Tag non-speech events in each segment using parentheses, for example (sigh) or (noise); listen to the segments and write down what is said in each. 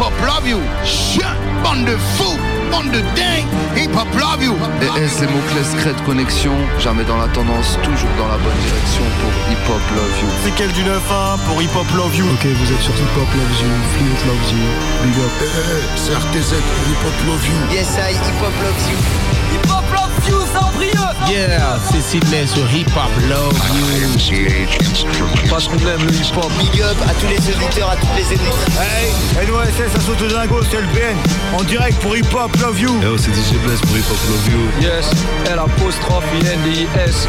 hop love you. Chut, bande de fous, bande de dingue. Hip hop love you. Et S, les mots-clés secrets de connexion. Jamais dans la tendance, toujours dans la bonne direction pour Hip Hop Love You. C'est quel du 9-1 pour Hip Hop Love You Ok, vous êtes sur Hip Hop Love You, Fluid Love You, Big Up. c'est RTZ pour Hip Hop Love You. Yes, I hip hop loves you. Hip Hop Love You, Saint-Brieuc Yeah, c'est Sydney sur Hip Hop Love You. Parce qu'on aime le hip hop. Big up à tous les auditeurs, à toutes les éditrices. Hey, NOSS, ça saute dingo, c'est le BN. En direct pour Hip Hop Love You. Yo, c'est DJ Bless pour Hip Hop Love You. Yes, L apostrophe I-N-D-I-S.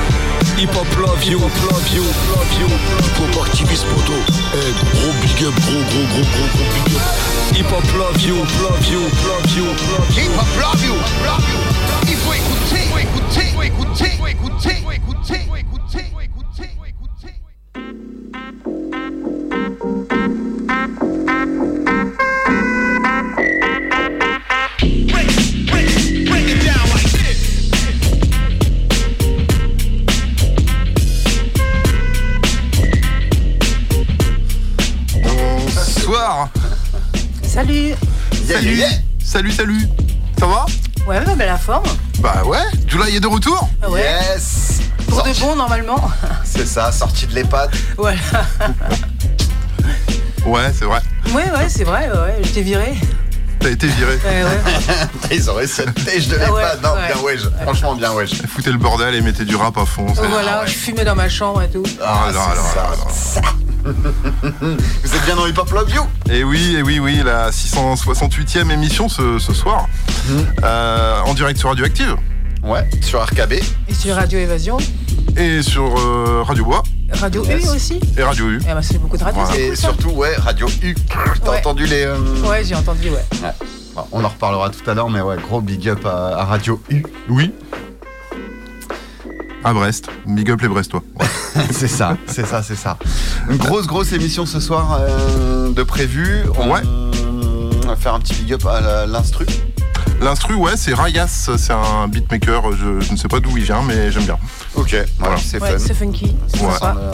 Hip hop love you, love you, love you. Hip Hop activiste poto. Eh, gros big up, gros, gros, gros, gros, gros big up. Hip hop love you, love you, love you, love you. Hip hop love you, love you. Il faut écouter, faut écouter, faut écouter, faut écouter, faut écouter, Salut Salut Salut, salut Ça va? Ouais, bah, la forme. Bah ouais, July est de retour? Ah ouais. Yes Pour Sorti- de bon, normalement. (laughs) C'est ça, sortie de l'EHPAD. voilà. (laughs) Ouais, c'est vrai. Ouais, ouais, c'est vrai, ouais, je t'ai viré. T'as été viré. Ouais, ouais. (laughs) Ils auraient cette tèche de Ah l'EHPAD. ouais, non, ouais. bien wesh. Franchement, bien wesh. Foutez le bordel et mettez du rap à fond. voilà, je fumais dans ma chambre et tout. Ah, Ah, non, alors, ça, alors, alors. (laughs) Vous êtes bien dans Hip Hop Love You Et oui, et oui, oui, la 668e émission ce, ce soir. Euh, en direct sur Radioactive Ouais, sur RKB. Et sur Radio Évasion, et sur euh, Radio Bois Radio Yes. U aussi. et Radio U. Eh ben, c'est beaucoup de radio, Voilà. c'est Et cool surtout, ouais, Radio U. T'as Ouais. entendu les. euh, Ouais, j'ai entendu, ouais. bon, on en reparlera tout à l'heure, mais ouais, gros big up à, à Radio U. Oui. À Brest. Big up les Brestois. (laughs) c'est ça, c'est ça, c'est ça. Une grosse, grosse émission ce soir euh, de prévu. On Ouais. va faire un petit big up à l'instru. L'instru, ouais, c'est Rayas. C'est un beatmaker. Je, je ne sais pas d'où il vient, mais j'aime bien. Ok, voilà, c'est Ouais, fun. c'est funky. Ouais. Euh,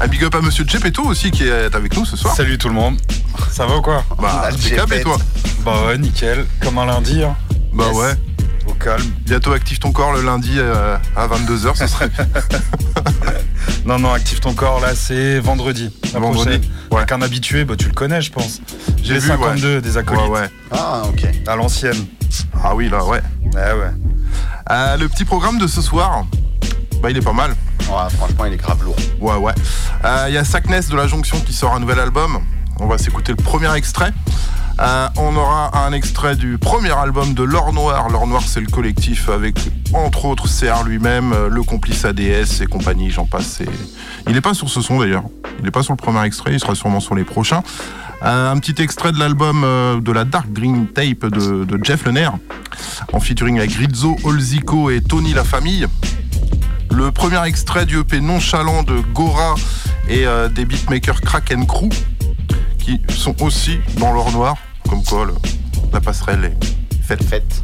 Un big up à Monsieur Gepetto aussi qui est avec nous ce soir. Salut tout le monde. Ça va ou quoi? Bah, Ah, le impeccable et toi Bah ouais, nickel. Comme un lundi, hein. Bah Yes. ouais. Calme. Bientôt active ton corps le lundi euh, à 22h, ce serait (laughs) Non, non, active ton corps là, c'est vendredi. La Vendredi, prochaine. ouais. Avec un habitué, bah tu le connais, je pense. J'ai J'ai les vu, 52 des acolytes. Ouais, ouais. Ah, ok. À l'ancienne. Ah oui, là, ouais. Ouais, ouais. Euh, le petit programme de ce soir, bah il est pas mal. Ouais, franchement, il est grave lourd. Ouais, ouais. Euh, Il y a Sackness de la Jonction qui sort un nouvel album. On va s'écouter le premier extrait. Euh, on aura un extrait du premier album de L'Or Noir. L'Or Noir, c'est le collectif avec, entre autres, CR lui-même, euh, le complice ADS et compagnie, j'en passe. Il n'est pas sur ce son d'ailleurs. Il n'est pas sur le premier extrait, il sera sûrement sur les prochains. Euh, un petit extrait de l'album de la Dark Green Tape de, Jeff Lenner, en featuring avec Rizzo, Olzico et Tony La Famille. Le premier extrait du EP nonchalant de Gora et des beatmakers Kraken Crew, qui sont aussi dans l'or noir, comme quoi le- la passerelle est faite. Fête.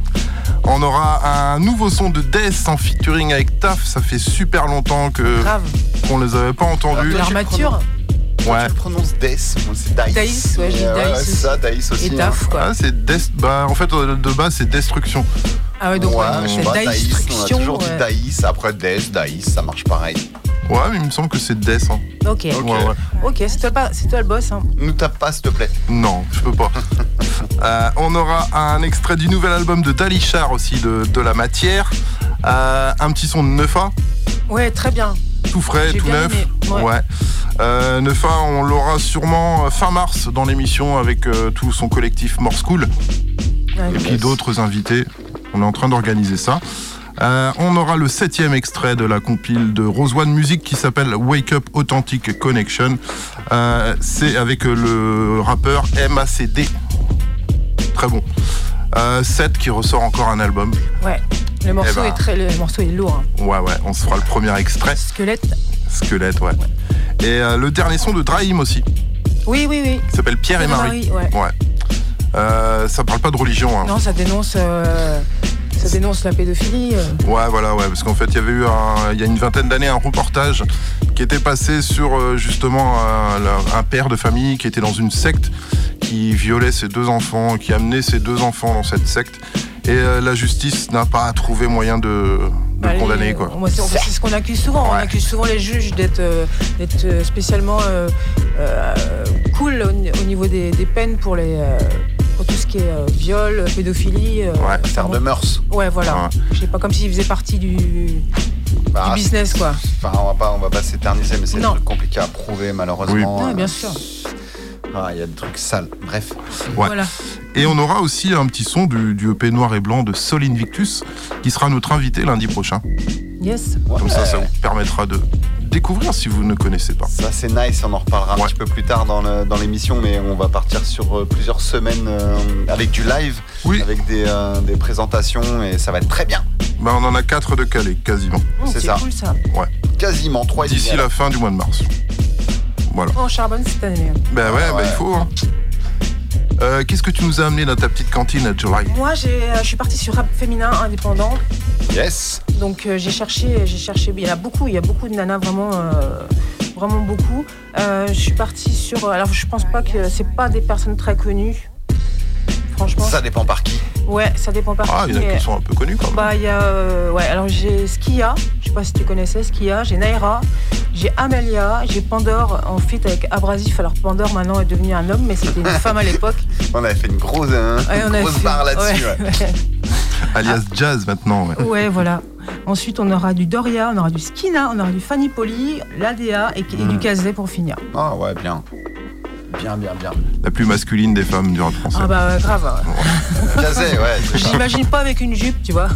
On aura un nouveau son de Death en featuring avec Taf, ça fait super longtemps que Grave. qu'on les avait pas entendus. De l'armature. Ouais. Tu prononces Death, moi c'est Dice. Dice, ouais, Euh, Dice aussi. ça, Dice aussi. Et taf, quoi. Ah, c'est Death, bah en fait euh, de base c'est Destruction. Ah ouais, donc ouais, je Dice, on a toujours dit. Dice, après Death, Dice, ça marche pareil. Ouais, mais il me semble que c'est Death. hein. Ok. Ok. Ouais, ouais. Ok, c'est toi, pas- c'est toi le boss. Hein. Nous tape pas, s'il te plaît. Non, je peux pas. (laughs) Euh, on aura un extrait du nouvel album de Dalichar aussi, de, de La Matière. Euh, un petit son de Neufa, Ouais, très bien. tout frais, tout neuf. aimé, ouais. Euh, Neufa, on l'aura sûrement fin mars dans l'émission avec euh, tout son collectif More School Ouais, et puis d'autres invités. On est en train d'organiser ça. Euh, on aura le septième extrait de la compile de Rose One Music qui s'appelle Wake Up Authentic Connection. Euh, C'est avec euh, le rappeur MACD. Très bon. Euh, 7 qui ressort encore un album. Ouais. Le morceau, Eh ben. est très, le morceau est lourd. hein. Ouais, ouais, on se fera le premier extrait. Squelette. Squelette, ouais. Et euh, le dernier son de Drahim aussi, Oui, oui, oui. qui s'appelle Pierre et Pierre et Marie. Marie, ouais. Euh, ça parle pas de religion. hein. Non, ça dénonce, ça dénonce la pédophilie. euh. Ouais, voilà, ouais, parce qu'en fait, il y avait eu, un- il y a une vingtaine d'années, un reportage qui était passé sur euh, justement un, un père de famille qui était dans une secte, qui violait ses deux enfants, qui amenait ses deux enfants dans cette secte. Et euh, la justice n'a pas trouvé moyen de, de Bah, les- condamner. Quoi. C'est ce qu'on accuse souvent. On accuse souvent les juges d'être euh, euh, spécialement euh, euh, cool au, ni- au niveau des, des peines pour, les, euh, pour tout ce qui est euh, viol, pédophilie. euh, Ouais, faire de mœurs. Ouais, voilà. Je sais pas, comme s'ils faisaient partie du, Bah, du business, quoi. Enfin, on va pas, on va pas s'éterniser, mais c'est Non. un truc compliqué à prouver, malheureusement. Ouais, bien sûr. Ah, il y a des trucs sales. Bref. Ouais. Voilà. Et on aura aussi un petit son du, du EP noir et blanc de Sol Invictus, qui sera notre invité lundi prochain. Yes. Comme ça, ça vous permettra de découvrir si vous ne connaissez pas. Ça c'est nice, on en reparlera un petit peu plus tard dans l'émission, mais on va partir sur euh, plusieurs semaines euh, avec du live, avec des, euh, des présentations et ça va être très bien. Bah, on en a quatre de calés, quasiment. Oh, C'est ça. cool ça. Ouais. Quasiment trois et D'ici demi, la fin du mois de mars. Voilà. Oh, on charbonne cette année. Ben ouais, Ah bah, ouais. il faut. hein. Euh, Qu'est-ce que tu nous as amené dans ta petite cantine à July Moi, euh, je suis partie sur rap féminin indépendant. Yes. Donc euh, j'ai cherché, j'ai cherché. Il y en a beaucoup, il y a beaucoup de nanas vraiment, euh, vraiment beaucoup. Je suis partie sur. Alors je pense pas que c'est pas des personnes très connues. Franchement. Ça dépend par qui. Ouais, ça dépend par Ah, qui. il y en a qui sont un peu connus quand même. Bah il y a, euh, ouais. Alors j'ai Skia. Je sais pas si tu connaissais Skia. J'ai Naira. J'ai Amelia. J'ai Pandore en feat avec Abrasif. Alors Pandore maintenant est devenu un homme, mais c'était une femme à l'époque. (laughs) On avait fait une grosse, hein, Ouais, une on a grosse fait- barre là-dessus. ouais. (laughs) Alias Jazz maintenant. ouais. Ouais, voilà. Ensuite, on aura du Doria, on aura du Skina, on aura du Fanny Poli, l'ADA et, et du Kazé pour finir. Ah ouais, bien. Bien, bien, bien. La plus masculine des femmes du rap français. Ah bah grave. Ouais. J'imagine pas avec une jupe, tu vois.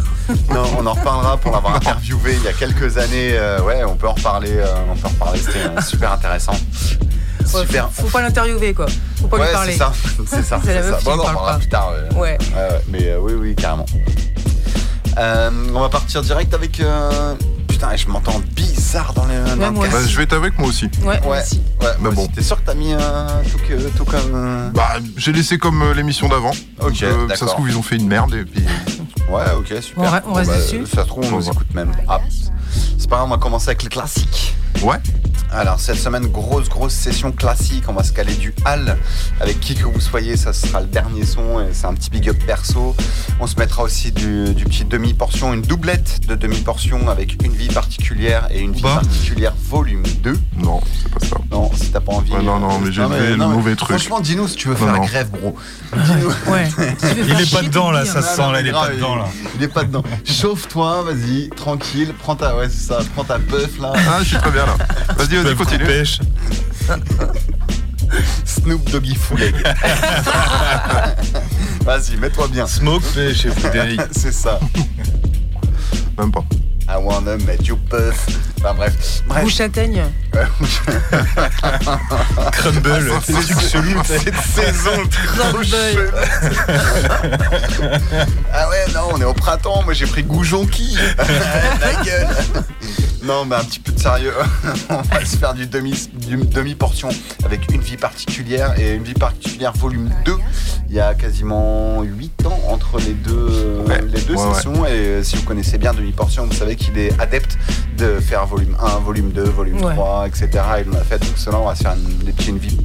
Non, on en reparlera pour l'avoir interviewé il y a quelques années. euh, ouais, on peut en reparler. euh, on peut en reparler. C'était euh, super intéressant. Ouais, Super. faut, faut pas l'interviewer quoi. Faut pas ouais, lui parler. c'est ça. C'est ça. C'est la c'est meuf ça. qui Bon, on en parle reparlera pas. plus tard. ouais. Ouais. ouais, mais euh, oui, oui, carrément. Euh, on va partir direct avec. euh, Putain, je m'entends bizarre dans les. dans le. Bah, je vais être avec moi aussi. Ouais, Ouais, aussi. ouais, Mais moi bon. aussi. T'es sûr que t'as mis euh, tout, que- tout comme. euh, Bah, j'ai laissé comme euh, l'émission d'avant. Ok, Donc, euh, ça se trouve, ils ont fait une merde et puis. (laughs) Ouais, ok, super. On re- on reste bah, dessus Ça se trouve, on On nous va. écoute même. Ah, c'est pas grave, on va commencer avec les classiques. Ouais. Alors, cette semaine, grosse, grosse session classique. On va se caler du hall. Avec qui que vous soyez, ça sera le dernier son. Et c'est un petit big up perso. On se mettra aussi du, du petit demi-portion, une doublette de demi-portion avec une vie particulière et une vie Bah. particulière volume 2. Non, c'est pas ça. Non, si t'as pas envie. Ouais, non, euh, non, mais j'ai non, fait le non, mauvais truc. Franchement, dis-nous si tu veux Non, faire non. grève, bro. Dis-nous. Ouais. (laughs) Il est pas dedans là, ça se sent là, il est pas dedans là. Il est pas dedans. Chauffe-toi, vas-y, tranquille. Prends ta, ouais, c'est ça, prends ta puff là. Ah, je suis très bien là. Vas-y, vas-y, continue. pêche. (laughs) Snoop Doggy Full (laughs) Egg. vas-y, mets-toi bien. Smoke pêche et Frédéric. C'est ça. Même pas. I wanna make you puff. Enfin bref. Bref. Bouche châtaigne. (laughs) Crumble, Ah, c'est t'sais. Cette saison trop Crumble. chelou. Ah ouais, non, on est au printemps. Moi, j'ai pris Goujonki. La gueule. Non, mais un petit peu de sérieux. (laughs) on va se faire du demi, du demi-portion avec une vie particulière et une vie particulière volume 2. Il y a quasiment 8 ans entre les deux, Ouais. les deux Ouais, sessions. Et si vous connaissez bien demi-portion, vous savez qu'il est adepte de faire volume 1, volume 2, volume Ouais. 3, etc. Il l'a fait. Donc, cela, on va se faire une, des une vie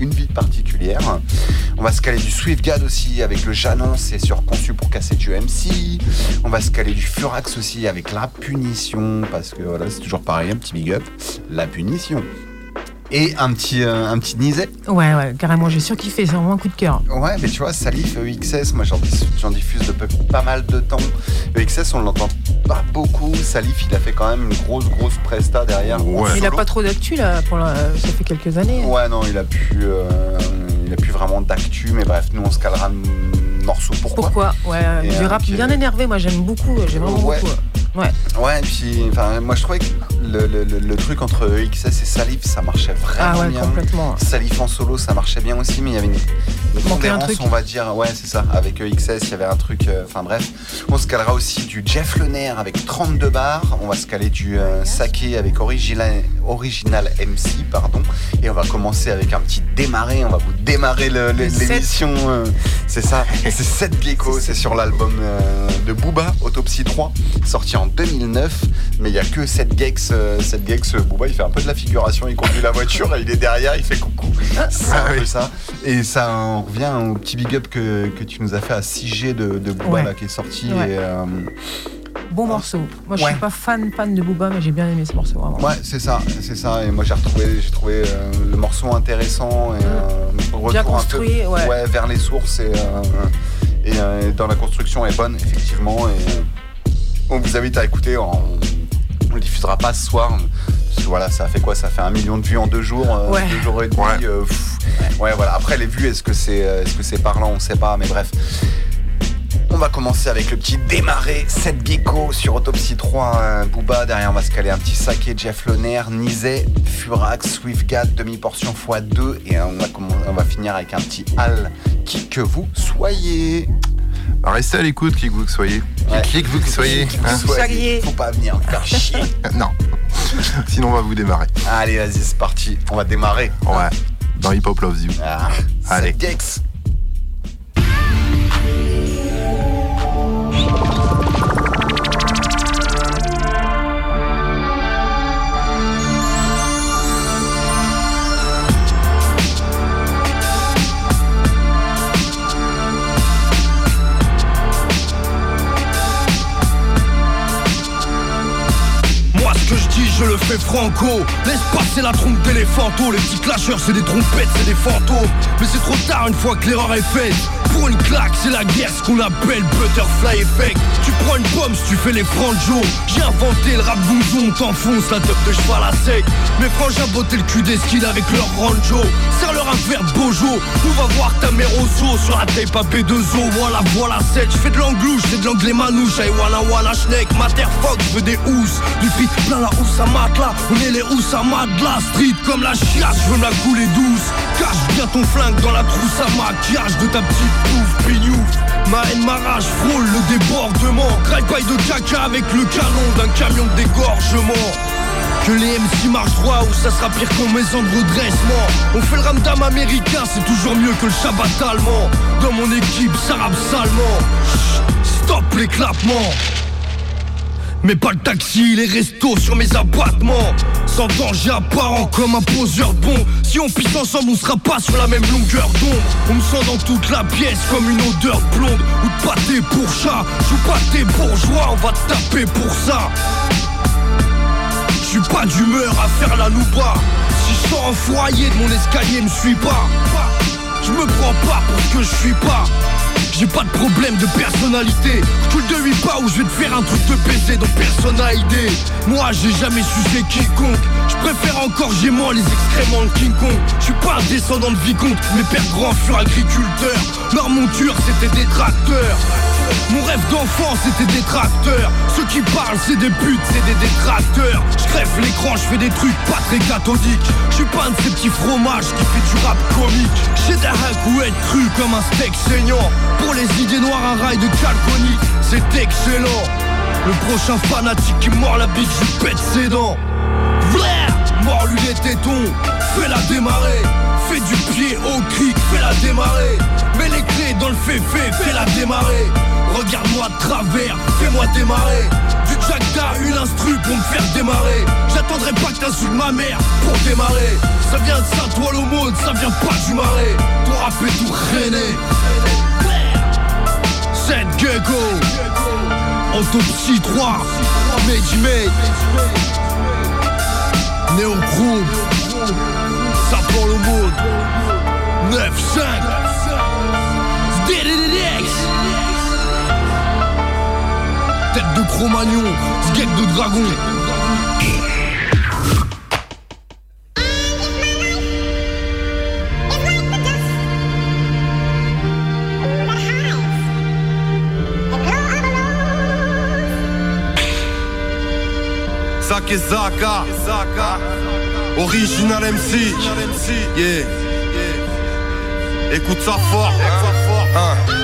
une vie particulière. On va se caler du Swiftgad aussi avec le Janon, c'est sur conçu pour casser du MC. On va se caler du Furax aussi avec la punition, parce que voilà, c'est toujours pareil, un petit big up, la punition. Et un petit, euh, un petit Nizet. Ouais, ouais, carrément, j'ai surkiffé, c'est vraiment un coup de cœur. Ouais, mais tu vois, Salif, EXS, moi j'en j'en diffuse depuis pas mal de temps. EXS, on l'entend pas beaucoup. Salif, il a fait quand même une grosse, grosse presta derrière. Ouais. Il a pas trop d'actu là, pour la- ça fait quelques années. Ouais, non, il a plus, euh, il a plus vraiment d'actu, mais bref, nous on se calera un morceau. Pourquoi? Pourquoi? Ouais, Et du un rap bien énervé, moi j'aime beaucoup, j'ai vraiment Ouais. beaucoup. Ouais. Ouais, et puis, enfin, moi je trouvais que le, le- le- le truc entre EXS et Salif, ça marchait vraiment Ah ouais, bien. complètement. Salif en solo, ça marchait bien aussi, mais il y avait une, une truc. on va dire. Ouais, c'est ça. Avec EXS, il y avait un truc. euh, Enfin bref, on se calera aussi du Jeff Lener avec 32 bars. On va se caler du euh, Saké avec original, original MC, pardon. Et on va commencer avec un petit démarrer. On va vous démarrer l'émission. euh, c'est ça. (laughs) C'est 7 Gecko. C'est sur l'album euh, de Booba, Autopsie 3, sorti en 2009. Mais il y a que 7 Gex euh, cette gex, Booba, il fait un peu de la figuration, il conduit la voiture et il est derrière, il fait coucou. C'est un peu ça. Et ça en revient au petit big up que, que tu nous as fait à 6G de, de Booba Ouais. là, qui est sorti. Ouais. Et, euh, Bon morceau. Moi, je Ouais. suis pas fan, fan de Booba, mais j'ai bien aimé ce morceau, vraiment. Ouais, c'est ça, c'est ça. Et moi j'ai retrouvé, j'ai trouvé euh, le morceau intéressant et euh, retour Bien un peu- construit, ouais. vers les sources et, euh, et euh, dans la construction est bonne effectivement. Et euh, on vous invite à écouter. On, on le diffusera pas ce soir. Parce que voilà, ça fait quoi? Ça fait un million de vues en deux jours, euh, Ouais. deux jours et demi. euh, ouais, voilà. Après les vues, est-ce que c'est, euh, est-ce que c'est parlant? On sait pas, mais bref. On va commencer avec le petit démarré 7 Gecko sur Autopsy 3 euh, Booba. Derrière, on va se caler un petit saké Jeff Loner, Nizet, Furax, Swiftgat, demi-portion x2. Et euh, on va, on va finir avec un petit Al, qui que vous soyez. Bah, Restez à l'écoute, qui que vous que soyez. Ouais. Qui que vous que soyez. Hein. soyez. Faut pas venir faire chier. (laughs) non. Sinon, on va vous démarrer. Allez, vas-y, c'est parti. On va démarrer. Ouais. Dans Hip Hop Loves You. Ah, Allez. Gex. Le fais franco. Laisse passer la trompe d'éléphanto Les petits clasheurs c'est des trompettes, c'est des fantômes. Mais c'est trop tard une fois que l'erreur est faite Pour une claque c'est la guerre ce qu'on appelle Butterfly Effect. Tu prends une pomme si tu fais les franjos J'ai inventé le rap boum t'enfonce la top de cheval à sec. Mes frangins botter le cul des skills avec leur ranjo Serre-leur un verre de bojo On va voir ta mère au zoo. Sur la tape à B2O Voilà voilà 7 Je fais de l'anglouche, c'est de l'anglais manouche. Aïe walla walla schneck. Materfuck, je veux des housses. Du feat plein la housse à matelas. On est les housses à matelas. Street comme la chiasse, je veux me la couler douce. Cache bien ton flingue dans la trousse à maquillage De ta petite pignouf Ma haine, ma rage frôle le débordement. De caca avec le canon d'un camion de dégorgement. Que les MC marchent droit ou ça sera pire qu'en maison de redressement. On fait le ramdam américain, c'est toujours mieux que le Shabbat allemand. Dans mon équipe, ça rappe salement. Stop l'éclatement mais pas le taxi, les restos sur mes abattements Sans danger apparent comme un poseur bombe Si on pisse ensemble on sera pas sur la même longueur d'onde. On me sent dans toute la pièce comme une odeur de blonde. Ou de pâté pour chat, joue pas tes bourgeois, on va te taper pour ça. Je suis pas d'humeur à faire la loupa. Si je sors en foyer de mon escalier, me suis pas. Je me prends pas pour ce que je suis pas j'ai pas de problème de personnalité. Coule de 8 pas où je vais te faire un truc de baiser dont personne n'a idée Moi j'ai jamais sucé quiconque. Je préfère encore gément les excréments de King Kong. Je suis pas un descendant de vicomte Mes pères grands furent agriculteurs Leur monture c'était des tracteurs. Mon rêve d'enfant c'était des tracteurs. Ceux qui parlent c'est des putes, c'est des détracteurs. Je crève l'écran, je fais des trucs pas très cathodiques Je suis pas un de ces petits fromages qui fait du rap comique. J'ai hacks ou être cru comme un steak saignant Pour les idées noires un rail de calconique C'est excellent. Le prochain fanatique qui mord la bite, je lui pète ses dents. Vlair Mors-lui les tétons, fais-la démarrer. Fais du pied au cric, fais-la démarrer. Mets les clés dans le féfé, fais-la démarrer. Regarde-moi de travers, fais-moi démarrer. Du jacta, une instru pour me faire démarrer. J'attendrai pas que t'insultes ma mère pour démarrer. Ça vient de Saint-Ouen-l'Aumône, ça vient pas du marais. Ton rap tout rené Gecko Autopsie 3 Made Néochrome Ça prend le monde. 9-5 DDDX Tête de Cro-Magnon. Sgeg de dragon Sake Zaka, Original MC, yeah. écoute ça fort. Hein, hein.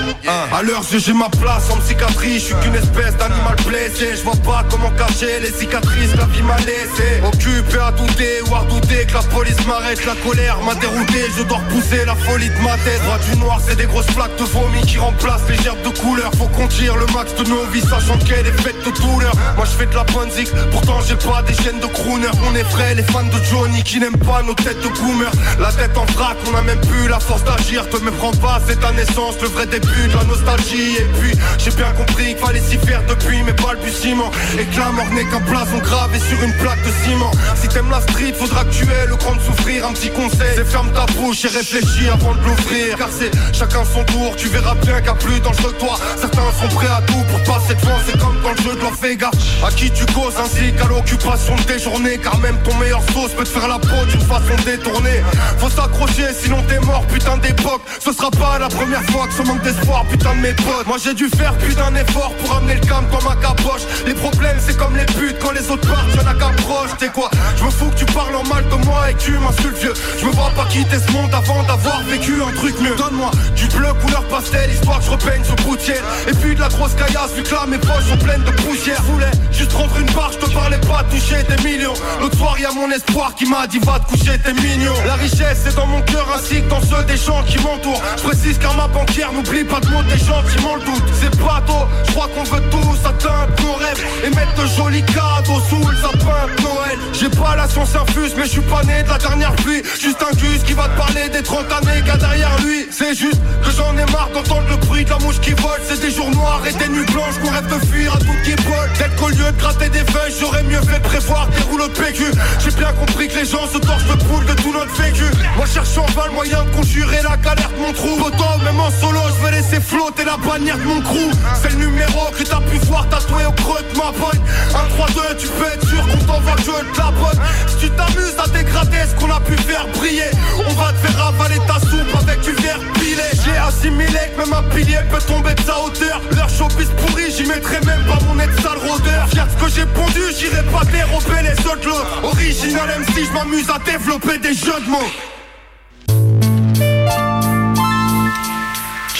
À l'heure j'ai ma place en cicatrice, je suis qu'une espèce d'animal blessé, je vois pas comment cacher les cicatrices la vie m'a laissé. Occupé à douter ou à douter que la police m'arrête, la colère m'a dérouté, je dois repousser la folie de ma tête. Droit du noir, c'est des grosses plaques de vomi qui remplacent les gerbes de couleur. Faut qu'on tire le max de nos vies, sachant qu'elle est faite de douleur. Moi je fais de la bonne pourtant j'ai pas des chaînes de crooner. On est frais, les fans de Johnny qui n'aiment pas nos têtes de boomer. La tête en vrac, on a même plus la force d'agir. Te méprends pas, c'est ta naissance, le vrai début de la nostalgie. Et puis j'ai bien compris qu'il fallait s'y faire depuis mes balbutiements. Et que la mort n'est qu'un blason gravé sur une plaque de ciment. Si t'aimes la street, faudra que tu aies le grand de souffrir. Un petit conseil, c'est ferme ta bouche et réfléchis avant de l'ouvrir. Car c'est chacun son tour, tu verras bien qu'à plus dangereux que toi. Certains sont prêts à tout pour passer devant, c'est comme dans le jeu de la Vega. À qui tu causes ainsi qu'à l'occupation de tes journées? Car même ton meilleur sauce peut te faire la peau d'une façon détournée. Faut s'accrocher, sinon t'es mort, putain d'époque. Ce sera pas la première fois que ce manque putain de mes potes. Moi j'ai dû faire putain d'effort pour amener le calme dans ma capoche. Les problèmes, c'est comme les putes quand les autres partent, y'en a qu'approche. T'es quoi? Je me fous que tu parles en mal de moi et tu m'insultes vieux. Je me vois pas quitter ce monde avant d'avoir vécu un truc mieux. Donne-moi du bleu couleur pastel, histoire que je repeigne ce poutière. Et puis de la grosse caillasse, vu que là mes poches sont pleines de poussière. Je voulais juste rendre une barre, je te parlais pas toucher tes millions. L'autre soir, y a mon espoir qui m'a dit va te coucher, t'es mignon. La richesse c'est dans mon cœur ainsi que dans ceux des gens qui m'entourent. Je précise car ma banquière n'oublie pas de mots des m'en le. C'est bateau, je crois qu'on veut tous atteindre nos rêves et mettre de jolis cadeaux sous le sapin de Noël. J'ai pas la science infuse, mais je suis pas né de la dernière pluie. Juste un gus qui va te parler des 30 années qu'il derrière lui. C'est juste que j'en ai marre d'entendre le bruit de la mouche qui vole. C'est des jours noirs et des nuits blanches qu'on rêve de fuir à tout qui vole. Peut-être qu'au lieu de gratter des feuilles, j'aurais mieux fait prévoir des rouleaux de PQ. J'ai bien compris que les gens se torchent le poule de tout notre vécu. Moi cherche en vain le moyen de conjurer la galère mon trou. Autant même en solo, je vais laisser flotter la bannière de mon crew. C'est le numéro que t'as pu voir tatoué au creux de ma pogne. 1, 3, 2, tu peux être sûr qu'on t'envoie que te la bonne. Si tu t'amuses à dégrader ce qu'on a pu faire briller, on va te faire avaler ta soupe avec du verre pilé. J'ai assimilé que même un pilier peut tomber de sa hauteur. Leur showbiz pourri, j'y mettrai même pas mon nez de sale rôdeur. De ce que j'ai pondu, j'irai pas dérober les autres lots. Original MC, je m'amuse à développer des jeux de mots.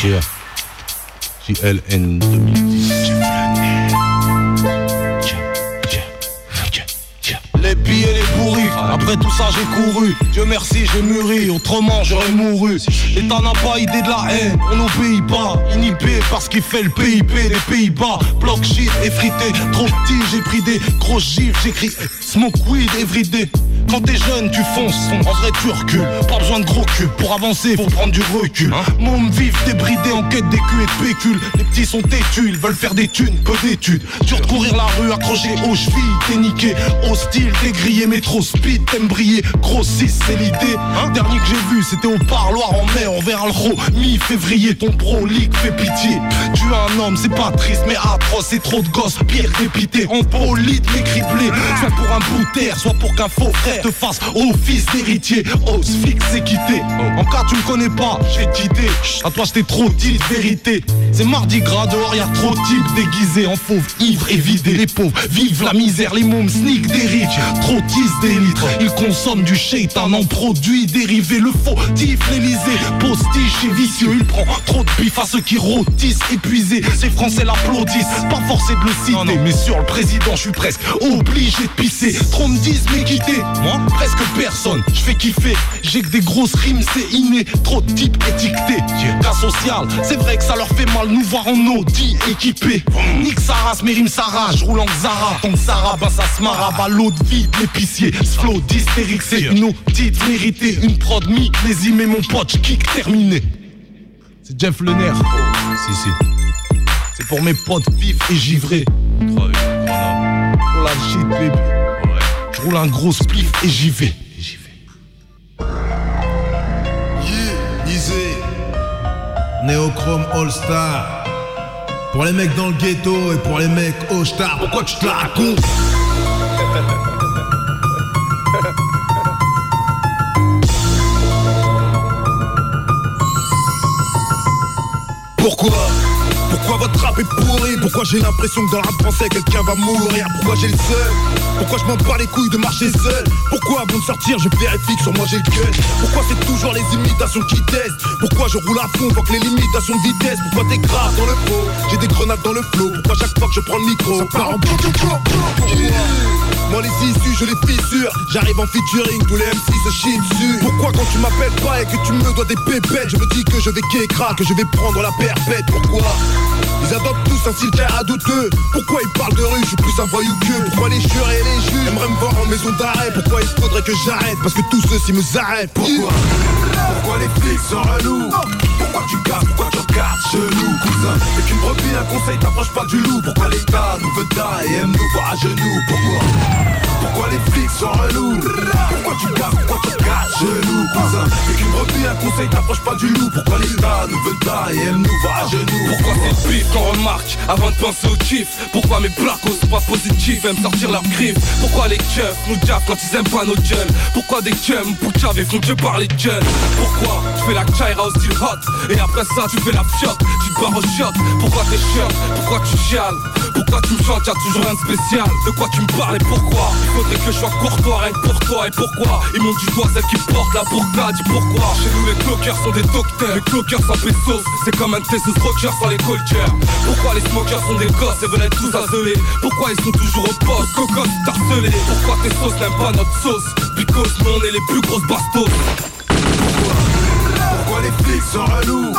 Yeah. JLN 2010. Les billets, après tout ça j'ai couru. Dieu merci j'ai mûri, autrement j'aurais mouru. L'État n'a pas idée de la haine, on n'obéit pas. Inhibé parce qu'il fait le PIB des Pays-Bas. Block shit effrité, trop petit j'ai pris des gros gifs. J'écris smoke weed everyday quand t'es jeune, tu fonces, en vrai tu recules. Pas besoin de gros cul, pour avancer, faut prendre du recul. Môme vif, débridé en quête des culs et de pécules. Les petits sont têtus, ils veulent faire des thunes, peu d'études. Dur de courir la rue, accroché aux chevilles, t'es niqué. Hostile, t'es grillé, mais trop speed, t'aimes briller. Grossiste, c'est l'idée. Dernier que j'ai vu, c'était au parloir en mai, envers le ro. Mi-février, ton pro league fait pitié. Tu es un homme, c'est pas triste, mais atroce, c'est trop de gosses. Pire dépité, en polite, mais criblé. Soit pour un bout soit pour qu'un faux frère te fasse office d'héritier. Ose fixe équité. En cas tu me connais pas, j'ai d'idées. À toi je t'ai trop dit de vérité. C'est mardi gras dehors, y a trop de types déguisés en fauve, ivres et vidés. Les pauvres vivent la misère, les mômes sneak des riches. Trop des litres, ils consomment du shaitan en produits dérivés. Le faux tif l'Elysée, postiche et vicieux. Il prend trop de bif à ceux qui rôtissent, épuisés. Ces Français l'applaudissent, pas forcé de le citer. mais sur le président, je suis presque obligé de pisser. Trop me disent mais quitter, moi presque personne. Je fais kiffer, j'ai que des grosses rimes, c'est inné. Trop de types étiquetés. Cas social, c'est vrai que ça leur fait mal nous voir en Audi équipés. Nique sa race, mes rimes s'arrachent, roule en Zara. Tant que Sarah, ben ça se marre à l'eau de vie l'épicier. Ce flow d'hystérique, c'est une audite méritée. Une prod millésime et mon pote, je kick terminé. C'est Jeff Le Nerf. Si, si. C'est pour mes potes vifs et givrés. Pour la shit, baby. Je roule un gros spliff et j'y vais. Yeah, easy. Néochrome All Star. Pour les mecs dans le ghetto et pour les mecs au star, pourquoi tu te la racontes? (laughs) Pourquoi? Pourquoi votre rap est pourri? Pourquoi j'ai l'impression que dans rap français quelqu'un va mourir? Pourquoi j'ai le seul? Pourquoi je m'en bats les couilles de marcher seul? Pourquoi avant de sortir je vérifie que sur moi j'ai le gun Pourquoi c'est toujours les imitations qui testent? Pourquoi je roule à fond faut que les limitations de vitesse? Pourquoi t'es grave dans le pot J'ai des grenades dans le flot. Pourquoi chaque fois que je prends le micro Ça part en moi les issues je les fissure. J'arrive en featuring tous les MC se chient dessus Pourquoi quand tu m'appelles pas et que tu me dois des pépettes Je me dis que je vais kékra, que je vais prendre la perpète. Pourquoi? Ils adoptent tous un style à douteux. Pourquoi ils parlent de rue, je suis plus un voyou que Pourquoi les jurés et les juges. Aimeraient me voir en maison d'arrêt. Pourquoi il faudrait que j'arrête? Parce que tous ceux-ci me arrêtent. Pourquoi? Pourquoi les flics sont relous? Pourquoi tu casses, pourquoi tu regardes chelou cousin? Et qu'une brebis un conseil t'approche pas du loup. Pourquoi l'État nous veut ta et aime nous voir à genoux? Pourquoi? Pourquoi les flics sont relous Pourquoi tu casses, pourquoi tu regardes chelou cousin Et qu'une brebis un conseil t'approche pas du loup Pourquoi l'État nous veut ta et aime nous voir à genoux Pourquoi c'est le bif qu'on remarque avant de penser au kiff Pourquoi mes placos sont pas positifs aiment sortir leurs griffes Pourquoi les keufs nous gaffent quand ils aiment pas nos gueules Pourquoi des chums poucave et font que parler de gueule Pourquoi tu fais la chaira au style hot Et après ça tu fais la fiotte, tu te barres au shot Pourquoi t'es chiant, pourquoi tu chiales Pourquoi tu me chantes, y'a toujours rien de spécial. De quoi tu me parles et pourquoi? Il que je sois courtois rien pour toi. Et pourquoi? Ils montent du doigt celle qui porte la burqa Dis pourquoi? Chez nous les cloqueurs sont des docteurs. Les cloqueurs sans pesos C'est comme un Tessus rocker sans les cultures. Pourquoi les smokers sont des gosses et veulent être tous isolés Pourquoi ils sont toujours au poste, cocos harcelés. Pourquoi tes sauces n'aiment pas notre sauce? Because nous on est les plus grosses bastos. Pourquoi les flics sont relous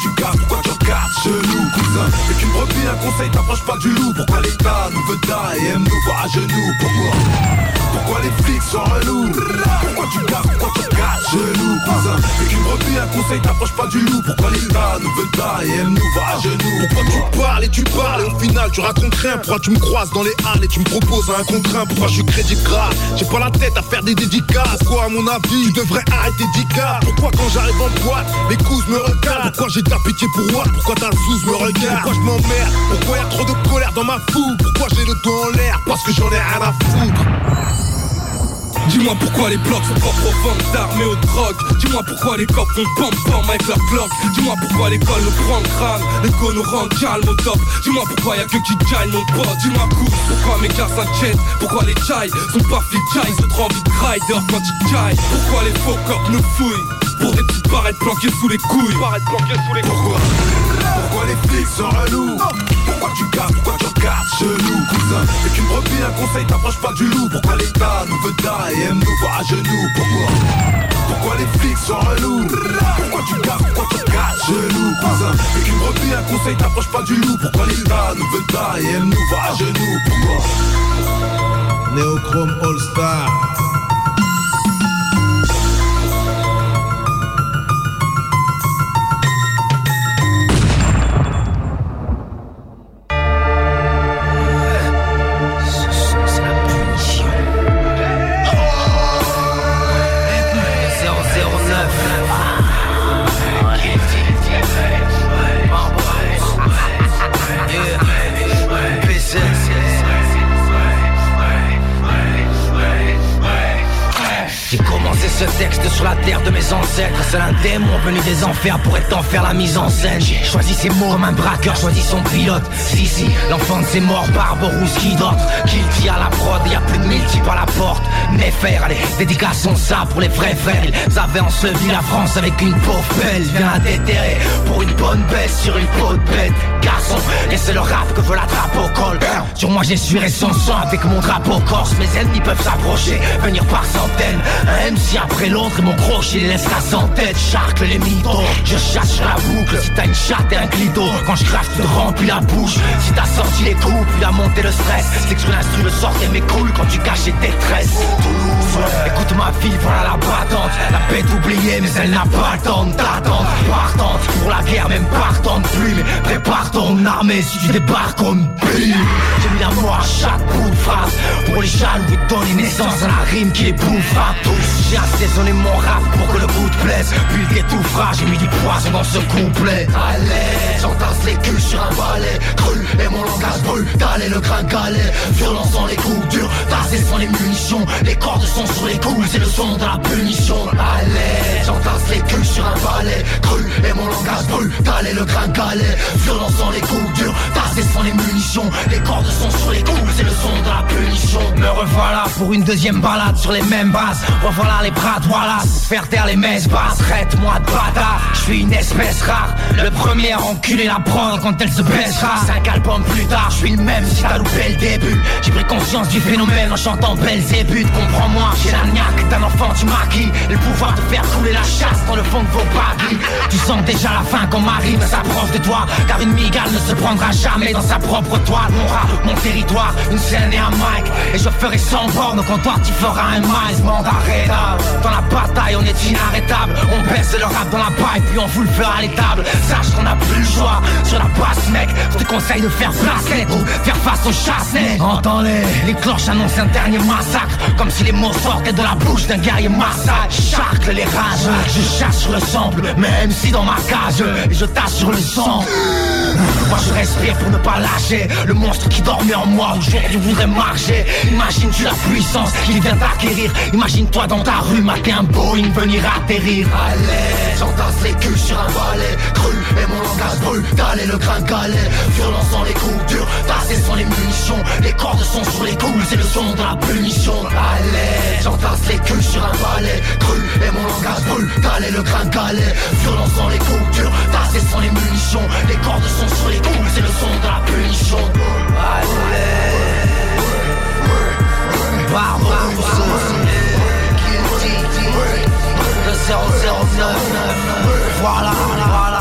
tu casses, pourquoi tu regardes chelou cousin. Et qu'une brebis un conseil t'approche pas du loup. Pourquoi l'État nous veut ta et aime nous voir à genoux? Pourquoi? Pourquoi les flics sont relous? Pourquoi tu casses, pourquoi tu regardes chelou cousin? Et qu'une brebis un conseil t'approche pas du loup. Pourquoi l'État nous veut ta et aime nous voir à genoux? Pourquoi tu parles et tu parles et au final tu racontes rien? Pourquoi tu me croises dans les halles et tu me proposes un contre un Pourquoi je suis crédit gras? J'ai pas la tête à faire des dédicaces. Quoi à mon avis Tu devrais arrêter d'ICA Pourquoi quand j'arrive en boîte Les coups me regardent? Pourquoi j'ai de la pitié pour moi Pourquoi ta zouze me regarde Pourquoi je m'emmerde Pourquoi y a trop de colère dans ma foule Pourquoi j'ai le dos en l'air Parce que j'en ai rien à foutre. Dis-moi pourquoi les blocs sont pas profonds d'armées aux drogues. Dis-moi pourquoi les cops font pom avec leur cloque. Dis-moi pourquoi l'école nous prend le crâne. L'école nous rend calme au top. Dis-moi pourquoi y'a que qui gagne mon pote. Dis-moi pourquoi mes gars s'inquiètent Pourquoi les chai sont pas fit chai Ils ont trop envie de rider quand ils caillent. Pourquoi les faux cops nous fouillent Pour des petites barrettes planquées sous les couilles. Barrettes planquées sous les Pourquoi Pourquoi les flics sont relous Pourquoi tu casses, pourquoi tu regardes chelou cousin Et qu'une brebis un conseil t'approche pas du loup. Pourquoi l'État nous veut ta et aime nous voir à genoux Pourquoi Pourquoi les flics sont relous Pourquoi tu casses, pourquoi tu regardes chelou cousin Et qu'une brebis un conseil t'approche pas du loup. Pourquoi l'État nous veut ta et aime nous voir à genoux Pourquoi Néochrome All Star venu des enfers pour être en faire la mise en scène. J'ai choisi ses mots comme un braqueur choisit son pilote. Si si, l'enfant de ses morts, barbe rousse qui d'autre Qu'il tire à la prod, y a plus de mille types à la porte. Frères, allez, dédicaçons ça pour les vrais frères. Ils avaient enseveli la France avec une pauvre belle Viens à déterrer pour une bonne baisse sur une peau de bête Et c'est le rap que veut la trappe au col. Sur moi sué son sang avec mon drapeau corse. Mes ennemis peuvent s'approcher, venir par centaines. Un MC après l'autre et mon crochet les laisse la sans tête Charcle les mythos, je chasse la boucle. Si t'as une chatte et un clito, quand je crache tu te remplis la bouche. Si t'as sorti les coups, puis a monté le stress. C'est que sur l'instru le sortait mes couilles quand tu cachais tes tresses. Écoute ma fille, voilà la battante. La bête oubliée mais elle n'a pas le temps d'attendre Partante pour la guerre, même partante plus Mais prépare ton armée si tu débarques comme bille J'ai mis la mort à chaque bout de phrase Pour les jaloux et donner naissance à la rime qui les bouffera tous. J'ai assaisonné mon rap pour que le goût te plaise. Puis le détouffrage, j'ai mis du poison dans ce couplet. Allez, j'entasse les culs sur un balai. Cru et mon langage brûle, d'aller le grain galet Violence sans les coups durs, tassé sans les munitions. Les cordes sont sur les coups, c'est le son de la punition. Allez, j'entasse les culs sur un balai. Cru et mon langage brûle, d'aller le grain galet Violence les coups durs, tassés sans les munitions. Les cordes sont sur les coups, c'est le son de la punition. Me revoilà pour une deuxième balade sur les mêmes bases. Revoilà les bras Wallace, faire taire les messes basses. Traite-moi de bâtard, je suis une espèce rare. Le premier à enculer la prendre quand elle se baissera. Cinq albums plus tard, je suis le même si t'as loupé le début. J'ai pris conscience du phénomène en chantant Belzébuth. Comprends-moi, j'ai la niaque d'un enfant du maquis. Le pouvoir de faire couler la chasse dans le fond de vos baguilles Tu sens déjà la fin quand ma rime s'approche de toi Car une migale ne se prendra jamais dans sa propre toile. Mon rat, mon territoire, une scène et un mic. Et je ferai sans borne quand toi tu feras un mice Mandaré Dans la bataille on est inarrêtable. On baisse le rap dans la paille puis on vous le fera à l'étable. Sache qu'on a plus le choix sur la basse mec. Je te conseille de faire bracelet ou faire face au chasse-nez Entends-les, les cloches annoncent un dernier massacre Comme si les mots sortaient de la bouche d'un guerrier massacre. Charcle les rages, je chasse sur le sample Même si dans ma cage, je tasse sur le sang moi je respire pour ne pas lâcher. Le monstre qui dormait en moi aujourd'hui voudrait marcher. Imagine-tu la puissance qu'il vient d'acquérir. Imagine-toi dans ta rue mater un Boeing venir atterrir. Allez, j'entasse les culs sur un balai Cru et mon langage brûle d'aller le grain galet. Violence dans les coups durs, tassés sans les munitions. Les cordes sont sur les coups, c'est le son de la punition. Allez, j'entasse les culs sur un balai Cru et mon langage brûle d'aller le grain galet. Violence dans les coups durs, tassés sans les munitions. Les cordes sont sur les coups, c'est le son de la punition. Allez. Barbare Le 009 Voilà, voilà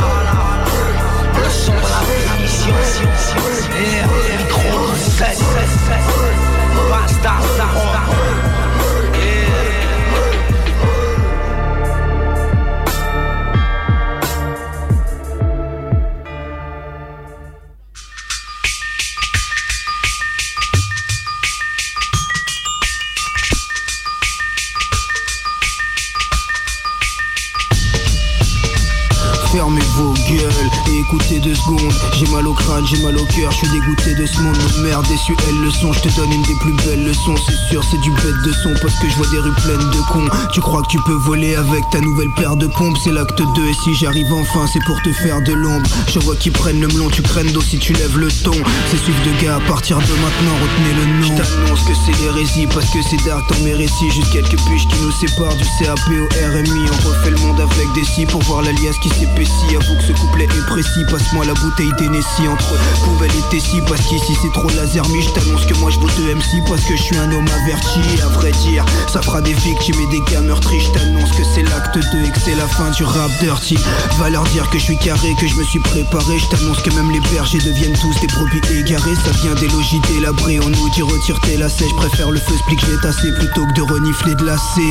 écoutez deux secondes. J'ai mal au crâne, j'ai mal au cœur, je suis dégoûté de ce monde. De merde Déçu, elle le son, je te donne une des plus belles leçons C'est sûr, c'est du bête de son parce que je vois des rues pleines de cons. Tu crois que tu peux voler avec ta nouvelle paire de pompes? C'est l'acte 2 et si j'arrive enfin c'est pour te faire de l'ombre. Je vois qu'ils prennent le melon, tu craines d'eau si tu lèves le ton. C'est suivre de gars à partir de maintenant, retenez le nom. Je t'annonce que c'est l'hérésie parce que c'est dark dans mes récits. Juste quelques piges qui nous séparent du CAP au RMI On refait le monde avec des scies pour voir l'alias qui s'épaissit. Avoue que ce couplet est précis, passe-moi la bouteille d'Hennessy Entre poubelle et Tessie parce qu'ici c'est trop laser Mais je t'annonce que moi je vote MC parce que je suis un homme averti à vrai dire, ça fera des victimes et des gars meurtris Je t'annonce que c'est l'acte 2 et que c'est la fin du rap dirty. Va leur dire que je suis carré, que je me suis préparé. Je t'annonce que même les bergers deviennent tous des brebis égarés. Ça vient des logis délabrés, on nous dit retire tes lacets. Je préfère le feu split que tassé plutôt que de renifler de la C.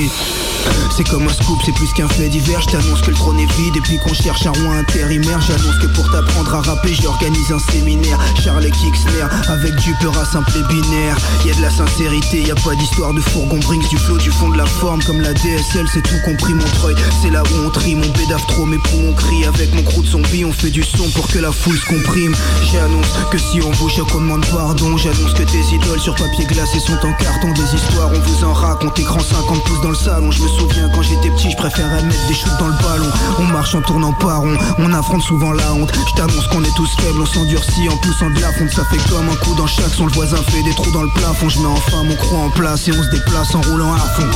C'est comme un scoop, c'est plus qu'un fait divers. Je t'annonce que le trône est vide et puis qu'on cherche un roi intérimaire. J'annonce que pour t'apprendre à rapper j'organise un séminaire. Charles Kixner avec du peur à simple et binaire. Y'a de la sincérité, y a pas d'histoire de fourgon. Brinks du flow, du fond de la forme Comme la DSL c'est tout compris mon treuil. C'est là où on trie mon bédaf trop mes poumons crient. Avec mon crew de zombie on fait du son pour que la foule se comprime. J'annonce que si on bouge qu'on demande pardon. J'annonce que tes idoles sur papier glacé sont en carton. Des histoires on vous en raconte. Écran 50 pouces dans le salon. Je me souviens quand j'étais petit je préférais mettre des shoots dans le ballon. On marche en tournant par rond. On affronte souvent la honte Je t'annonce qu'on est tous faibles, on s'endurcit en poussant de la fonte Ça fait comme un coup dans chaque son, le voisin fait des trous dans le plafond. Je mets enfin mon croix en place et on se déplace en roulant à fond.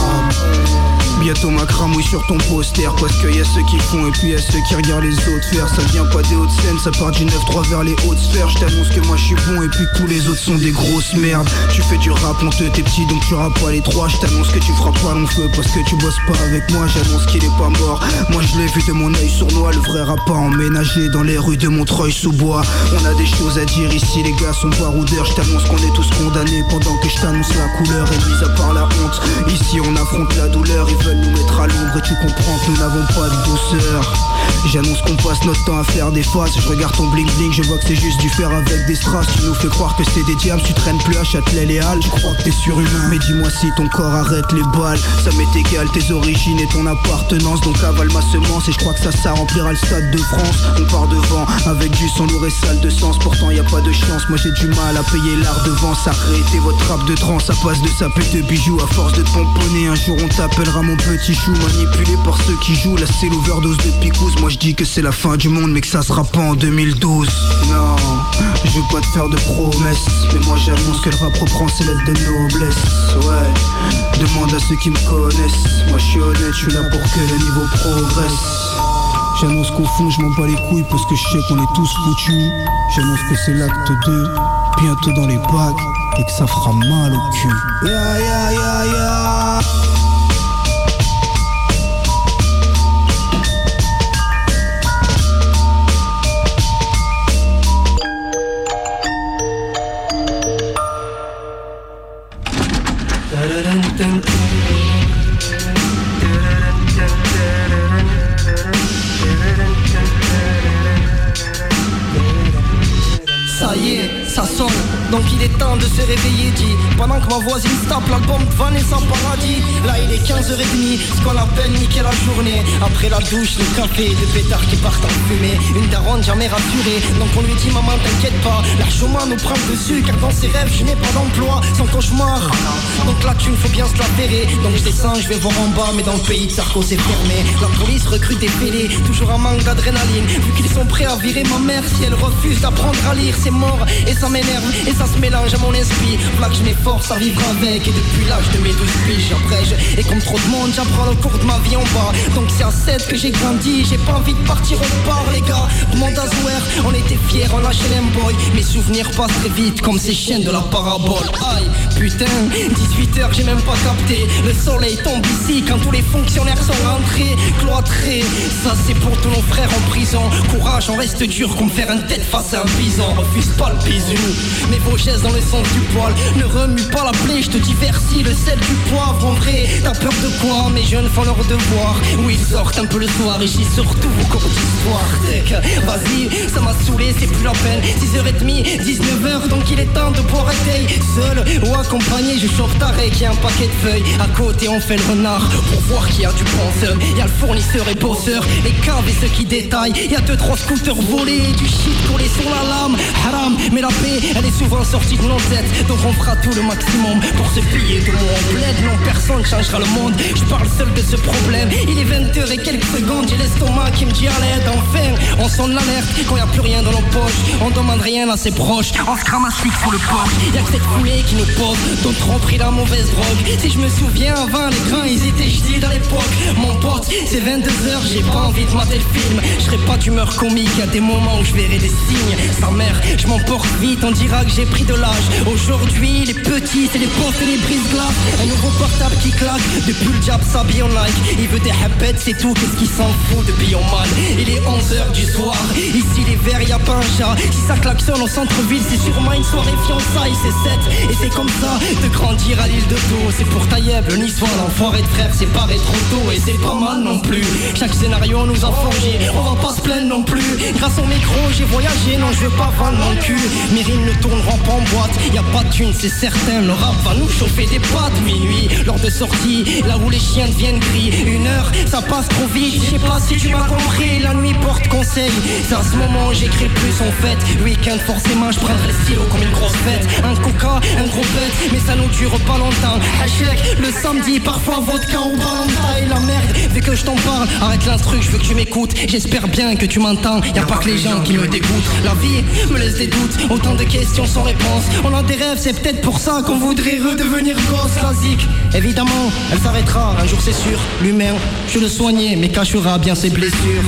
Bientôt ma cramouille sur ton poster. Parce qu'il y a ceux qui font et puis y a ceux qui regardent les autres faire. Ça vient pas des hautes scènes, ça part du 9-3 vers les hautes sphères. Je t'annonce que moi je suis bon et puis que tous les autres sont des grosses merdes. Tu fais du rap honteux, t'es petit donc tu rappes pas les trois. Je t'annonce que tu feras pas long feu parce que tu bosses pas avec moi. J'annonce qu'il est pas mort, moi je l'ai vu de mon œil sournois Le vrai rap pas emménagé dans les rues de Montreuil sous bois. On a des choses à dire ici les gars sont baroudeurs Je t'annonce qu'on est tous condamnés pendant que je t'annonce la couleur. Et mis à part la honte, ici on affronte la douleur. Ils veulent nous mettre à l'ombre et tu comprends que nous n'avons pas de douceur. J'annonce qu'on passe notre temps à faire des faces. Je regarde ton bling bling, je vois que c'est juste du fer avec des strass. Tu nous fais croire que c'est des diables, tu traînes plus à Châtelet les Halles. Je crois que t'es surhumain, mais dis-moi si ton corps arrête les balles. Ça m'est égal tes origines et ton appartenance. Donc avale ma semence et je crois que ça, ça remplira le stade de France. On part avec du sang lourd et sale de sens Pourtant y a pas de chance, moi j'ai du mal à payer l'art devant Ça arrêtez votre rap de trans, ça passe de saper de bijoux À force de pomponner, un jour on t'appellera mon petit chou Manipulé par ceux qui jouent, là c'est l'overdose de picous Moi je dis que c'est la fin du monde, mais que ça sera pas en 2012. Non, je veux pas te faire de promesses, mais moi j'annonce que le rap reprend ses lettres de noblesse. Ouais, demande à ceux qui me connaissent. Moi je suis honnête, je suis là pour que le niveau progresse. J'annonce qu'au fond je m'en bats les couilles parce que je sais qu'on est tous foutus. J'annonce que c'est l'acte 2, bientôt dans les bacs, et que ça fera mal au cul. Ya ya ya ya. Ça y est, ça sonne, donc il est temps de se réveiller dit. Pendant que ma voisine tape l'album de Vanessa Paradis. Là il est 15h30, ce qu'on appelle niquer la journée. Après la douche, le café, deux pétards qui partent en fumée. Une daronne jamais rassurée, donc on lui dit maman t'inquiète pas. La chemin nous prend dessus car dans ses rêves je n'ai pas d'emploi Sans cauchemar, donc là tu faut bien se la ferrer. Donc je descends, je vais voir en bas mais dans le pays de Sarko c'est fermé. La police recrute des fêlés, toujours un manque d'adrénaline. Vu qu'ils sont prêts à virer ma mère si elle refuse d'apprendre à lire C'est mort ça m'énerve et ça se mélange à mon esprit. Voilà je m'efforce à vivre avec Et depuis l'âge de mes 12 piges j'abrège Et comme trop de monde j'apprends le cours de ma vie en bas. Donc c'est à 7 que j'ai grandi. J'ai pas envie de partir au bar les gars. Demande à Zouer, on était fiers, on lâchait boy Mes souvenirs passent très vite comme ces chaînes de la parabole. Aïe putain 18h j'ai même pas capté. Le soleil tombe ici quand tous les fonctionnaires sont rentrés. Cloîtrés. Ça c'est pour tous nos frères en prison. Courage on reste dur comme faire une tête face à un bison Refuse pas le bisou Mais vos dans le sens du poil. Ne remue pas la plaie, je te divertis. Le sel du poivre En vrai, t'as peur de quoi Mes jeunes font leur devoir. Oui ils sortent un peu le soir Et j'y surtout vos cours d'histoire. Vas-y, ça m'a saoulé, c'est plus la peine. 6h30, 19h, donc il est temps de boire thé. Seul ou accompagné, je chauffe taré qui a un paquet de feuilles. À côté on fait le renard Pour voir qui a du penseur. Y'a le fournisseur et bosseur Les caves et ceux qui détaillent. Y'a deux trois scooters volés Du shit collé sur la lame. Haram, mais elle est souvent sortie de nos têtes Donc on fera tout le maximum pour se plier de mon bled Non personne changera le monde. Je parle seul de ce problème. Il est 20h et quelques secondes J'ai l'estomac qui me dit à l'aide Enfin on sonne l'alerte. Quand y a plus rien dans nos poches On demande rien à ses proches. On se cramassique sur le porche? Y'a que cette fumée qui nous pose. D'autres ont pris la mauvaise drogue. Si je me souviens avant les grains ils étaient jetés à l'époque Mon pote c'est 22h J'ai pas envie de mater le film. Je serai pas d'humeur comique Y'a des moments où je verrai des signes. Sa mère je m'emporte vite On dira que j'ai pris de l'âge. Aujourd'hui les petits c'est les et les brise-glaces Un nouveau portable qui claque. Depuis le diable s'habille en like Il veut des hapettes c'est tout. Qu'est-ce qu'il s'en fout de Bioman Il est 11h du soir. Ici les verts y a pas un chat. Si ça klaxonne au centre-ville C'est sûrement une soirée fiançailles. C'est 7 et c'est comme ça De grandir à l'île de Taux C'est pour Taïeb le niçois L'enfoiré de frère c'est pas trop tôt Et c'est pas mal non plus. Chaque scénario nous a forgé On va pas se plaindre non plus. Grâce au micro j'ai voyagé. Non je veux pas vendre mon cul Mes rimes ne tourneront pas en boîte. Y a pas de c'est certain. Le rap va nous chauffer des pattes. Minuit lors de sortie Là où les chiens deviennent gris. Une heure ça passe trop vite. Je sais pas si tu m'as compris. La nuit porte conseil. C'est à ce moment j'écris le plus en fait. Week-end forcément je prendrai le stylo comme une grosse fête. Un coca, un gros bête Mais ça nous dure pas longtemps. Hashtag le samedi Parfois vodka ou taille La merde vu que je t'en parle Arrête l'instru je veux que tu m'écoutes. J'espère bien que tu m'entends. Y a pas que les gens qui me dégoûtent. La vie me laisse des doutes de questions sans réponse. On a des rêves c'est peut-être pour ça qu'on voudrait redevenir gosse La zik évidemment elle s'arrêtera Un jour c'est sûr. L'humain je le soignais mais cachera bien ses blessures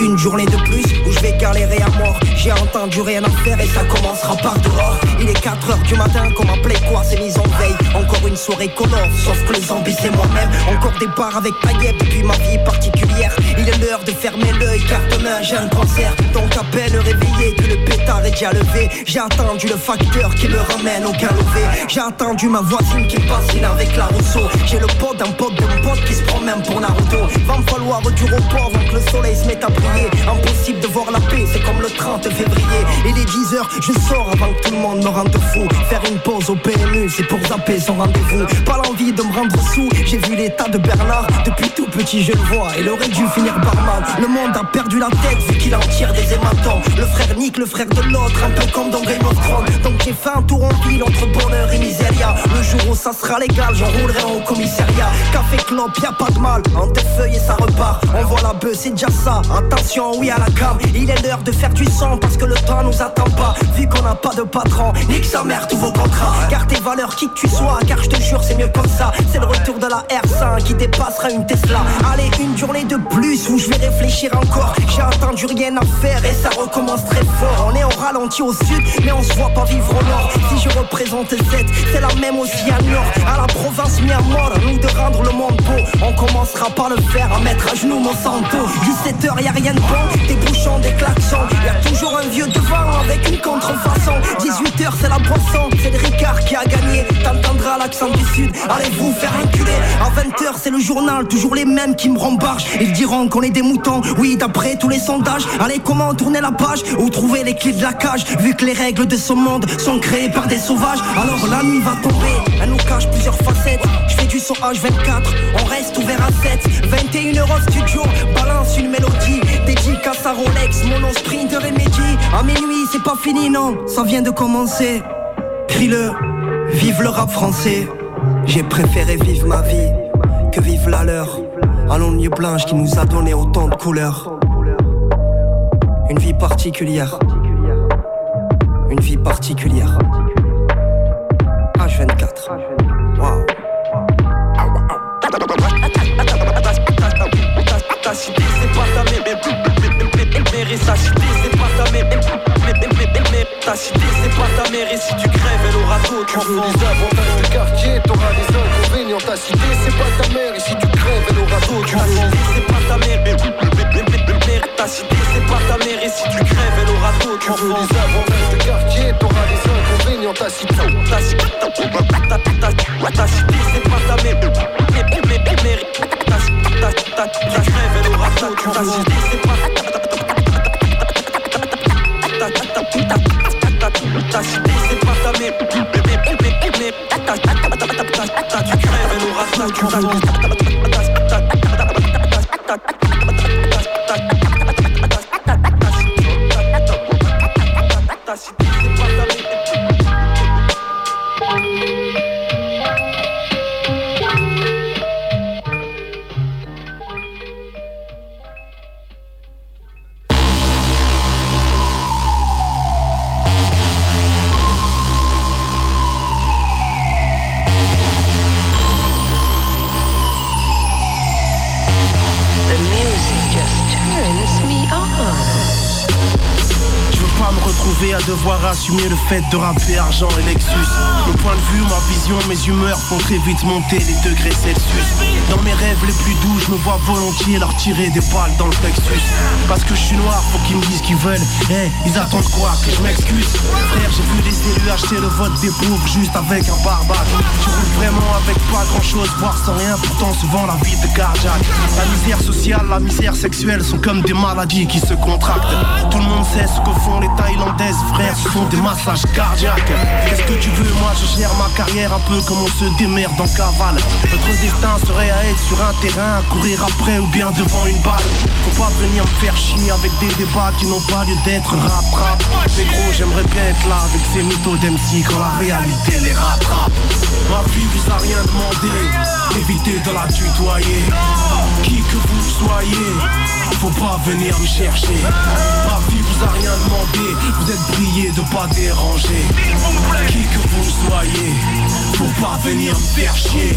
Une journée de plus où je vais galérer à mort. J'ai entendu rien à faire et ça commencera par dehors. Il est 4 heures du matin, comme appelé quoi, c'est mise en veille. Encore une soirée colore, sauf que les zombies c'est moi-même. Encore des bars avec paillettes, puis ma vie particulière. Il est l'heure de fermer l'œil car demain j'ai un concert. Donc à peine réveillé que le est. J'ai attendu le facteur qui me ramène au galové. J'ai attendu ma voisine qui bassine avec la Rousseau. J'ai le pote d'un pote d'un pote qui se même pour Naruto. Va me falloir du repos avant que le soleil se met à briller. Impossible de voir la paix, c'est comme le 30 février. Et les 10 heures, je sors avant que tout le monde me rende fou. Faire une pause au PMU, c'est pour zapper son rendez-vous. Pas l'envie de me rendre sous, j'ai vu l'état de Bernard. Depuis tout petit, je le vois, il aurait dû finir barman. Le monde a perdu la tête vu qu'il en tire des hématomes. Le frère nique le frère de l'autre, un peu comme dans Game of Thrones. Donc j'ai fait un tour en ville entre bonheur et miséria. Le jour où ça sera légal, j'enroulerai au commissariat. Café clope, y a pas de mal, en tes feuilles et ça repart. On voit la bœuf, c'est déjà ça. Attention, oui à la cam. Il est l'heure de faire du sang parce que le temps nous attend pas. Vu qu'on n'a pas de patron, nique sa mère tous vos contrats. Car tes valeurs, qui que tu sois, car je te jure, c'est mieux comme ça. C'est le retour de la R5 qui dépassera une Tesla. Allez, une journée de plus où je vais réfléchir encore. J'ai attendu rien à faire et ça recommence très fort. Au ralenti au sud, mais on se voit pas vivre au nord. Si je représente cette, c'est la même aussi à nord. À la province, mis à mort, nous de rendre le monde beau. On commencera par le faire, à mettre à genoux mon santo. 17h, y a rien de bon, des bouchons, des klaxons. Y a toujours un vieux devant avec une contrefaçon. 18h, c'est la boisson, c'est le Ricard qui a gagné. T'entendras l'accent du sud, allez vous faire enculer? À 20h, c'est le journal, toujours les mêmes qui me rembarchent. Ils diront qu'on est des moutons, oui, d'après tous les sondages. Allez, comment tourner la page? Ou trouver clés la cage Vu que les règles de ce monde sont créées par des sauvages. Alors la nuit va tomber, elle nous cache plusieurs facettes. Je fais du son H24, on reste ouvert à 7. 21 euros studio, balance une mélodie. Dédicace à Rolex, mono sprinter et Mehdi. À minuit, c'est pas fini, non, ça vient de commencer. Crie-le, vive le rap français. J'ai préféré vivre ma vie que vivre la leur. Allons nuit blanche qui nous a donné autant de couleurs. Une vie particulière. Une vie particulière. H24. Waouh. Ta cité, c'est pas ta mère. Sa cité, c'est pas ta mère. Ta cité, c'est pas ta mère. Et si tu crèves, elle aura tout. Tu veux les avantages de quartier, t'auras les inconvénients. Ta cité, c'est pas ta mère. Et si tu crèves, elle aura veux cité, c'est pas ta mère. Ta cité, c'est pas ta mère. Et si tu crèves, elle aura tout. Tu veux les avantages de quartier, t'auras les inconvénients. Ta cité, ta cité, ta cité, c'est pas ta mère. Ta crève, elle aura tout. Ta cité, c'est pas ta ta ta ta ta cité, c'est pas ta mère. Ta elle aura. Tu devoir assumer le fait de rapper argent et Lexus. Mon point de vue, ma vision, mes humeurs font très vite monter les degrés Celsius. Dans mes rêves les plus doux, je me vois volontiers leur tirer des balles dans le plexus Parce que je suis noir, faut qu'ils me disent qu'ils veulent. Eh, ils attendent quoi Que je m'excuse? Frère, j'ai vu des élus acheter le vote des pauvres juste avec un barbare. Tu roules vraiment avec pas grand chose, voire sans rien, pourtant souvent la vie de cardiaque. La misère sociale, la misère sexuelle sont comme des maladies qui se contractent. Tout le monde sait ce que font les Thaïlandaises, frère, ce sont des massages cardiaques. Qu'est-ce que tu veux, moi je gère ma carrière un peu comme on se démerde en cavale. Notre destin serait à être sur un terrain, à courir après ou bien devant une balle. Faut pas venir me faire chier avec des débats qui n'ont pas lieu d'être rap Mais gros, j'aimerais bien être là avec ces mythos d'MC quand la réalité les rattrape. Ma vie vous a rien demandé, évitez de la tutoyer Qui que vous soyez, faut pas venir me chercher. Ma vie vous a rien demandé, vous êtes brillé de pas déranger. Qui que vous soyez, faut pas venir me faire chier.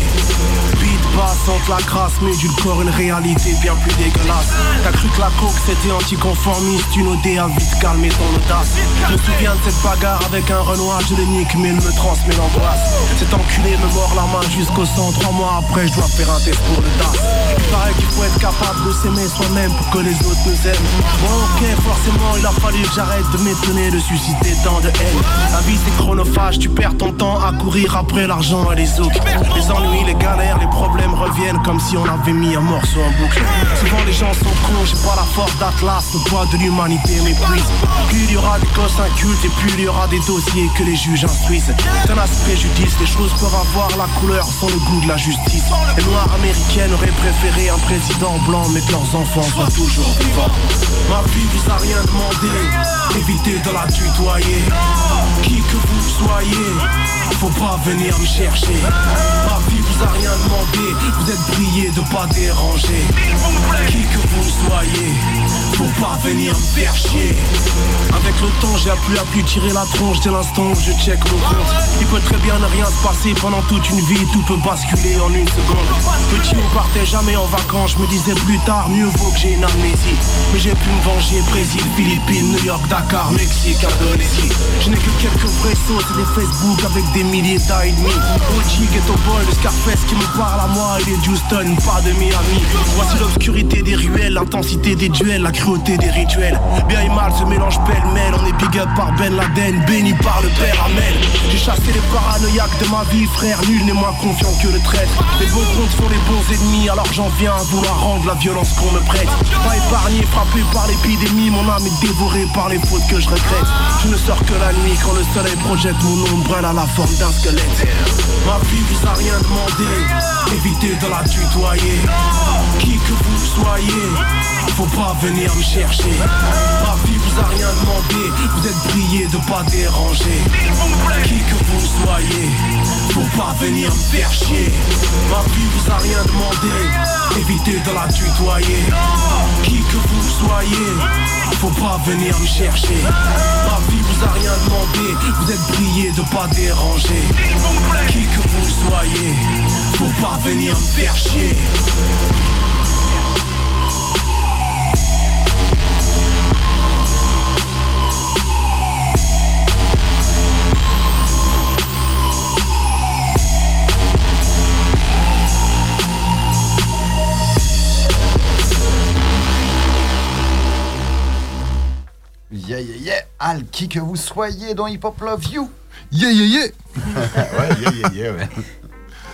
Beat basse entre la crasse, mais du corps une réalité bien plus dégueulasse. T'as cru que la coke c'était anticonformiste, une OD a vite calmé ton audace. Je me souviens de cette bagarre avec un Renoir, je le nique mais il me transmet l'angoisse. Cet enculé me mord la main jusqu'au sang, trois mois après je dois faire un test pour le DAS. Il paraît qu'il faut être capable de s'aimer soi-même pour que les autres nous aiment. Bon, ok, forcément, il a fallu que j'arrête de m'étonner de susciter tant de haine. La vie c'est chronophage, tu perds ton temps à courir après l'argent et les autres. Les ennuis, les galères, les problèmes reviennent comme si on avait mis un morceau en boucle. Souvent les gens sont cons, j'ai pas la force d'Atlas, le poids de l'humanité m'épuise. Plus il y aura des gosses incultes et plus il y aura des dossiers que les juges instruisent. Tenace préjudice, les choses peuvent avoir la couleur sans le goût de la justice. Les noirs américaines auraient préféré un président blanc, mais leurs enfants soient toujours vivants. Ma vie vous a rien demandé, évitez de la tutoyer. Qui que vous soyez, faut pas venir me chercher. Ma vie vous a rien demandé, vous êtes brillé de pas déranger. Qui que vous soyez, faut pas venir me faire chier. Avec le temps, j'ai appris à plus tirer la tronche dès l'instant où je check mon compte. Il peut très bien ne rien se passer pendant toute une vie, tout peut basculer en une seconde. Petit, on partait jamais en vacances, je me disais plus tard, mieux vaut que j'ai une amnésie. Mais j'ai pu me venger, Brésil, Philippines, New York, Dakar, Mexique, Indonésie. Je n'ai que quelques vrais sauts et des Facebook avec des milliers d'ennemis. OG, Ghetto Boy, le Scarface qui me parle à moi, il est Houston, pas de Miami. Voici l'obscurité des ruelles, l'intensité des duels, la cruauté des rituels. Bien et mal se mélange pêle-mêle, on est big up par Ben Laden, béni par le père Amel. J'ai chassé les paranoïaques de ma vie, frère, nul n'est moins confiant que le traître. Les bons comptes sont les bons ennemis, alors j'en viens à vouloir rendre la violence qu'on me prête. Pas épargné, frappé par l'épidémie, mon âme est dévorée par les fautes que je regrette. Je ne sors que la nuit quand le soleil projette mon ombre à la forme d'un squelette. Ma vie vous a rien demandé, évitez de la tutoyer. Qui que vous soyez, faut pas venir me chercher. Ma vie vous a rien demandé, vous êtes brillé de pas déranger. Qui que vous soyez, faut pas venir me faire chier. Ma vie vous a rien demandé, évitez de la tutoyer. Qui que vous soyez, faut pas venir me chercher. Ma vie vous a rien demandé, vous êtes brillé de pas déranger. Qui que vous soyez, faut pas venir me faire chier. Yeah, yeah, yeah. Al, qui que vous soyez dans Hip Hop Love You. Yeah, yeah, yeah. (laughs) ouais, yeah, yeah, yeah, ouais.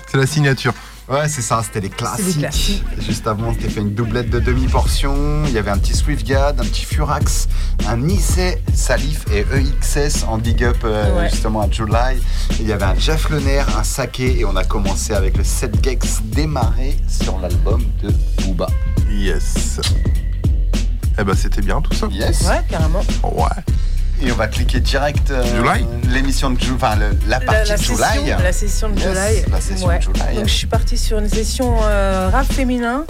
C'est la signature. Ouais, c'est ça, c'était les classiques. classiques. Juste avant, on s'était fait une doublette de demi-portion. Il y avait un petit Swiftgad, un petit Furax, un Nice, Salif et EXS en big up euh, Ouais. justement à July. Il y avait un Jeff Lener, un Saké et on a commencé avec le 7 Gex démarré sur l'album de Booba. Yes. Eh ben c'était bien tout ça. Yes. Ouais, carrément. Ouais. Et on va cliquer direct euh, July l'émission de Ju- enfin le- la partie la, de session, July. la session de Yes, July. La session de July. Donc je suis partie sur une session euh, rap féminin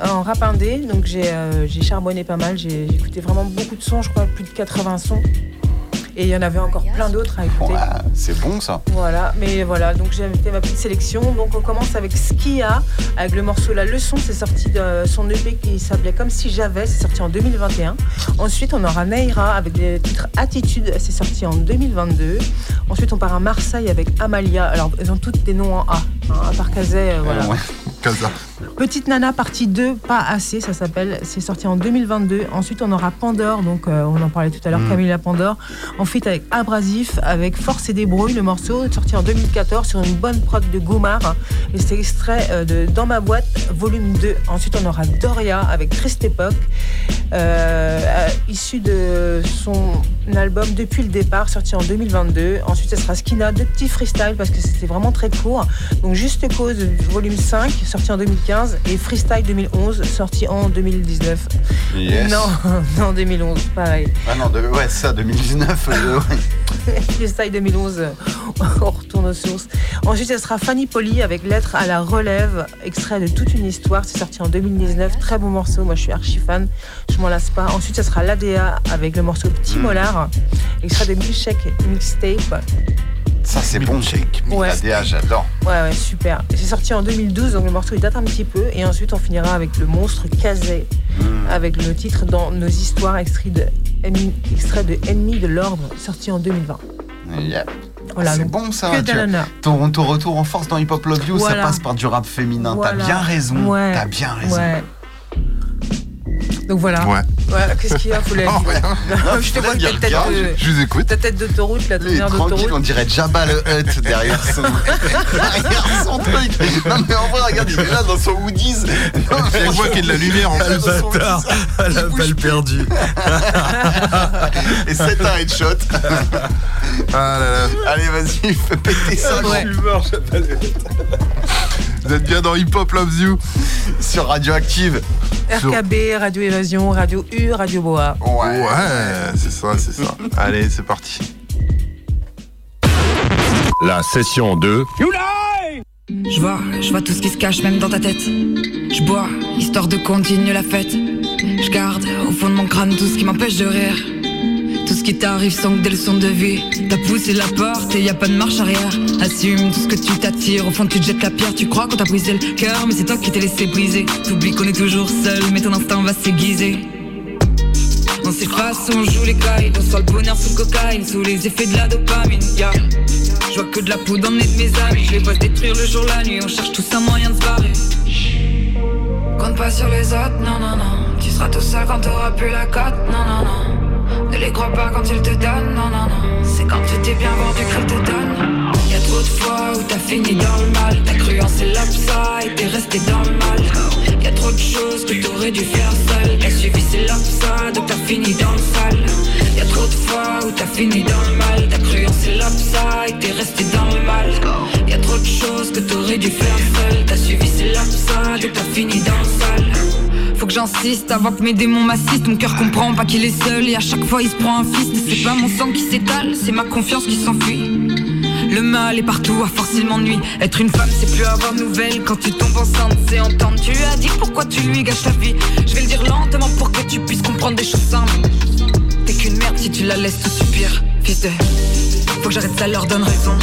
euh, en rap indé. Donc j'ai euh, j'ai charbonné pas mal. J'ai j'ai écouté vraiment beaucoup de sons, je crois plus de 80 sons. Et il y en avait encore plein d'autres à écouter. Ouais, c'est bon ça. Voilà, mais voilà, donc j'ai fait ma petite sélection. Donc on commence avec Skia, avec le morceau La Leçon, c'est sorti de son EP qui s'appelait Comme si j'avais, c'est sorti en 2021. Ensuite on aura Neira avec des titres Attitude, c'est sorti en 2022. Ensuite on part à Marseille avec Amalia, alors ils ont toutes des noms en A, hein, à part Kazay, euh, voilà. Ouais. Casa. Petite Nana partie 2, pas assez, ça s'appelle. C'est sorti en 2022. Ensuite, on aura Pandore, donc euh, on en parlait tout à l'heure, Mm. Camilla Pandore. Ensuite, avec Abrasif, avec Force et Débrouille, le morceau, sorti en 2014 sur une bonne prod de Gomard. Et c'est extrait euh, de Dans ma boîte, volume 2. Ensuite, on aura Doria avec Triste Époque, euh, euh, issu de son album Depuis le départ, sorti en 2022. Ensuite, ce sera Skina, deux petits freestyles parce que c'était vraiment très court. Donc, Juste Cause, volume 5, sorti en 2015. Et Freestyle 2011, sorti en 2019. Yes. Non, (laughs) non, 2011, pareil. Ah non, de- ouais, ça, 2019. euh, ouais. (laughs) Freestyle 2011, euh, (laughs) on retourne aux sources. Ensuite, ce sera Fanny Poli avec Lettre à la relève, extrait de toute une histoire. C'est sorti en 2019. Très bon morceau. Moi, je suis archi fan. Je m'en lasse pas. Ensuite, ce sera l'ADA avec le morceau Petit Molar, extrait de Milkshake Mixtape. Ça, c'est bon. Ouais. La DA, j'adore. Ouais, ouais, super. C'est sorti en 2012, donc le morceau il date un petit peu. Et ensuite, on finira avec le monstre Kazé, avec le titre Dans nos histoires, extrait de, Ennemi- extrait de Ennemi de l'ordre, sorti en 2020. Yep. Voilà, c'est donc, bon ça. que tu- ton, ton retour en force dans Hip Hop Love You, Voilà. ça passe par du rap féminin. Voilà. T'as bien raison. Ouais. T'as bien raison. Ouais. Donc voilà. Ouais. Voilà, qu'est-ce qu'il y a Faut la Oh, rien. Je te vois ta tête, de- Je vous écoute. ta tête d'autoroute, la tranquille, d'autoroute. on dirait Jabba le Hutt derrière son, (laughs) derrière son truc. Non mais en vrai, regarde, il est là dans son mais On voit qu'il y a de la lumière en plus. son Bâtard, à la (laughs) balle perdue. (laughs) Et c'est un headshot. Ah là là. Allez, vas-y, fais péter ça. Ouais. Je suis mort, Jabba le Hutt. Vous êtes bien dans Hip Hop Loves You. Sur Radioactive. RKB, Radio Évasion, Radio U, Radio Boa. Ouais. Ouais, c'est ça, c'est ça. Allez, c'est parti. La session 2. Je vois, je vois tout ce qui se cache même dans ta tête. Je bois, histoire de continuer la fête. Je garde au fond de mon crâne tout ce qui m'empêche de rire. Tout ce qui t'arrive sans que des leçons de vie. T'as poussé la porte et y a pas de marche arrière. Assume tout ce que tu t'attires. Au fond, tu te jettes la pierre. Tu crois qu'on t'a brisé le cœur, mais c'est toi qui t'es laissé briser. T'oublies qu'on est toujours seul, mais ton instinct va s'aiguiser. On s'efface, on joue les cailles, on sent le bonheur sous cocaïne, sous les effets de la dopamine. Yeah. Je vois que de la poudre le nez de mes amis, je les vois détruire le jour, la nuit, on cherche tous un moyen de se barrer. Compte pas sur les autres, non, non, non. Tu seras tout seul quand t'auras plus la cote, non, non, non. Les crois pas quand ils te donnent, non, non, non. C'est quand tu t'es bien vendu qu'ils te donnent. Y a trop de fois où t'as fini dans le mal, t'as cru en l'upside, t'es resté dans le mal. Y a trop de choses que t'aurais dû faire seul, t'as suivi c'est l'upside, donc t'as fini dans le sale. Y a trop de fois où t'as fini dans le mal, t'as cru en l'upside, t'es resté dans le mal. Y a trop de choses que t'aurais dû faire seul, t'as suivi c'est l'upside, donc t'as fini dans le sale. Faut que j'insiste avant que mes démons m'assistent. Mon cœur comprend pas qu'il est seul et à chaque fois il se prend un fist. C'est pas mon sang qui s'étale, c'est ma confiance qui s'enfuit. Le mal est partout, à force il. Être une femme, c'est plus avoir de nouvelles. Quand tu tombes enceinte, c'est entendre. Tu as dit pourquoi tu lui gâches ta vie. Je vais le dire lentement pour que tu puisses comprendre des choses simples. T'es qu'une merde si tu la laisses tout subir. Fils de. Faut que j'arrête, ça leur donne raison.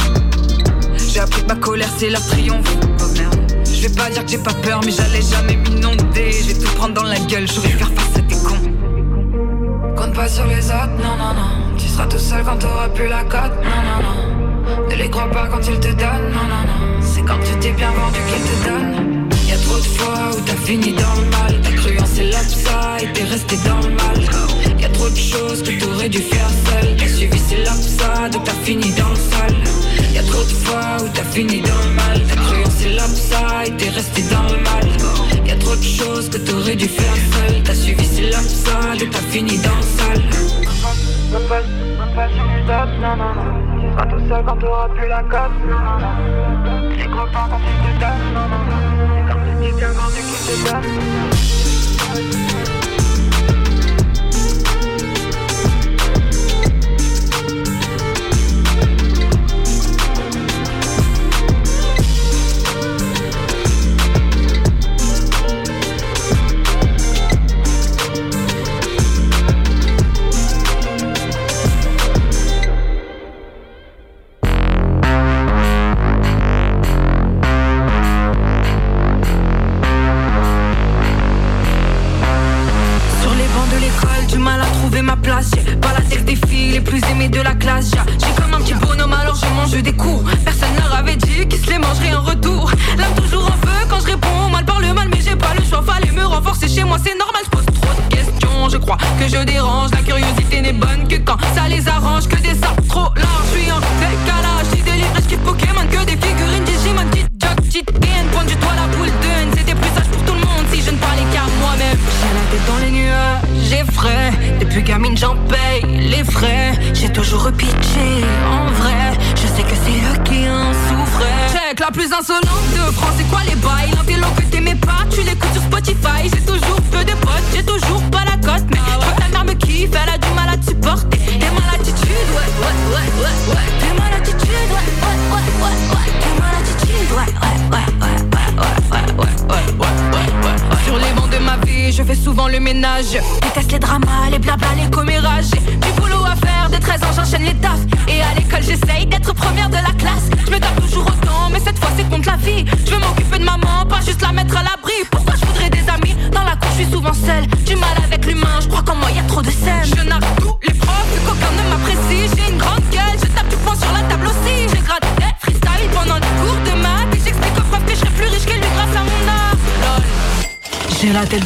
J'ai appris que ma colère, c'est leur triomphe. Oh merde. Je vais pas dire que j'ai pas peur, mais j'allais jamais m'inonder. Je vais tout prendre dans la gueule, je vais faire face à tes cons. Compte pas sur les autres, non, non, non. Tu seras tout seul quand t'auras plus la cote, non, non, non. Ne les crois pas quand ils te donnent, non, non, non. C'est quand tu t'es bien vendu qu'ils te donnent. Y a trop de fois où t'as fini dans le mal. T'as cru c'est l'upside, t'es resté dans le mal. Y a trop de choses que t'aurais dû faire seul. T'as suivi c'est l'upside, donc t'as fini dans le sale. Y a trop de fois où t'as fini dans le mal. T'as cru c'est l'upside, t'es resté dans le mal. Y a trop de choses que t'aurais dû faire seul. T'as suivi c'est l'upside, donc t'as fini dans le sale. Même pas, même pas sur non, non, non. Tu seras tout seul quand t'auras plus la cote, non. Les pas quand tu te non, non. C'est quand tu t'es vendu qu'ils te donnent. Música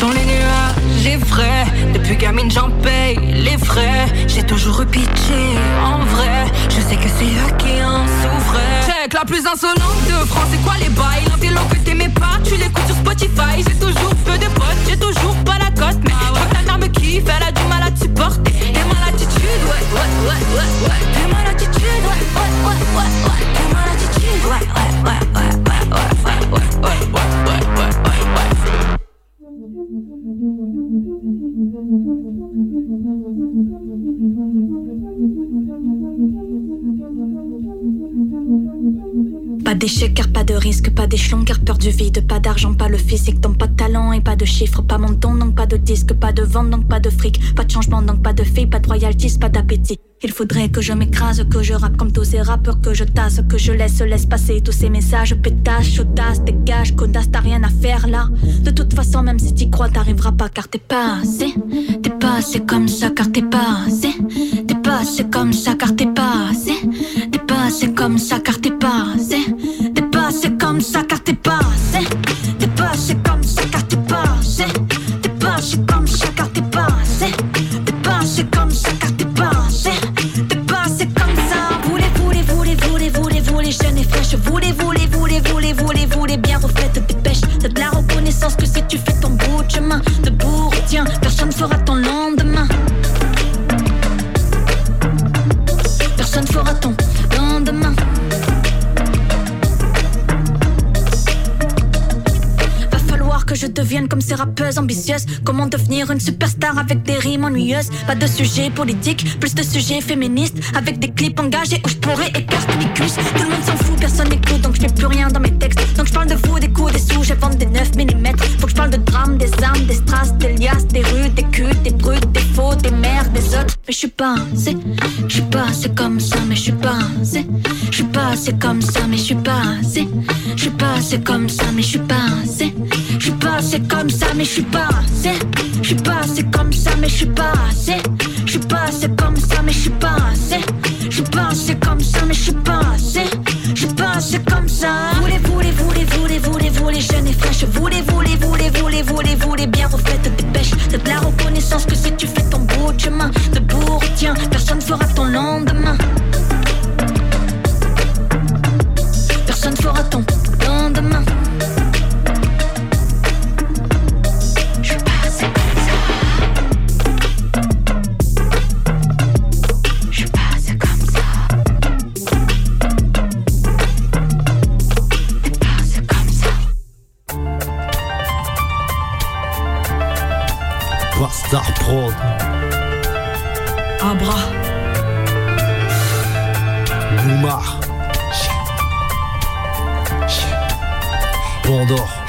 Dans les nuages, j'ai vrai. Depuis gamine, j'en paye les frais. J'ai toujours eu pitié, en vrai. Je sais que c'est eux qui en souffraient. Check la plus insolente de France, c'est quoi les bails? L'intello t'aimais pas, tu l'écoutes sur Spotify. J'ai toujours peu de potes, j'ai toujours pas la cote. Mais crois que ta mère me kiffe, elle a du mal à supporter. Et ma latitude, ouais, ouais, ouais, ouais, ouais. Et ma latitude, ouais, ouais, ouais, ouais, ouais. Et ma latitude, ouais, ouais, ouais, ouais, ouais, ouais, ouais, Pas d'échec car pas de risque, pas d'échelon car peur du vide, pas d'argent, pas le physique, donc pas de talent et pas de chiffres, pas mon ton donc pas de disque, pas de vente donc pas de fric, pas de changement donc pas de filles, pas de royalties, pas d'appétit. Il faudrait que je m'écrase, que je rappe comme tous ces rappeurs, que je tasse, que je laisse, laisse passer tous ces messages, pétasse, chaudasse, dégage, codasse, t'as rien à faire là. De toute façon, même si t'y crois, t'arriveras pas car t'es pas assez. T'es pas assez comme ça car t'es pas assez. T'es pas assez comme ça car t'es pas assez. T'es pas assez comme ça car Assez comme assez. T'es pas assez comme ça. Voulez, voulez, voulez, voulez, voulez, voulez, jeune et fraîche. Voulez, voulez, voulez, voulez, voulez, voulez, bien refaite des pêches. T'as de la reconnaissance que si tu fais ton bout de chemin, comme ces rappeuses ambitieuses. Comment devenir une superstar avec des rimes ennuyeuses? Pas de sujet politique, plus de sujets féministes. Avec des clips engagés où je pourrais écarter mes cuisses. Tout le monde s'en fout, personne n'écoute, donc je fais plus rien dans mes textes. Donc je parle de vous, des coups, des sous, vends des 9 mm. Faut que je parle de drames, des armes, des strass, des liasses, des rues, des culs, des brutes, des faux, des mères, des autres. Mais je suis pas assez, je suis pas assez comme ça, mais je suis pas assez. Je suis pas assez comme ça, mais je suis pas assez. Je suis pas assez comme ça, mais je suis pas assez. Je suis pas assez comme ça, mais je suis pas assez. Je suis pas assez comme ça, mais je suis pas assez. Je suis pas assez comme ça, mais je suis pas assez. Je suis pas assez comme ça, mais je suis pas assez. Je suis pas assez comme ça. Voulez, voulez, voulez, voulez, voulez, voulez, jeune et fraîche. Voulez, voulez, voulez, voulez, voulez, voulez, bien refaite des pêches. T'as de la reconnaissance que si tu fais ton bout de chemin, retiens, personne fera ton lendemain. Personne fera ton lendemain. Bastard Prod. Abra. Boumar. Pandore.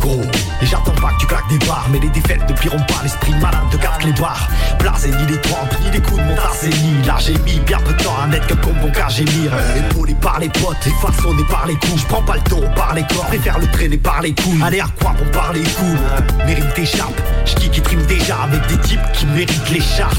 Gros. Et j'attends pas que tu claques des barres Mais les défaites ne piront pas. L'esprit malade de garde les barres. Blasé ni les trompes, ni les coups de mon ni Là j'ai mis bien peu de temps à n'être que comme bon cas gémir Épaulé par les potes et façonné par les coups. Je prends pas le taureau par les corps, préfère le traîner par les couilles. Allez à quoi pour parler cool Mérite t'échappe, et trime déjà avec des types qui méritent les charts.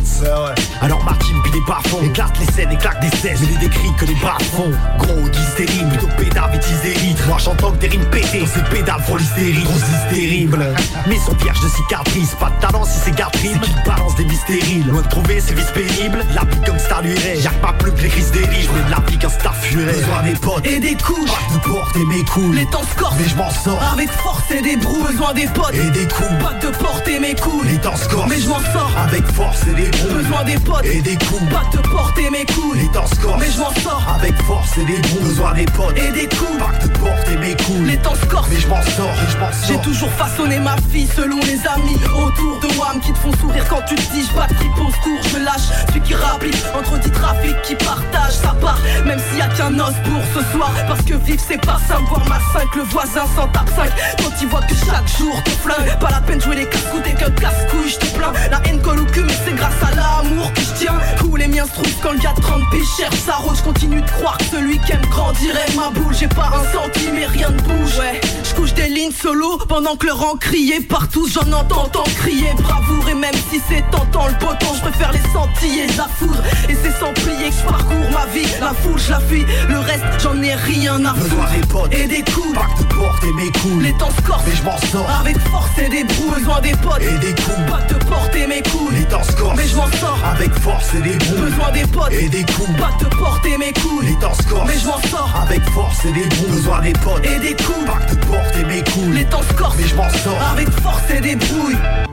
Alors Martin puis les bas fonds Éclate les scènes, éclate des 16 Mais les décris que les bras font Gros disent des rimes, plutôt pédave et des litres. Moi j'entends que des rimes pétées, ces pédales font l'hystérie Grosse terrible. Mais son vierge de cicatrices. Pas de talent si c'est garde-rime Qu'il balance des mystériles. Loin de trouver ses vices pénibles. La vie comme star lui que pas plus que les crises des riches. Mais de la vie qu'un star furet. Besoin des potes. Et des couches. Pas de porte et mes couilles. Les temps se Mais je m'en sors. Avec force et des brous. Besoin des potes. Et des coups. Pas de porter mes couilles. Les temps Mais je m'en sors Avec force et des brous Besoin des potes. Et des coups. Pas de porter mes couilles. Les temps se corsent Mais je m'en sors Avec force et des brous Besoin des potes. Et des coups. Pas de porte et mes couilles. Les temps se corsent Mais je m'en sors Et je m'en J'ai sors toujours façonné ma fille selon les amis. Autour de WAM qui te font sourire quand tu te dis Je fripe au secours, je lâche Celui qui rapplique entre dix trafics qui partage sa part. Même s'il y a qu'un os pour ce soir. Parce que vivre c'est pas simple Voir ma 5, le voisin s'en tape 5 Quand il voit que chaque jour te flingue Pas la peine de jouer les casse-coups dès qu'un casse-couille je te plains La haine colle au cul mais c'est grâce à l'amour que je tiens. Tous les miens se trouvent quand le gars de 30 p cherche sa rose Je continue de croire que celui qui aime grandirait ma boule. J'ai pas un centime mais rien ne bouge. Ouais, je couche des lignes solo pendant que le rang criait partout. J'en entends tant crier. Bravoure et même si c'est tentant le poton Je préfère les sentiller de la foudre. Et c'est sans plier que je parcours ma vie. La foule je la fuis, le reste j'en ai rien à Besoin foutre. des potes, Et des coups, pas de porte et mes couilles. les temps se corsent. Mais je m'en sors. Avec force et des brous, besoin des et des coups. Pas de porter mes couilles. Les temps se corsent Mais je m'en sors. Avec force et des brouilles. Besoin des potes. Et des coups. Pas de porter mes couilles. Les temps se corsent Mais je m'en sors. Avec force et des brouilles. Besoin des potes. Et des coups. Pas de porte et mes couilles. Les temps se corsent Mais je m'en sors. Avec force et des brouilles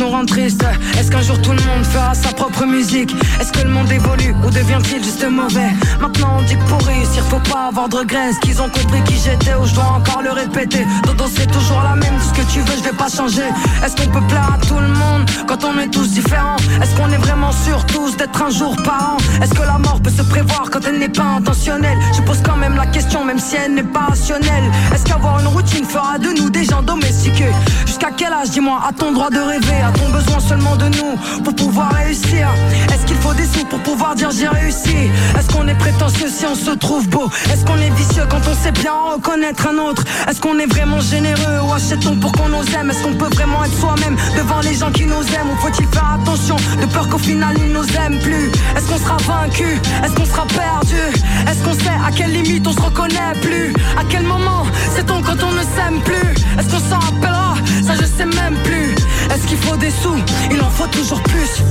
nous rend triste. Est-ce qu'un jour tout le monde sa propre musique. Est-ce que le monde évolue ou devient-il juste mauvais? Maintenant on dit que pour réussir faut pas avoir de regrets. Qu'ils ont compris qui j'étais ou je dois encore le répéter. Dodo c'est toujours la même, dis ce que tu veux je vais pas changer. Est-ce qu'on peut plaire à tout le monde quand on est tous différents? Est-ce qu'on est vraiment sûrs tous d'être un jour par an Est-ce que la mort peut se prévoir quand elle n'est pas intentionnelle? Je pose quand même la question même si elle n'est pas rationnelle. Est-ce qu'avoir une routine fera de nous des gens domestiqués? Jusqu'à quel âge dis-moi a-t-on droit de rêver? A-t-on besoin seulement de nous pour pouvoir Est-ce qu'il faut des sous pour pouvoir dire j'ai réussi? Est-ce qu'on est prétentieux si on se trouve beau? Est-ce qu'on est vicieux quand on sait bien reconnaître un autre? Est-ce qu'on est vraiment généreux ou achetons pour qu'on nous aime? Est-ce qu'on peut vraiment être soi-même devant les gens qui nous aiment? Ou faut-il faire attention de peur qu'au final ils nous aiment plus? Est-ce qu'on sera vaincu? Est-ce qu'on sera perdu? Est-ce qu'on sait à quelle limite on se reconnaît plus? À quel moment sait-on quand on ne s'aime plus? Est-ce qu'on s'en rappellera? Ça je sais même plus Est-ce qu'il faut des sous? Il en faut toujours plus.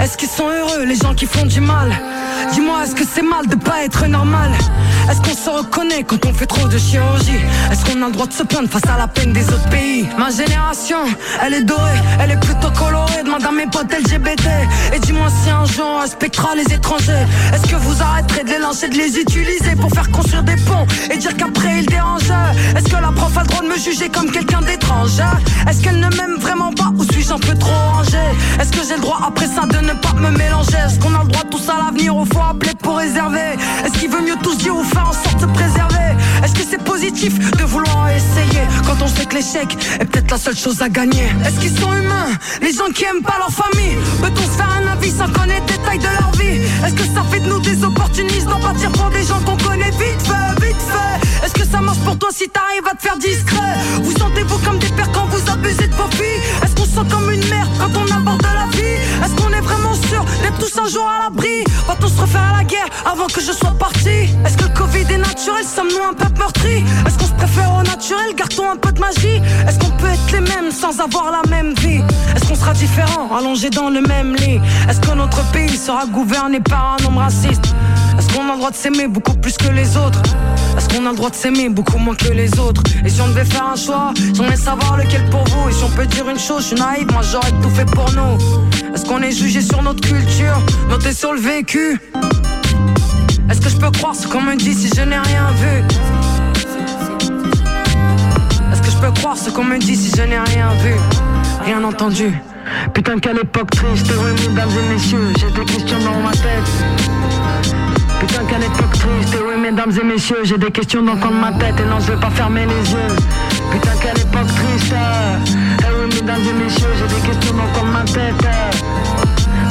Est-ce qu'ils sont heureux les gens qui font du mal? Dis-moi est-ce que c'est mal de pas être normal? Est-ce qu'on se reconnaît quand on fait trop de chirurgie? Est-ce qu'on a le droit de se plaindre face à la peine des autres pays? Ma génération, elle est dorée, elle est plutôt colorée. Demande à mes potes LGBT Et dis-moi si un jour on respectera les étrangers. Est-ce que vous arrêterez de les lancer, de les utiliser Pour faire construire des ponts et dire qu'après ils dérangent? Est-ce que la prof a le droit de me juger comme quelqu'un d'étrange Est-ce qu'elle ne m'aime vraiment pas ou suis-je un peu trop rangé Est-ce que j'ai le droit après ça de ne pas me mélanger? Au faut appeler pour réserver. Est-ce qu'il veut mieux tous dire ou faire en sorte de se préserver? Est-ce que c'est positif de vouloir essayer Quand on sait que l'échec est peut-être la seule chose à gagner? Est-ce qu'ils sont humains Les gens qui aiment pas leur famille? Peut-on se faire un avis sans connaître les détails de leur vie? Est-ce que ça fait de nous des opportunistes d'en partir pour des gens qu'on connaît vite fait, vite fait? Est-ce que ça marche pour toi si t'arrives à te faire discret? Vous sentez-vous comme des pères quand vous abusez de vos filles? Est-ce qu'on se sent comme une merde quand on aborde la vie? Vraiment sûr d'être tous un jour à l'abri. Va-t-on se refaire à la guerre avant que je sois parti. Est-ce que le Covid est naturel Sommes-nous un peuple meurtri? Est-ce qu'on se préfère au naturel Garde-t-on un peu de magie? Est-ce qu'on peut être les mêmes sans avoir la même vie? Est-ce qu'on sera différents allongés dans le même lit? Est-ce que notre pays sera gouverné par un homme raciste? Est-ce qu'on a le droit de s'aimer beaucoup plus que les autres? Est-ce qu'on a le droit de s'aimer beaucoup moins que les autres? Et si on devait faire un choix J'aimerais savoir lequel pour vous Et si on peut dire une chose, je suis naïve, moi j'aurais tout fait pour nous. Est-ce qu'on est jugé sur notre culture? Noté sur le vécu. Est-ce que je peux croire ce qu'on me dit si je n'ai rien vu? Est-ce que je peux croire ce qu'on me dit si je n'ai rien vu? Rien entendu. Putain quelle époque triste, oui mesdames et messieurs. J'ai des questions dans ma tête Putain quelle époque triste, oui mesdames et messieurs J'ai des questions dans le coin de ma tête Et non je vais pas fermer les yeux. Putain quelle époque triste. Eh oui mesdames et messieurs J'ai des questions dans le coin de ma tête.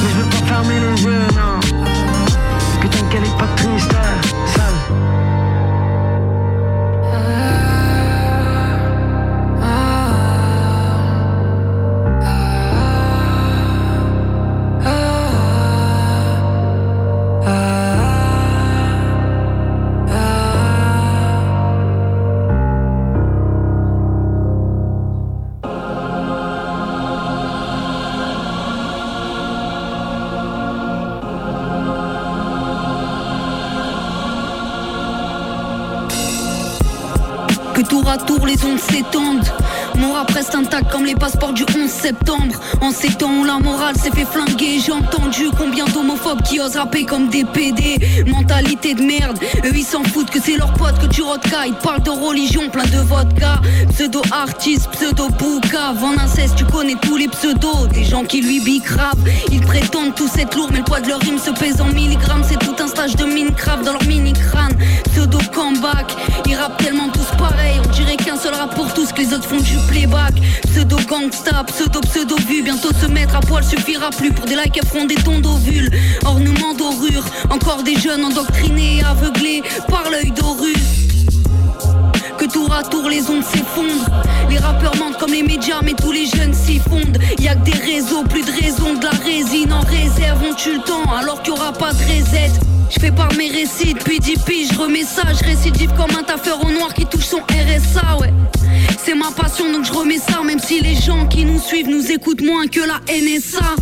Mais je veux pas fermer les yeux, non. Putain quelle époque triste. Sale Que tour comme les passeports du 11 septembre. En ces temps où la morale s'est fait flinguer, j'ai entendu combien d'homophobes qui osent rapper comme des PD. Mentalité de merde, eux ils s'en foutent que c'est leur pote que tu rodka. Ils parlent de religion, plein de vodka. Pseudo-artiste, pseudo-bouca. Van tu connais tous les pseudos. Des gens qui lui bicravent. Ils prétendent tous être lourds, mais le poids de leur rime se pèse en milligrammes. C'est tout un stage de Minecraft dans leur mini-crâne. Pseudo-comeback, ils rappent tellement tous pareil. On dirait qu'un seul rap pour tous, que les autres font du playback. Pseudo-gangsta, pseudo-pseudo-vu. Bientôt se mettre à poil suffira plus pour des likes et feront des tons d'ovules. Ornements dorures, encore des jeunes endoctrinés aveuglés par l'œil d'Horus que tour à tour les ondes s'effondrent. Les rappeurs mentent comme les médias, mais tous les jeunes s'y fondent. Y a que des réseaux, plus de raison, de la résine en réserve. On tue le temps alors qu'il y aura pas de reset. Je fais par mes récits depuis 10 piges, je remets ça, je récidive comme un taffeur au noir qui touche son RSA, ouais. C'est ma passion donc je remets ça, même si les gens qui nous suivent nous écoutent moins que la NSA.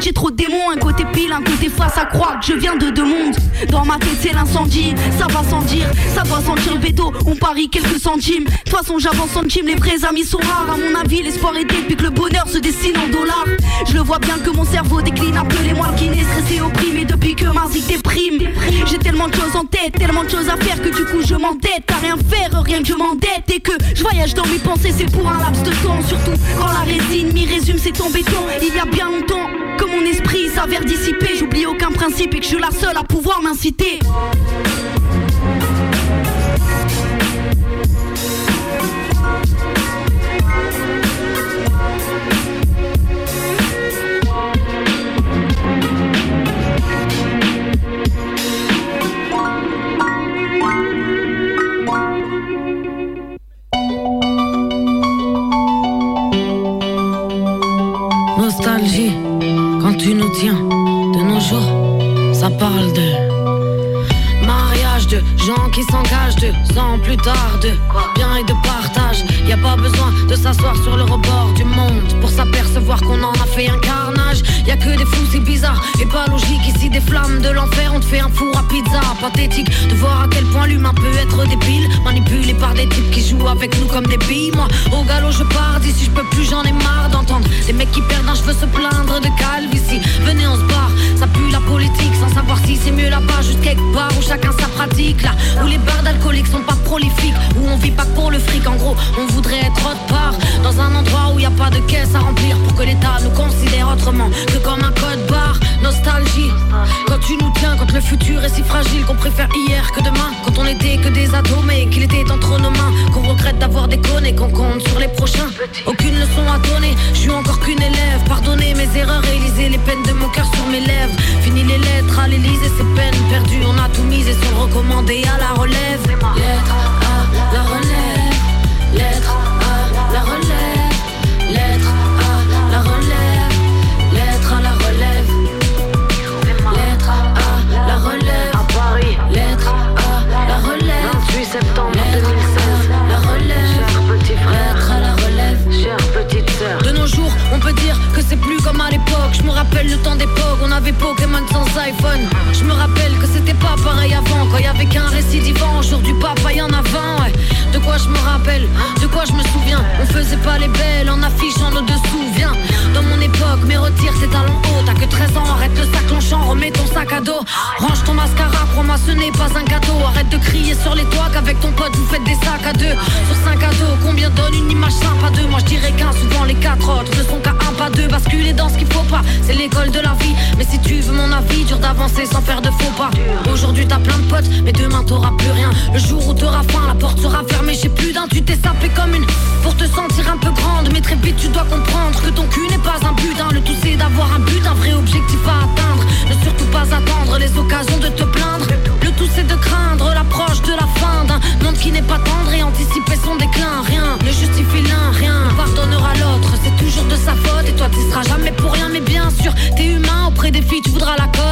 J'ai trop de démons. Un côté pile, un côté face à croire je viens de deux mondes. Dans ma tête c'est l'incendie, ça va sans dire, ça doit sentir le béto. On parie quelques centimes. De toute façon j'avance en team, les vrais amis sont rares. À mon avis, l'espoir est depuis que le bonheur se dessine en dollars. Je le vois bien que mon cerveau décline, appelez-moi le kiné, stressé, opprimé depuis que ma zik déprime. J'ai tellement de choses en tête, tellement de choses à faire que du coup je m'endette. À rien faire, rien que je m'endette et que je voyage dans mes pensées, c'est pour un laps de temps. Surtout quand la résine m'y résume, c'est en béton. Il y a bien longtemps que mon esprit s'avère dissipé. J'oublie aucun principe et que je suis la seule à pouvoir m'inciter. Ça parle de mariage, de gens qui s'engagent de ans plus tard, de bien et de partage. Y a pas besoin de s'asseoir sur le rebord du monde pour s'apercevoir qu'on en a fait un carnage. Y a que des fous, c'est bizarre et pas logique. Ici, des flammes de l'enfer, on te fait un four à pizza. Pathétique de voir à quel point l'humain peut être débile, manipulé par des types qui jouent avec nous comme des billes. Moi, au galop, je pars d'ici, je peux plus, j'en ai marre d'entendre des mecs qui perdent un cheveu se plaindre de calvitie. Venez, on se barre, ça pue la politique sans savoir si c'est mieux là-bas, juste quelque part où chacun sa pratique. Là où les bars d'alcooliques sont pas prolifiques, où on vit pas pour le fric. En gros, on voudrait être autre part, dans un endroit où y a pas de caisse à remplir pour que l'État nous considère autrement comme un code barre. Nostalgie, quand tu nous tiens, quand le futur est si fragile qu'on préfère hier que demain, quand on était que des ados mais qu'il était entre nos mains, qu'on regrette d'avoir déconné, qu'on compte sur les prochains. Aucune leçon à donner, je suis encore qu'une élève. Pardonnez mes erreurs et lisez les peines de mon cœur sur mes lèvres. Fini les lettres à l'Élysée, et ses peines perdues. On a tout misé sur le recommandé à la relève. Lettre à la relève. Lettre septembre 2016. La relève. Cher petit frère. À la relève. Chère petite sœur. De nos jours, on peut dire que c'est plus comme à l'époque. Je me rappelle le temps d'époque, on avait Pokémon sans iPhone. Je me rappelle que c'était pas pareil avant, quand y avait qu'un récidivant. Jour du papa, y en a 20, ouais. De quoi je me rappelle, de quoi je me souviens? On faisait pas les belles en affichant nos dessous. Viens, dans mon époque, mais retire tes talons hauts. T'as que 13 ans, arrête le sac longchamp, remets ton sac à dos. Range ton mascara, crois-moi, ce n'est pas un gâteau. Arrête de crier sur les toits qu'avec ton pote vous faites des sacs à deux. Sur 5 à dos, combien donne une image à deux? Moi je dirais qu'un, souvent les quatre autres ne sont qu'à un pas deux. Basculer dans ce qu'il faut pas, c'est l'école de la vie. Mais si tu veux mon avis, dur d'avancer sans faire de faux pas. Aujourd'hui t'as plein de potes, mais demain t'auras plus rien. Le jour où t'auras faim, la porte sera fermée, j'ai plus putain, tu t'es sapé comme une pour te sentir un peu grande. Mais très vite, tu dois comprendre que ton cul n'est pas un butin. Le tout, c'est d'avoir un but, un vrai objectif à atteindre. Ne surtout pas attendre les occasions de te plaindre. Le tout, c'est de craindre l'approche de la fin d'un monde qui n'est pas tendre et anticiper son déclin. Rien ne justifie l'un, rien ne pardonnera l'autre. C'est toujours de sa faute et toi, tu seras jamais pour rien. Mais bien sûr, t'es humain auprès des filles, tu voudras la cote.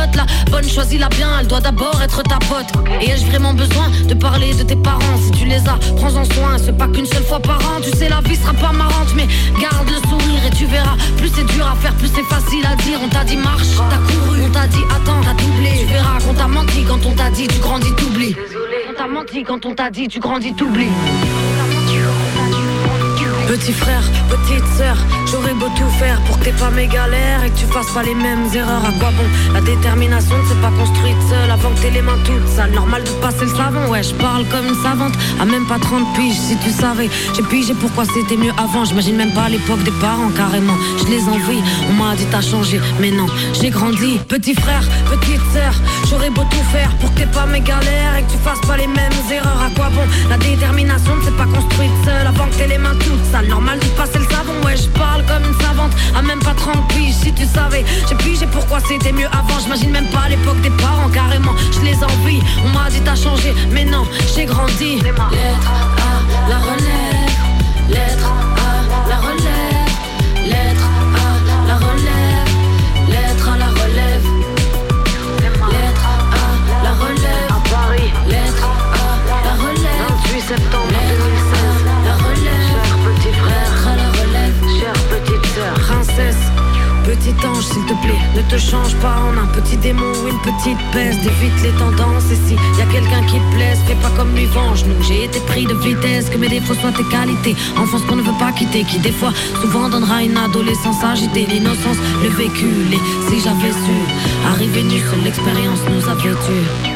Bonne, choisis-la bien, elle doit d'abord être ta pote. Et ai-je vraiment besoin de parler de tes parents? Si tu les as, prends-en soin, c'est pas qu'une seule fois par an. Tu sais, la vie sera pas marrante, mais garde le sourire et tu verras. Plus c'est dur à faire, plus c'est facile à dire. On t'a dit marche, t'as couru, on t'a dit attends, t'as doublé. Tu verras qu'on t'a menti quand on t'a dit tu grandis, t'oublies. On t'a menti quand on t'a dit tu grandis, t'oublies. Petit frère, petite sœur, j'aurais beau tout faire pour que t'aies pas mes galères et que tu fasses pas les mêmes erreurs. À quoi bon La détermination ne s'est pas construite seule avant que t'aies les mains toutes sales. Normal de passer le savon, ouais, je parle comme une savante. À même pas 30 piges, si tu savais. J'ai pigé pourquoi c'était mieux avant. J'imagine même pas l'époque des parents, carrément. Je les envie, on m'a dit t'as changé, mais non, j'ai grandi. Petit frère, petite sœur, j'aurais beau tout faire pour que t'aies pas mes galères et que tu fasses pas les mêmes erreurs. À quoi bon La détermination ne s'est pas construite seule avant que t'aies les mains toutes sales. Normal de passer le savon, ouais, je parle comme une savante. À même pas 30 piges, si tu savais. J'ai pigé pourquoi c'était mieux avant. J'imagine même pas l'époque des parents, carrément. Je les envie, on m'a dit t'as changé, mais non, j'ai grandi. Lettre la lettre Petit ange, s'il te plaît, ne te change pas en un petit démon ou une petite peste. Évite les tendances et si y a quelqu'un qui te plaise, fais pas comme lui venge-nous. J'ai été pris de vitesse, que mes défauts soient tes qualités. Enfance qu'on ne veut pas quitter, qui des fois souvent donnera une adolescence agitée. L'innocence, le vécu, les si j'avais su. Arriver nu, seule l'expérience nous a vêtus.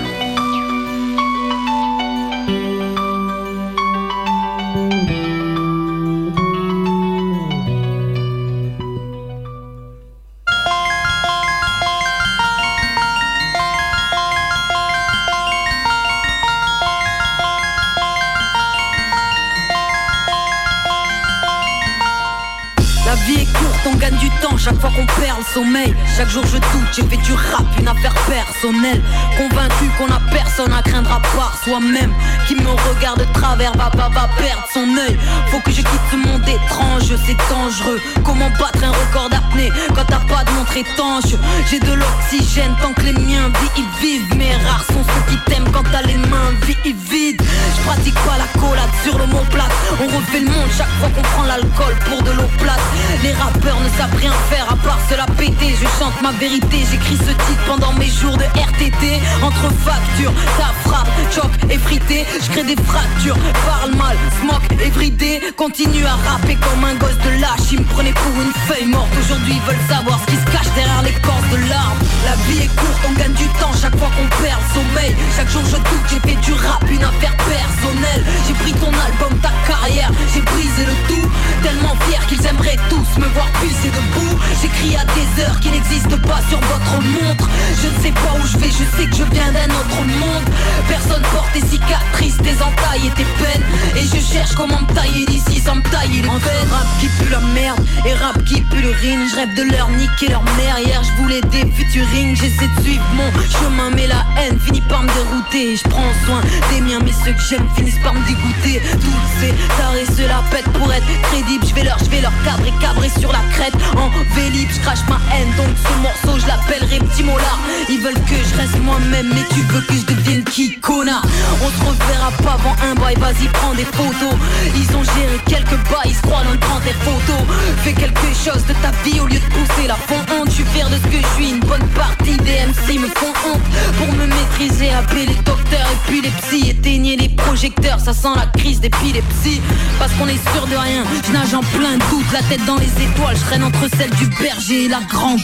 Chaque jour je doute, j'ai fait du rap, une affaire personnelle. Convaincu qu'on a personne à craindre à part soi-même. Qui me regarde de travers va, va, va perdre son œil. Faut que je quitte ce monde étrange, c'est dangereux. Comment battre un record d'apnée quand t'as pas de montre étanche? J'ai de l'oxygène tant que les miens vivent, ils vivent. Mais rares sont ceux qui t'aiment quand t'as les mains vi- vides. Je pratique pas la collade sur le mot plate. On refait le monde chaque fois qu'on prend l'alcool pour de l'eau plate. Les rappeurs ne savent rien faire à part se la péter. Je chante ma vérité, j'écris ce titre pendant mes jours de RTT. Entre factures, ta frappe, choc effrité. Je crée des fractures, parle mal, smoke everyday. Continue à rapper comme un gosse de lâche. Ils me prenaient pour une feuille morte. Aujourd'hui, ils veulent savoir ce qui se cache derrière l'écorce de l'arbre. La vie est courte, on gagne du temps chaque fois qu'on perd le sommeil. Chaque jour, je doute, j'ai fait du rap, une affaire personnelle. J'ai pris ton album, ta carrière, j'ai brisé le tout. Tellement fier qu'ils aimeraient tous me voir pisser debout. J'écris à des heures qui n'existent pas sur votre montre. Je ne sais pas où je vais, je sais que je viens d'un autre monde. Personne porte tes cicatrices, tes entailles et tes peines. Et je cherche comment me tailler d'ici sans me tailler les rap qui pue la merde et rap qui pue le ring. Je rêve de leur niquer leur mère. Hier, je voulais des futurings. J'essaie de suivre mon chemin, mais la haine finit par me dérouter. Je prends soin des miens, mais ceux que j'aime finissent par me dégoûter. Toutes ces tarés se la pètent pour être crédible. Je vais leur, je vais leur cadrer, cabrer sur la crête. En vélib, je crache ma haine. Donc ce morceau, je l'appellerai petit molar. Ils veulent que je reste moi-même, mais tu veux que je devienne qui, connard On se reverra pas avant un bail, vas-y, prends des photos. Ils ont géré quelques bails, ils se croient dans le grand des photos. Fais quelque chose de ta vie au lieu de pousser la fond honte. Suis fier de ce que je suis, une bonne partie des MC me font honte. Pour me maîtriser, appeler les docteurs et puis les psys. Éteignez les projecteurs, ça sent la crise d'épilepsie. Parce qu'on est sûr de rien, je nage en plein doute. La tête dans les étoiles, je traîne entre celle du berger et la grande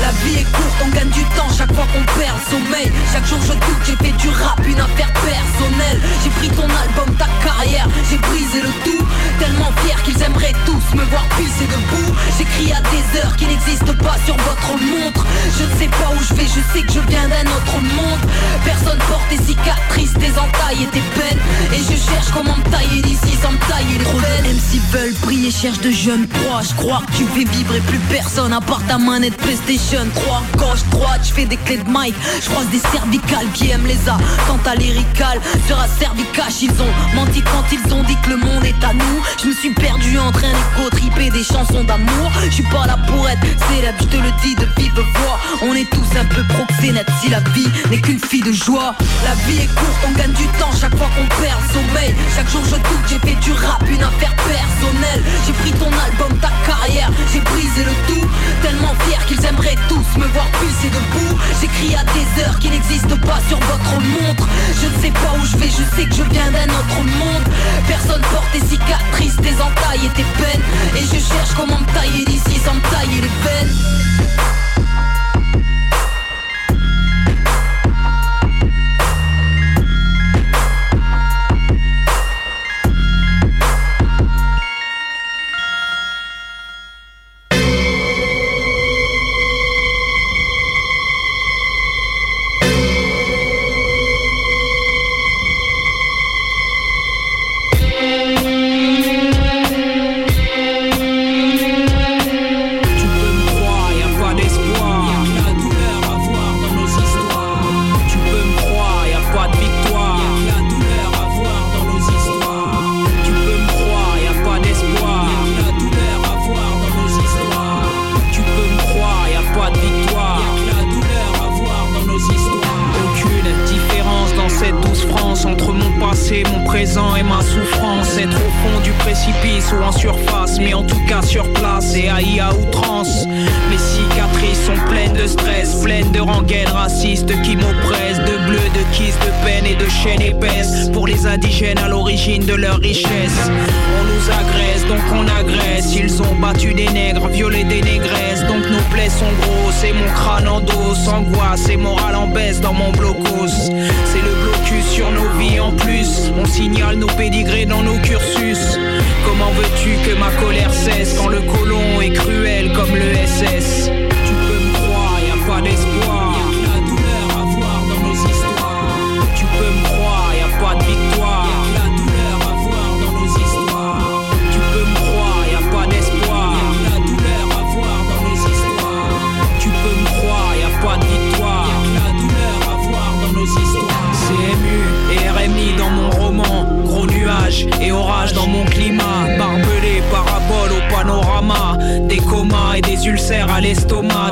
La vie est courte, on gagne du temps chaque fois qu'on perd le sommeil. Chaque jour je doute, j'ai fait du rap, une affaire personnelle. J'ai pris ton album, ta carrière, j'ai brisé le tout. Tellement fier qu'ils aimeraient tous me voir pisser debout. J'écris à des heures qui n'existent pas sur votre montre. Je ne sais pas où je vais, je sais que je viens d'un autre monde. Personne porte tes cicatrices, tes entailles et tes peines. Et je cherche comment me tailler d'ici sans me tailler les veines MC veulent briller, cherchent de jeunes proies Je crois que tu fais vibrer plus personne à part ta manette PlayStation 3 Gauche, droite, je fais des clés de mic. Je croise des cervicales qui aiment les A Quand à lyrical sera cervicache Ils ont menti quand ils ont dit que le monde est à nous. Je me suis perdu en train d'éco triper des chansons d'amour. Je suis pas là pour être célèbre, je te le dis de vive voix. On est tous un peu proxénètes si la vie n'est qu'une fille de joie. La vie est courte, on gagne du temps chaque fois qu'on perd le sommeil. Chaque jour je doute, j'ai fait du rap une affaire personnelle. J'ai pris ton album, ta carrière, j'ai brisé le tout. Tellement fier qu'ils aimeraient tous me voir et debout. J'écris à des heures qui n'existent pas sur votre montre. Je ne sais pas où je vais, je sais que je viens d'un autre monde. Personne porte tes cicatrices, tes entailles et tes peines. Et je cherche comment me tailler d'ici sans me tailler les veines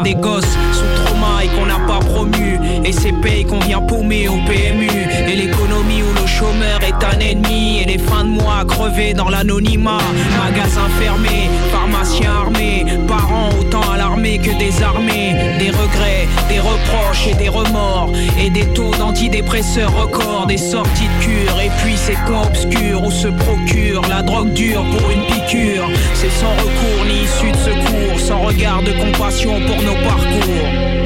Des gosses sous trauma et qu'on n'a pas promu. Et ces pays qu'on vient paumer au PMU. Et l'économie où le chômeur est un ennemi. Et les fins de mois crevés dans l'anonymat. Magasins fermés, pharmaciens armés. Parents autant que désarmés. Des regrets, des reproches et des remords. Et des taux d'antidépresseurs records. Des sorties de cure. Et puis ces coins obscurs où se procure la drogue dure pour une piqûre. C'est sans recours ni issue de secours. Sans regard de compassion pour nos parcours.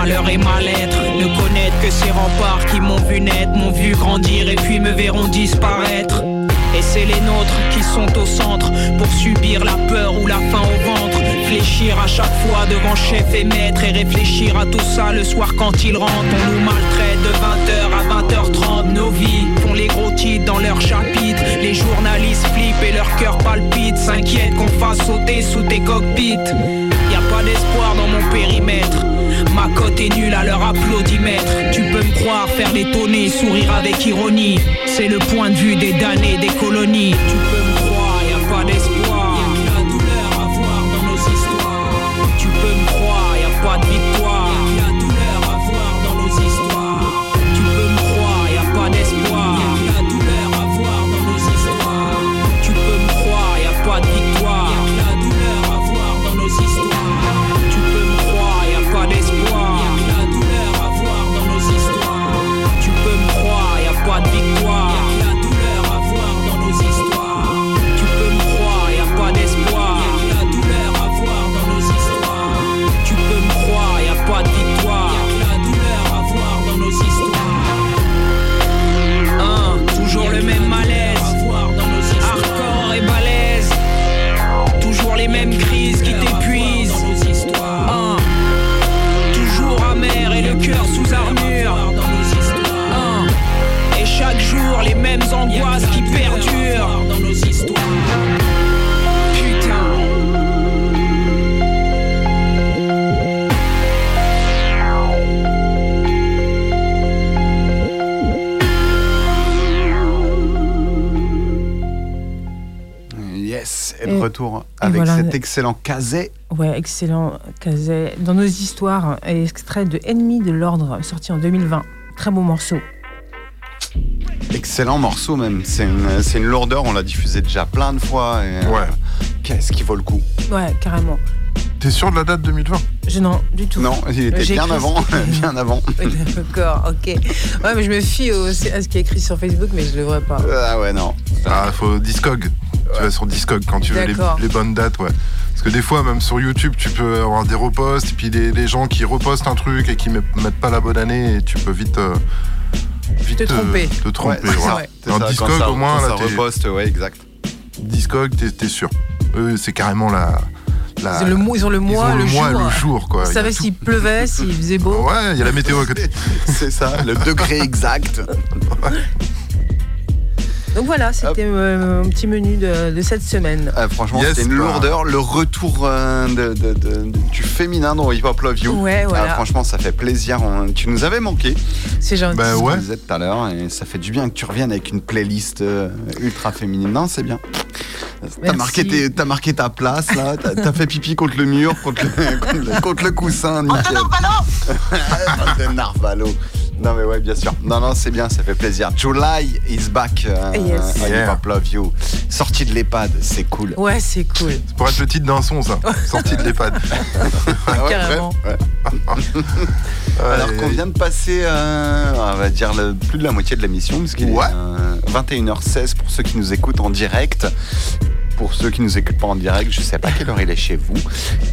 Malheur et mal-être. Ne connaître que ces remparts qui m'ont vu naître, m'ont vu grandir et puis me verront disparaître. Et c'est les nôtres qui sont au centre pour subir la peur ou la faim au ventre. Fléchir à chaque fois devant chef et maître et réfléchir à tout ça le soir quand ils rentrent. On nous maltraite de 20h à 20h30. Nos vies font les gros titres dans leurs chapitres. Les journalistes flippent et leur cœur palpite. S'inquiètent qu'on fasse sauter sous tes cockpits. Y a pas d'espoir dans mon périmètre. Ma cote est nulle à leur applaudimètre. Tu peux me croire, faire l'étonner, sourire avec ironie. C'est le point de vue des damnés des colonies. Cet excellent Kazé. Ouais, excellent. Kazé. Dans nos histoires, extrait de Ennemi de l'ordre, sorti en 2020. Très beau morceau. Excellent morceau même. C'est une, c'est une lourdeur, on l'a diffusé déjà plein de fois. et, euh, Ouais. Qu'est-ce qui vaut le coup? Ouais, carrément. T'es sûr de la date 2020 Je non, du tout. Non, il était J'ai bien écrit- avant, (laughs) bien avant. (laughs) D'accord, ok. Ouais, mais je me fie au- à ce qui est écrit sur Facebook, mais je devrais pas. Ah ouais, non. Ah, faut Discog. Tu vas sur Discog quand tu veux les, bonnes dates, ouais. Parce que des fois, même sur YouTube, tu peux avoir des reposts, et puis des, des gens qui repostent un truc et qui met- mettent pas la bonne année, et tu peux vite. euh, vite Te tromper. Te tromper, Ouais, voilà. ça, Discog, ça- au moins, là, ça reposte, ouais, exact. Discog, t'es sûr. Eux, c'est carrément la. la- Ils ont le mois, ils ont le mois, ont le, le mois jour. le jour, quoi. S'il pleuvait, s'il faisait beau. Ouais, il y a la météo à côté. (laughs) C'est ça, le degré exact. (laughs) Donc voilà, c'était euh, mon petit menu de, de cette semaine. Euh, franchement, Yes, c'était une lourdeur. Le retour euh, de- de- de- du féminin dans Hip Hop Love You. Ouais, voilà. Ah, franchement, ça fait plaisir. On- tu nous avais manqué. C'est gentil. Bah ouais. disait tout à l'heure. Et ça fait du bien que tu reviennes avec une playlist euh, ultra féminine. Non, c'est bien. T'as marqué, tes- t'as marqué ta place, là. T'as t'as fait pipi contre le mur, contre le, (laughs) contre le- contre le coussin. Nickel. Bande de Narvalo. Non, mais ouais, bien sûr. Non, non, c'est bien, ça fait plaisir. July is back. euh, Yes. Yeah. Hop Love You. Sortie de l'EHPAD, c'est cool. Ouais, c'est cool. Ça pourrait être le titre d'un son, ça. (laughs) Sorti de l'EHPAD. Ah ouais, Carrément. ouais, ouais. Alors qu'on vient de passer, euh, on va dire, le- plus de la moitié de l'émission, puisqu'il Ouais. est euh, 21h16 pour ceux qui nous écoutent en direct. Pour ceux qui nous écoutent pas en direct, je sais pas quelle heure il est chez vous.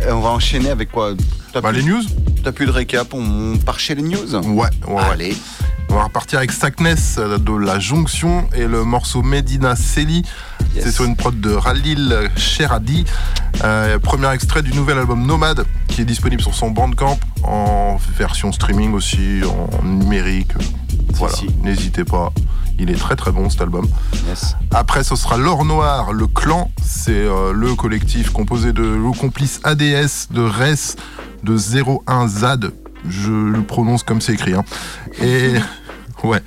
Euh, on va enchaîner avec quoi? T'as Bah, plus- les news T'as plus de récap, on part chez les news? Ouais, ouais. Allez. On va repartir avec Sackness euh, de La Jonction et le morceau Medina Seli. Yes. C'est sur une prod de Ralil Sheradi. Euh, premier extrait du nouvel album Nomade qui est disponible sur son Bandcamp en version streaming aussi, en numérique. Voilà, si. n'hésitez pas. Il est très très bon cet album. Yes. Après, ce sera L'Or Noir, le clan. C'est euh, le collectif composé de le complice ADS, de RES, de 01ZAD. Je le prononce comme c'est écrit. hein. Et. (laughs) Ouais.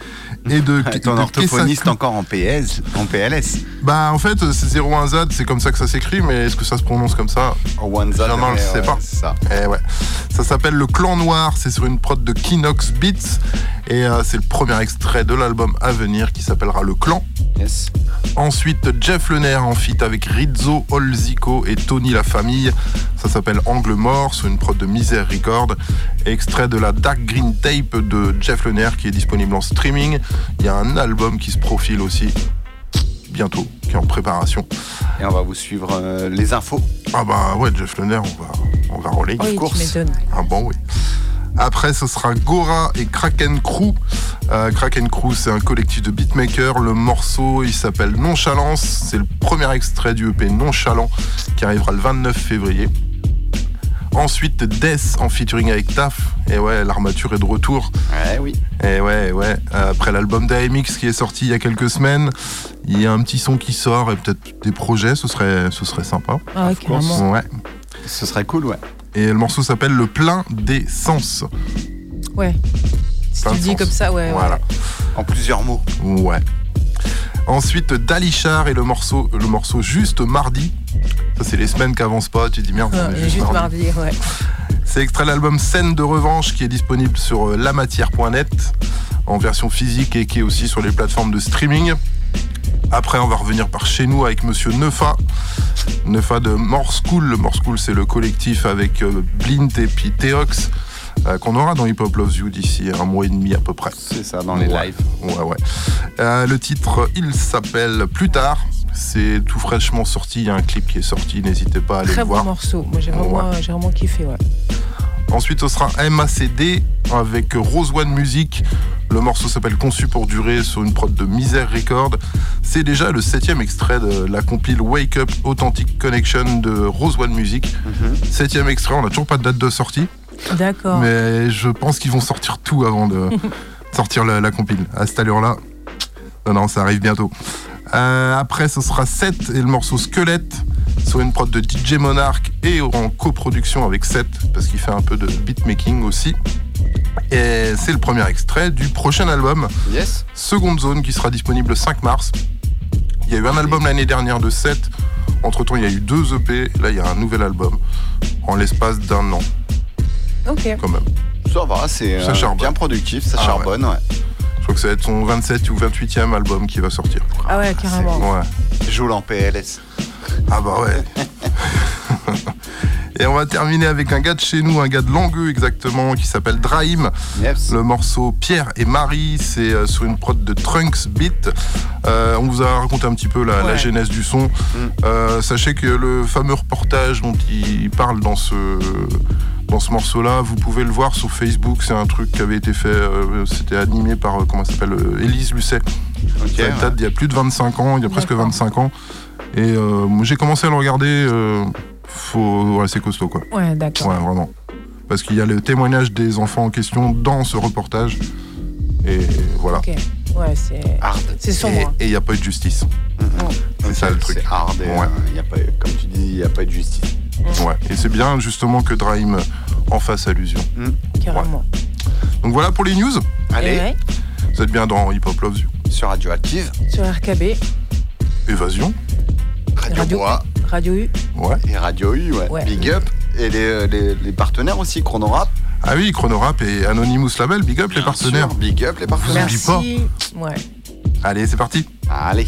Et de. (laughs) Et de orthophoniste encore en PS, en PLS. Bah, en fait, c'est 01ZAD, c'est comme ça que ça s'écrit, mais est-ce que ça se prononce comme ça En one J'en ouais, le sais pas. c'est ça. Eh ouais. Ça s'appelle Le Clan Noir, c'est sur une prod de Kinox Beats. Et euh, c'est le premier extrait de l'album à venir qui s'appellera Le Clan. Yes. Ensuite, Jeff Lener en feat avec Rizzo, Olzico et Tony La Famille. Ça s'appelle Angle Mort sur une prod de Misère Record. Extrait de la Dark Green Tape de Jeff Lener qui est disponible en streaming. Il y a un album qui se profile aussi bientôt, qui est en préparation. Et on va vous suivre euh, les infos. Ah bah ouais, Jeff Lener, on va, on va rouler. Oui, m'étonnes. Ah bon, oui. Après, ce sera Gora et Kraken Crew. Euh, Kraken Crew, c'est un collectif de beatmakers. Le morceau, il s'appelle Nonchalance. C'est le premier extrait du EP Nonchalant qui arrivera le 29 février. Ensuite, Death en featuring avec Taf. Et ouais, l'armature est de retour. Ouais, oui. Et ouais, ouais. Après l'album d'AMX qui est sorti il y a quelques semaines, il y a un petit son qui sort et peut-être des projets, ce serait, ce serait sympa. Ah carrément. Ouais. Ce serait cool, ouais. Et le morceau s'appelle Le plein des sens. Ouais. Si Plein tu dis sens. comme ça, ouais. Voilà. ouais. En plusieurs mots. Ouais. Ensuite, Dalichar et le morceau, le morceau Juste Mardi. Ça, c'est les semaines qui avancent pas. Tu dis merde, Ah, juste mardi, ouais. C'est extrait de l'album Scène de revanche qui est disponible sur euh, lamatière.net en version physique et qui est aussi sur les plateformes de streaming. Après, on va revenir par chez nous avec Monsieur Neufa. Neufa de More School. Le More School, c'est le collectif avec euh, Blint et puis Theox euh, qu'on aura dans Hip Hop Loves You d'ici un mois et demi à peu près. C'est ça, dans les Ouais. lives. Ouais, ouais. Euh, le titre, il s'appelle Plus tard. C'est tout fraîchement sorti. Il y a un clip qui est sorti. N'hésitez pas à aller Très le bon voir. morceau. Moi, j'ai vraiment, j'ai vraiment kiffé, ouais. Ensuite, ce sera MACD avec Rose One Music. Le morceau s'appelle Conçu pour durer sur une prod de Misère Record. C'est déjà le septième extrait de la compile Wake Up Authentic Connection de Rose One Music. Septième extrait, on n'a toujours pas de date de sortie. D'accord. Mais je pense qu'ils vont sortir tout avant de (laughs) sortir la, la compile. À cette allure-là, non, non, ça arrive bientôt. Euh, après, ce sera 7 et le morceau Squelette sur une prod de DJ Monarch et en coproduction avec 7 parce qu'il fait un peu de beatmaking aussi. Et c'est le premier extrait du prochain album, Yes. Seconde Zone, qui sera disponible le 5 mars. Il y a eu un album l'année dernière de 7. Entre temps, il y a eu deux EP. Là, il y a un nouvel album en l'espace d'un an, Ok. quand même. Ça va, c'est Ça euh, charbonne. bien productif, ça Ah charbonne, ouais. Je crois que ça va être son 27 ou 28e album qui va sortir. Ah ouais, carrément. Ouais. Joue en PLS. Ah bah ouais. (laughs) Et on va terminer avec un gars de chez nous, un gars de Langueux exactement, qui s'appelle Draim. Le morceau Pierre et Marie, c'est euh, sur une prod de Trunks Beat. Euh, on vous a raconté un petit peu la, genèse du son. Euh, sachez que le fameux reportage dont il parle dans ce dans ce morceau-là, vous pouvez le voir sur Facebook. C'est un truc qui avait été fait, euh, c'était animé par euh, comment ça s'appelle, euh, Élise Lucet. ça ouais. date d'il y a plus de 25 ans, il y a presque D'accord. 25 ans. Et moi, j'ai commencé à le regarder. Faut, ouais, c'est costaud quoi. Ouais, d'accord. Ouais, vraiment. Parce qu'il y a le témoignage des enfants en question dans ce reportage. Et voilà. Ok. Ouais, c'est. C'est sombre. hein. Et il n'y a pas eu de justice. C'est ça le truc. C'est hard et Ouais. euh, y a pas, comme tu dis, il n'y a pas de justice. Ouais. Et c'est bien justement que Draim en fasse allusion. Carrément. Donc voilà pour les news. Allez. Ouais, Vous êtes bien dans Hip Hop Loves You. Sur Radioactive, sur RKB, Évasion. Radio, Radio, Bois Radio U. Ouais. et Radio U, ouais. Ouais. Big Up. Et les, euh, les, les partenaires aussi, Chrono Rap. Ah oui, Chronorap et Anonymous Label, big up les partenaires. sûr, big up les partenaires. Pas. Ouais. Allez, c'est parti. Allez.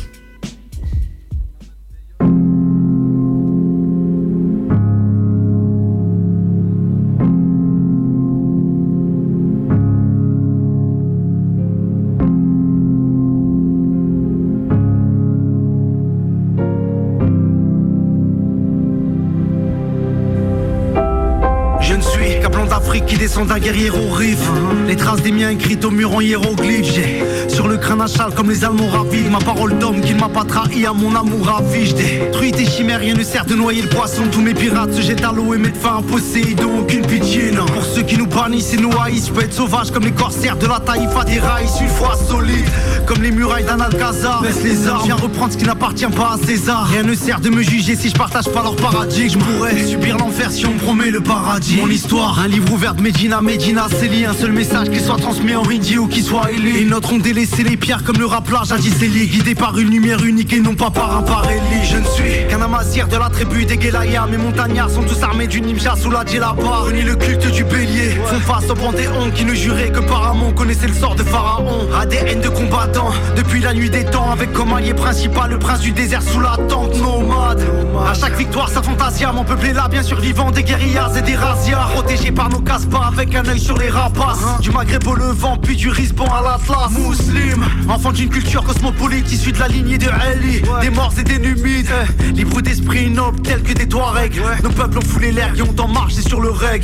d'Afrique qui descend d'un guerrier au riff. Les traces des miens écrites au mur en hiéroglyphe. J'ai sur le crâne à châle comme les Allemands rapides. Ma parole d'homme qui ne m'a pas trahi à mon amour ravi. Je détruis tes chimères, rien ne sert de noyer le poisson. Tous mes pirates se jettent à l'eau et mettent fin à Poséidon. Aucune pitié, non. Pour ceux qui nous bannissent et nous haïssent, je peux être sauvage comme les corsaires de la taïfa des raïs. Une fois solide, comme les murailles d'un Alcazar. Baisse les armes, viens reprendre ce qui n'appartient pas à César. Rien ne sert de me juger si je partage pas leur paradigme. Je pourrais subir l'enfer si on me promet le paradis. Mon histoire, un livre ouvert de Medina, Medina, Célie. Un seul message qui soit transmis en hindi ou qui soit ailé. Les nôtres ont délaissé les pierres comme le rappelage jadis Célie. Guidé par une lumière unique et non pas par un paréli. Je ne suis qu'un amazière de la tribu des Guélayas. Mes montagnards sont tous armés du nimja sous la djellaba. Renie le culte du bélier. Font face au panthéon qui ne jurait que par amont. Connaissait le sort de Pharaon. ADN de combattant depuis la nuit des temps. Avec comme allié principal le prince du désert sous la tente nomade. À chaque victoire, sa fantasia. Mon peuple est là, bien survivant des guérillas et des razzias. Protégé par nos casse-pas avec un œil sur les rapaces. Maghreb au Levant, puis du Risbon à l'Atlas. Muslim, enfant d'une culture cosmopolite issue de la lignée de Ali. Des morts et des numides. Libre d'esprit noble tels que des Touaregs. Nos peuples ont foulé l'air, qui ont en marche et sur le reg.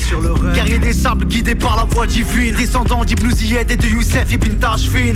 Guerrier des sables guidés par la voix divine. Descendant d'Ibn Ziyed et de Youssef Ibn Tashfin.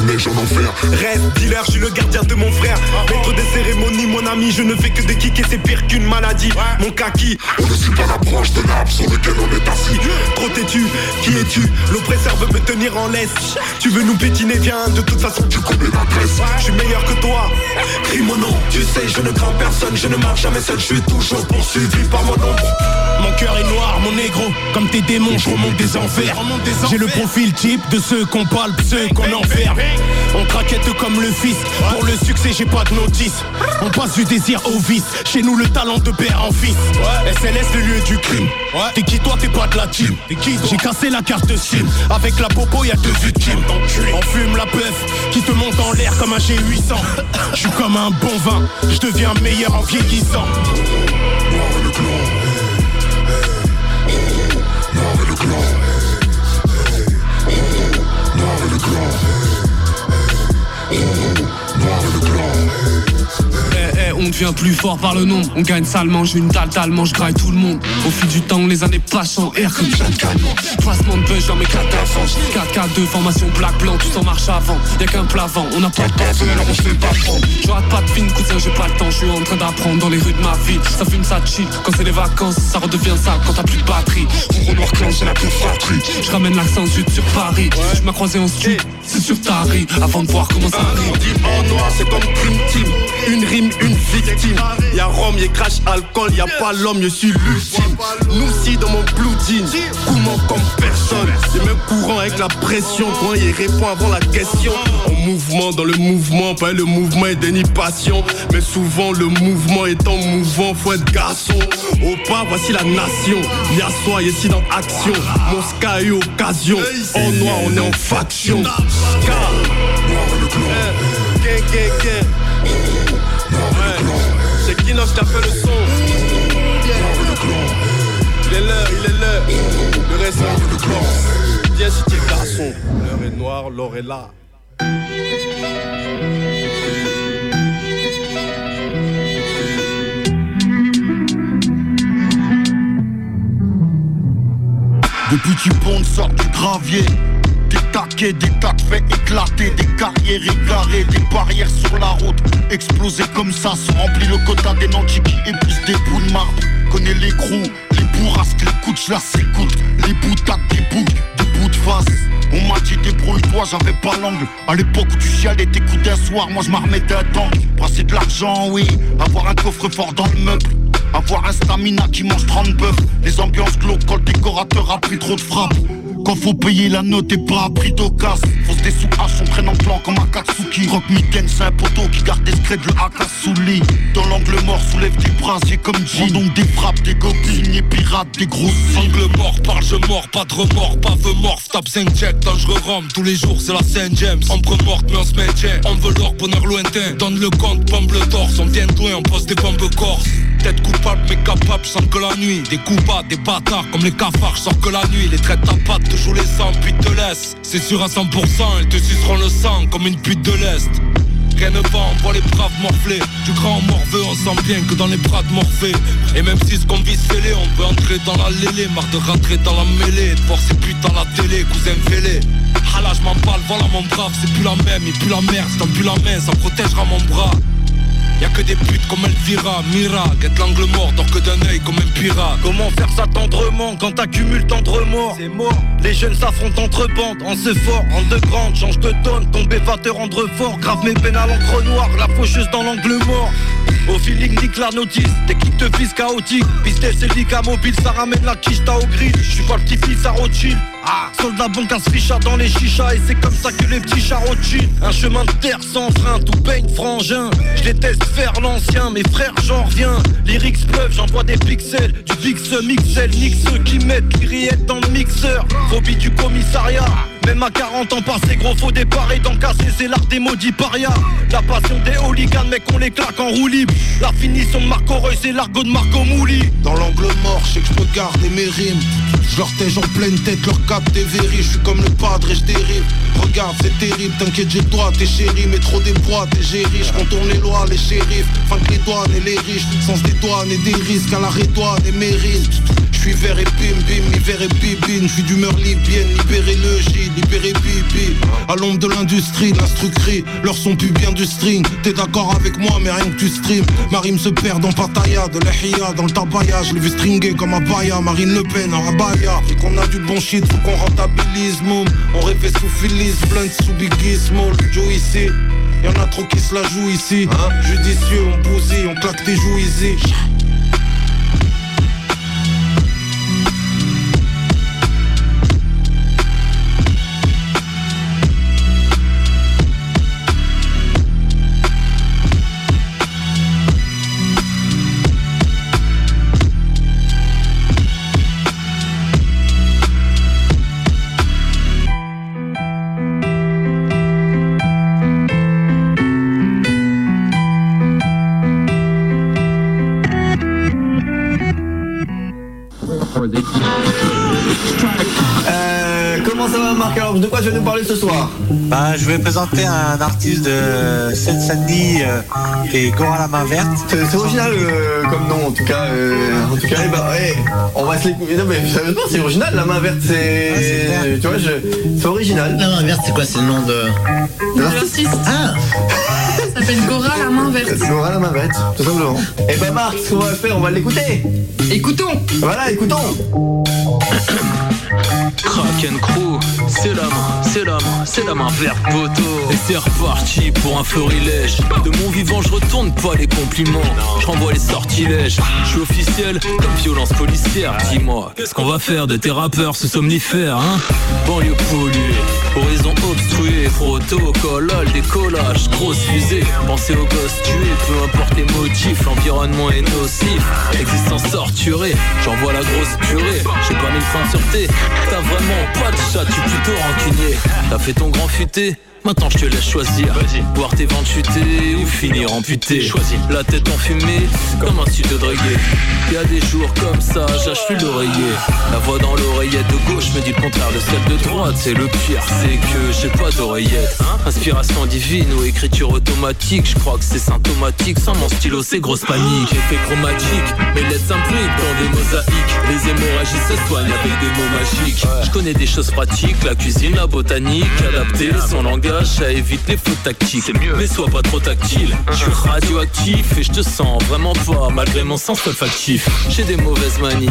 En enfer. Reste dealer, je suis le gardien de mon frère. Maître des cérémonies, mon ami, je ne fais que des kicks et c'est pire qu'une maladie. Mon kaki. On ne suit pas la branche de l'arbre sur lequel on est assis. Trop têtu, qui es-tu? L'oppresseur veut me tenir en laisse. Tu veux nous pétiner, viens, de toute façon tu connais l'adresse. Je suis meilleur que toi. Crie mon nom, tu sais, je ne crains personne, je ne marche jamais seul, je suis toujours poursuivi par mon ombre. Mon cœur est noir, mon négro, comme tes démons, je remonte des enfers. J'ai le profil type de ceux qu'on parle, ceux qu'on enferme. On traquette comme le fils, pour le succès j'ai pas de notice. On passe du désir au vice, chez nous le talent de père en fils. SLS le lieu du crime. T'es qui toi, t'es pas de la team. J'ai cassé la carte SIM, avec la popo y'a deux victimes. On fume la puff, qui te monte en l'air comme un G800. Je suis comme un bon vin, je deviens meilleur en vieillissant. On devient plus fort par le nom. On gagne salement, j'ai une dalle d'allemand, je graille tout le monde. Au fil du temps, les années passent en air comme Jeanne Calment. Placement de buzz dans mes 4 4 4 2 formation black blanc, tout en marche avant. Y'a qu'un plat vent, on n'a pas de temps, alors on se fait pas prendre. Je rate pas de film, cousin, j'ai pas le temps, je suis en train d'apprendre dans les rues de ma ville. Ça fume, ça chill, quand c'est les vacances, ça redevient sale quand t'as plus de batterie. On noir clan, j'ai la plus fratrie. Je ramène l'accent sud sur Paris. Je m'as croisé en sud, c'est sur Tari, avant de voir comment ça arrive. Dit en noir, c'est comme Dream Team. Une rime, une victime. Y'a Rome, y'a crash, alcool, y'a pas l'homme, je suis l'ultime. Nous si dans mon blue jean, courant comme personne. C'est même courant avec la pression quand il répond avant la question. En mouvement, dans le mouvement, pas le mouvement est déni passion. Mais souvent le mouvement étant mouvant, faut être garçon. Au pas, voici la nation. Viens soi, ici dans action. Mon sky est occasion. En noir, on est en faction. Fait le son. Il est l'heure, il est l'heure. Le reste, le clan. Viens si t'es garçon. L'heure est noire, l'or est là. Depuis tu pontes, sors du gravier. Des tas de faits éclatés, des carrières égarées, des barrières sur la route. Explosées comme ça, se remplit le quota des nantis qui épousent des bouts de marbre. Connais les crews, les bourrasques, les coups de là s'écoute. Les boutades, des boucs, des bouts de face. On m'a dit débrouille-toi, j'avais pas l'angle. À l'époque où tu chialais, t'écoutais un soir, moi je m'en remettais un temps. Brasser de l'argent, oui. Avoir un coffre fort dans le meuble. Avoir un stamina qui mange 30 bœufs Les ambiances glauques le décorateur a pris trop de frappe Quand faut payer la note et pas à prix d'occasion Fausse des sous H, on traîne en plan comme Akatsuki. Rock Mitten, c'est un poteau qui garde discret le lit Dans l'angle mort, soulève des brasiers comme G donc des frappes, des gobelins, des pirates, des grosses Angle mort, parle je mort, pas de remords, pas de mort, tape 5 check, dangereux rhum, tous les jours c'est la Saint James, ombre morte mais on se maintient, on veut l'or, bonheur lointain, donne le compte, pompe le torse, on vient de loin, on pose des bombes corse, tête coupable mais capable, je sens que la nuit, des coups bas, des bâtards comme les cafards, sors que la nuit, les traites à jouent les sangs, puis te laisse, c'est sûr à 100%, ils te suceront le sang comme une pute de l'Est. Rien ne va, on voit les braves morflés Du grand morveux, on sent bien que dans les bras de Morphée. Et même si ce qu'on vit on peut entrer dans la lélé. Marre de rentrer dans la mêlée, de voir ces putes dans la télé, cousin fêlé. Ah là je m'en parle, voilà mon brave, c'est plus la même, et plus la merde, c'est plus la main, ça protégera mon bras Y'a que des putes comme Elvira, Mira, guette l'angle mort, dort que d'un œil comme un pirate. Comment faire ça tendrement quand t'accumules tant de remords C'est mort. Les jeunes s'affrontent entre bandes, en ce fort, en deux grandes, change de tonne, tomber va te rendre fort, grave mes peines à l'encre noire, la faucheuse dans l'angle mort. Au feeling nique la notice, des kicks de fils chaotiques, pistel c'est mobile, ça ramène la quicheta au grill, je suis pas le petit fils à Rothschild. Ah, soldat banque à ficha dans les chichas et c'est comme ça que les petits chats. Un chemin de terre sans frein, tout baigne frangin. Je déteste faire l'ancien, mes frères j'en reviens. Lyrics pleuvent, j'envoie des pixels, du VIX mixel, nique ceux qui mettent l'iriette dans le mixeur. Phobie du commissariat. Même à 40 ans passés, gros faut départ et d'encasser, c'est l'art des maudits parias. La passion des hooligans, mec, on les claque en roue libre. La finition de Marco Reus, c'est l'argot de Marco Mouli. Dans l'angle mort, je sais que je peux garder mes rimes. Je leur tège en pleine tête, leur cap des verris. Je suis comme le padre et je dérive. Regarde, c'est terrible, t'inquiète, j'ai droit, t'es chéri. Mais trop des poids, t'es géri. Je contourne les lois, les shérifs. Fin que les douanes et les riches. Sens des douanes et des risques à la rétoine et mérite. Je suis vert et bim bim, hiver et bibine. Je suis d'humeur libyenne, libérez le J, libérez Bibi. À l'ombre de l'industrie, l'instrucrie, leur son plus bien du string. T'es d'accord avec moi, mais rien que tu stream. Ma rime se perd dans Pattaya, de l'Ehia, dans le tabaya. Je l'ai vu stringuer comme un baya, Marine Le Pen en abaya. Et qu'on a du bon shit, faut qu'on rentabilise, moum. On rêvait sous Phyllis, Blunt sous Biggie, Small, Joe ici. Y'en a trop qui se la jouent ici. Judicieux, on bousille, on claque tes joues easy. Euh, comment ça va Marc Alors de quoi tu vas nous parler ce soir bah, Je vais présenter un artiste de Seine-Saint-Denis euh, qui est Gora la main verte. C'est original euh, comme nom en tout cas. en tout cas, eh ben, on va se l'écouter. Non mais sérieusement c'est original la main verte c'est. Ah, tu vois je... c'est original. La main verte c'est quoi C'est le nom de. De l'artiste. Ah s'appelle Gora la main verte. Gora la main verte, tout simplement. Et ben Marc, ce qu'on va faire, on va l'écouter. Écoutons. Voilà, écoutons. Kraken Crew, c'est la main, c'est la main, c'est la main verte poteau. Et c'est reparti pour un florilège. De mon vivant je retourne pas les compliments. Je renvoie les sortilèges. Je suis officiel comme violence policière Dis-moi, qu'est-ce qu'on va faire de tes rappeurs ce somnifère hein? Banlieue polluée, horizon obstrué Protocole, décollage, grosse fusée. Pensez aux gosses tués, peu importe les motifs L'environnement est nocif, existence torturée J'envoie la grosse purée, j'ai pas mis le frein T T'as vraiment pas de chat, tu plutôt rancunier T'as fait ton grand futé Maintenant je te laisse choisir. Voir tes ventes chuter ou finir amputé Choisis. La tête enfumée comme un studio drogué Y'a des jours comme ça, j'acheville l'oreiller. La voix dans l'oreillette de gauche me dit le contraire de celle de droite C'est le pire, c'est que j'ai pas d'oreillette Inspiration divine ou écriture automatique Je crois que c'est symptomatique, sans mon stylo c'est grosse panique. Effet chromatique, mes lettres s'impliquent dans des mosaïques. Les hémorragies se soignent avec des mots magiques. Je connais des choses pratiques, la cuisine, la botanique Adapter son langage à éviter les fautes tactiques Mais sois pas trop tactile, je suis radioactif Et je te sens vraiment pas, malgré mon sens olfactif. J'ai des mauvaises manies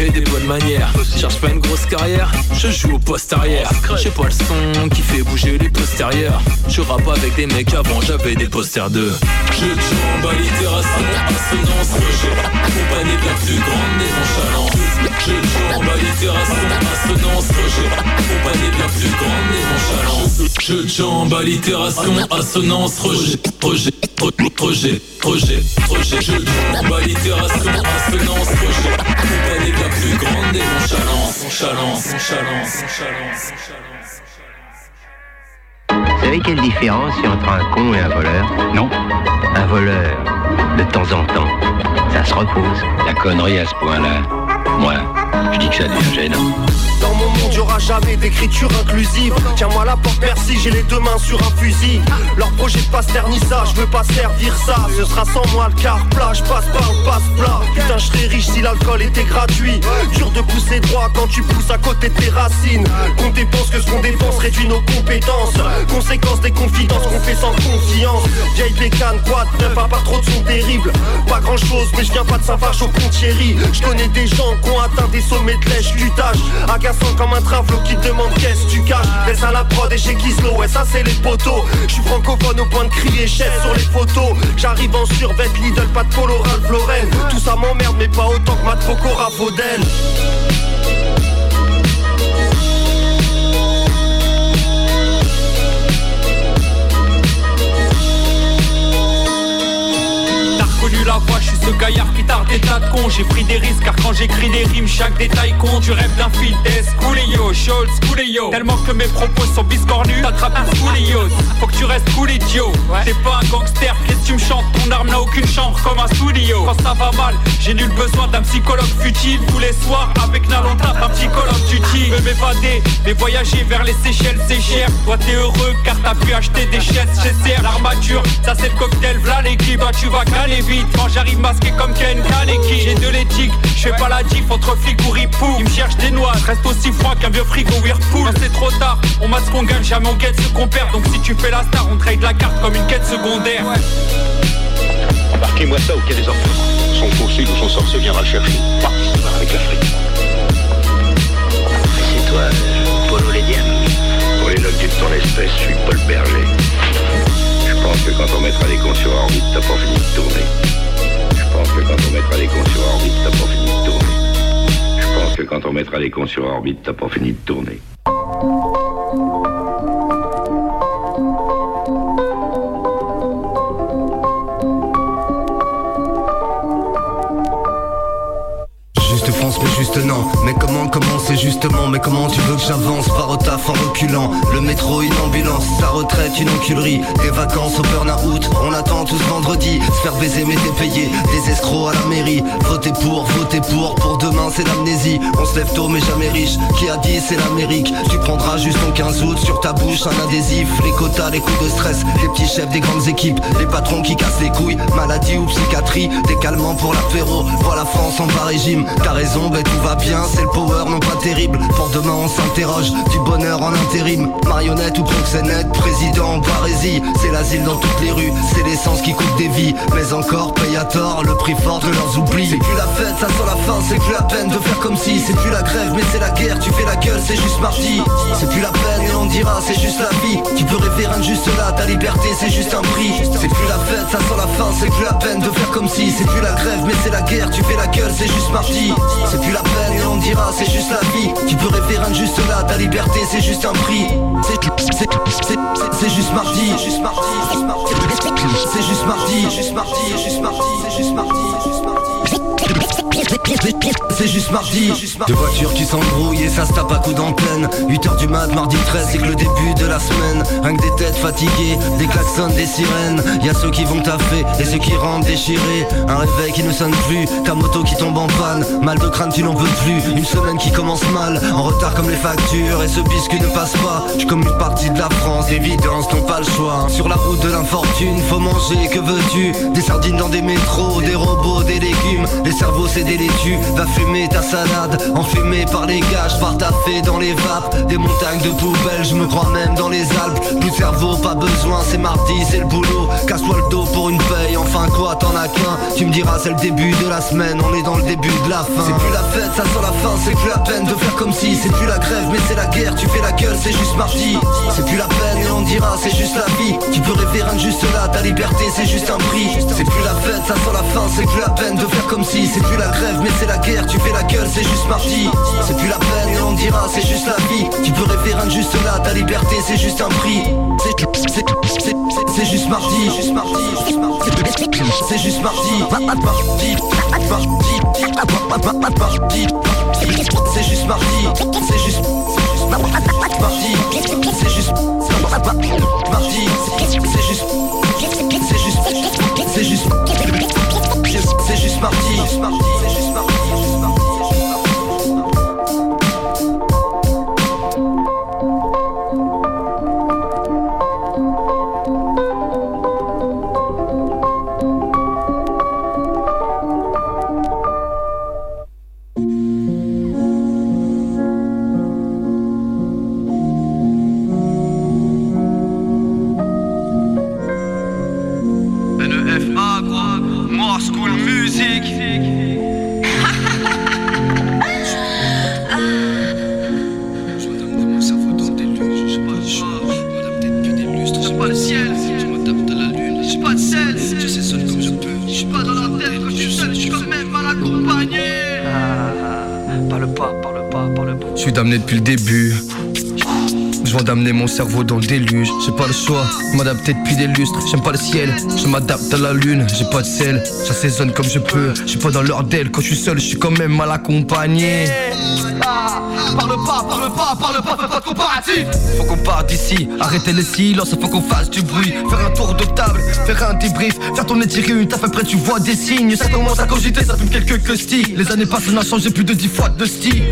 et des bonnes manières. Cherche pas une grosse carrière, je joue au poste arrière. J'ai pas le son qui fait bouger les postérieurs. Je rappe avec des mecs avant j'avais des posters de Je jump à l'itération, assonance, rejet. Compagnie de la plus grande des nonchalance Je jump à l'itération, assonance, rejet. Compagnie de la plus grande des jump à l'itération, assonance, rejet Projet, projet, projet, projet, projet Je jump à l'itération, assonance, rejet Compagnie de la plus grande des nonchalances Nonchalance, nonchalance, nonchalance Vous savez quelle différence il y a entre un con et un voleur? Non. Un voleur, de temps en temps, ça se repose. La connerie à ce point-là, moi, je dis que ça devient gênant. Dans mon monde, y'aura jamais d'écriture inclusive. Tiens-moi la porte, merci, j'ai les deux mains sur un fusil. Leur projet passe ternit ça, je veux pas servir ça. Ce sera sans moi le car plat, je passe par le passe plat. Putain, je serais riche si l'alcool était gratuit. Dur de pousser droit quand tu pousses à côté de tes racines. Qu'on dépense que ce qu'on dépense réduit nos compétences. Conséquence des confidences qu'on fait sans confiance. Vieille bécane, quad, neuf, à part trop de son terrible. Pas grand chose, mais je viens pas de Saint-Farge au Thierry. Je connais des gens qui ont atteint des sommets de lèche du tâche. Agaçant comme un travelo qui te demande qu'est-ce que tu caches. Laisse à la prod et chez Kislo, ouais, ça c'est les poteaux. Je suis francophone au point de crier chef sur les photos. J'arrive en survêt, Lidl, pas de polo, Ralph Lauren. Tout ça m'emmerde, mais pas autant que ma Trocora Fauden. La voix, je suis ce gaillard qui tarde des tas de cons. J'ai pris des risques car quand j'écris des rimes, chaque détail compte. Tu rêves d'un fil S, Coolio, Schultz, Coolio Tellement que mes propos sont biscornus, t'attrapes un Coolio Faut que tu restes cool idiot. T'es pas un gangster, qu'est-ce que tu me chantes? Ton arme n'a aucune chambre comme un studio Quand ça va mal, j'ai nul besoin d'un psychologue futile. Tous les soirs, avec Nalon tape un of Duty Veux m'évader, mais voyager vers les Seychelles c'est cher. Toi t'es heureux car t'as pu acheter des chaises chez Serre L'armature, ça c'est le cocktail, v'là l'équipe Bah tu vas caler vite quand j'arrive masqué comme Ken Kaneki J'ai de l'éthique, je fais pas la diff entre flics ou ripou Ils me cherchent des noix, reste aussi froid qu'un vieux frigo Whirlpool Quand c'est trop tard, on masse qu'on gagne, jamais on guette ce qu'on perd Donc si tu fais la star, on trade la carte comme une quête secondaire Embarquez-moi ça au quai des orphelins. Son fossile ou son sorcier viendra le chercher. Pas avec l'Afrique. C'est toi, Polo Lédiam. Pour les logs de ton espèce, je suis Paul Berger. Je pense que quand on mettra les cons sur orbite, t'as pas fini de tourner. Je pense que quand on mettra les cons sur orbite, t'as pas fini de tourner. Je pense que quand on mettra les cons sur orbite, t'as pas fini de tourner. Juste non. Mais comment commencer justement? Mais comment tu veux que j'avance? Par au taf en reculant. Le métro une ambulance Sa retraite une enculerie. Des vacances au burn-out On attend tous vendredi. Se faire baiser mais t'es payé. Des escrocs à la mairie. Voter pour, voter pour Pour demain c'est l'amnésie. On se lève tôt mais jamais riche. Qui a dit c'est l'Amérique? Tu prendras juste ton 15 août sur ta bouche un adhésif. Les quotas, les coups de stress. Les petits chefs des grandes équipes. Les patrons qui cassent les couilles. Maladie ou psychiatrie. Des calmants pour l'apéro. La France en bas régime. T'as raison, ben tout va bien C'est le power, non pas terrible. Pour demain on s'interroge Du bonheur en intérim. Marionnette ou proxénète Président en parésie C'est l'asile dans toutes les rues C'est l'essence qui coûte des vies. Mais encore paye à tort Le prix fort de leurs oublis. C'est plus la fête, ça sent la fin C'est plus la peine de faire comme si. C'est plus la grève mais c'est la guerre Tu fais la gueule, c'est juste mardi C'est plus la peine et on dira c'est juste la vie. Tu peux rêver de juste là Ta liberté c'est juste un prix. C'est plus la fête, ça sent la fin C'est plus la peine de faire comme si. C'est plus la grève mais c'est la guerre Tu fais la gueule, c'est juste mardi et on dira c'est juste la vie. Tu peux de juste là Ta liberté c'est juste un prix. C'est juste mardi. C'est juste mardi C'est juste mardi C'est juste mardi C'est juste mardi C'est juste mardi c'est juste mardi. Deux voitures qui s'embrouillent et ça se tape à coups d'antenne. 8h du mat, mardi 13, c'est que le début de la semaine. Rien que des têtes fatiguées, des klaxons, des sirènes. Y'a ceux qui vont taffer et ceux qui rentrent déchirés. Un réveil qui ne sonne plus, ta moto qui tombe en panne. Mal de crâne, tu n'en veux plus. Une semaine qui commence mal, en retard comme les factures. Et ce biscuit ne passe pas, je comme une partie de la France. Évidence, n'ont pas le choix. Sur la route de l'infortune, faut manger, que veux-tu? Des sardines dans des métros, des robots, des légumes. Les cerveaux c'est des laitues, va fumer ta salade Enfumé par les gages, par taffer dans les vapes. Des montagnes de poubelles, je me crois même dans les Alpes. Plus cerveau, pas besoin, c'est mardi, c'est le boulot. Casse-toi le dos pour une paye, enfin quoi, t'en as qu'un. Tu me diras c'est le début de la semaine, on est dans le début de la fin. C'est plus la fête, ça sent la fin, c'est plus la peine de faire comme si C'est plus la grève, mais c'est la guerre, tu fais la gueule, c'est juste mardi. C'est plus la peine et on dira c'est juste la vie. Tu peux rêver de juste là, ta liberté c'est juste un prix. C'est plus la fête, ça sent la fin, c'est plus la peine de faire comme si C'est plus la grève, mais c'est la guerre, tu fais la gueule, c'est juste mardi C'est plus la peine et on dira c'est juste la vie Tu peux rêver juste là, ta liberté c'est juste un prix C'est juste mardi Juste mardi C'est juste mardi C'est juste mardi C'est juste Mardi C'est juste Mardi C'est juste C'est juste C'est juste C'est juste juste mardi C'est juste mardi suis damné depuis le début. Je viens d'amener mon cerveau dans le déluge. J'ai pas le choix, m'adapter depuis des lustres. J'aime pas le ciel, je m'adapte à la lune. J'ai pas de sel, j'assaisonne comme je peux. Je suis pas dans leur d'elle, quand je suis seul, je suis quand même mal accompagné. Ah, parle pas, parle pas, parle pas, fais pas de comparatif. Faut qu'on parte d'ici, arrêter les silences, faut qu'on fasse du bruit. Faire un tour de table, faire un débrief, faire tourner tirer une taf après tu vois des signes. Ça commence à cogiter, ça fume quelques costilles. Les années passent, on a changé plus de 10 fois de style.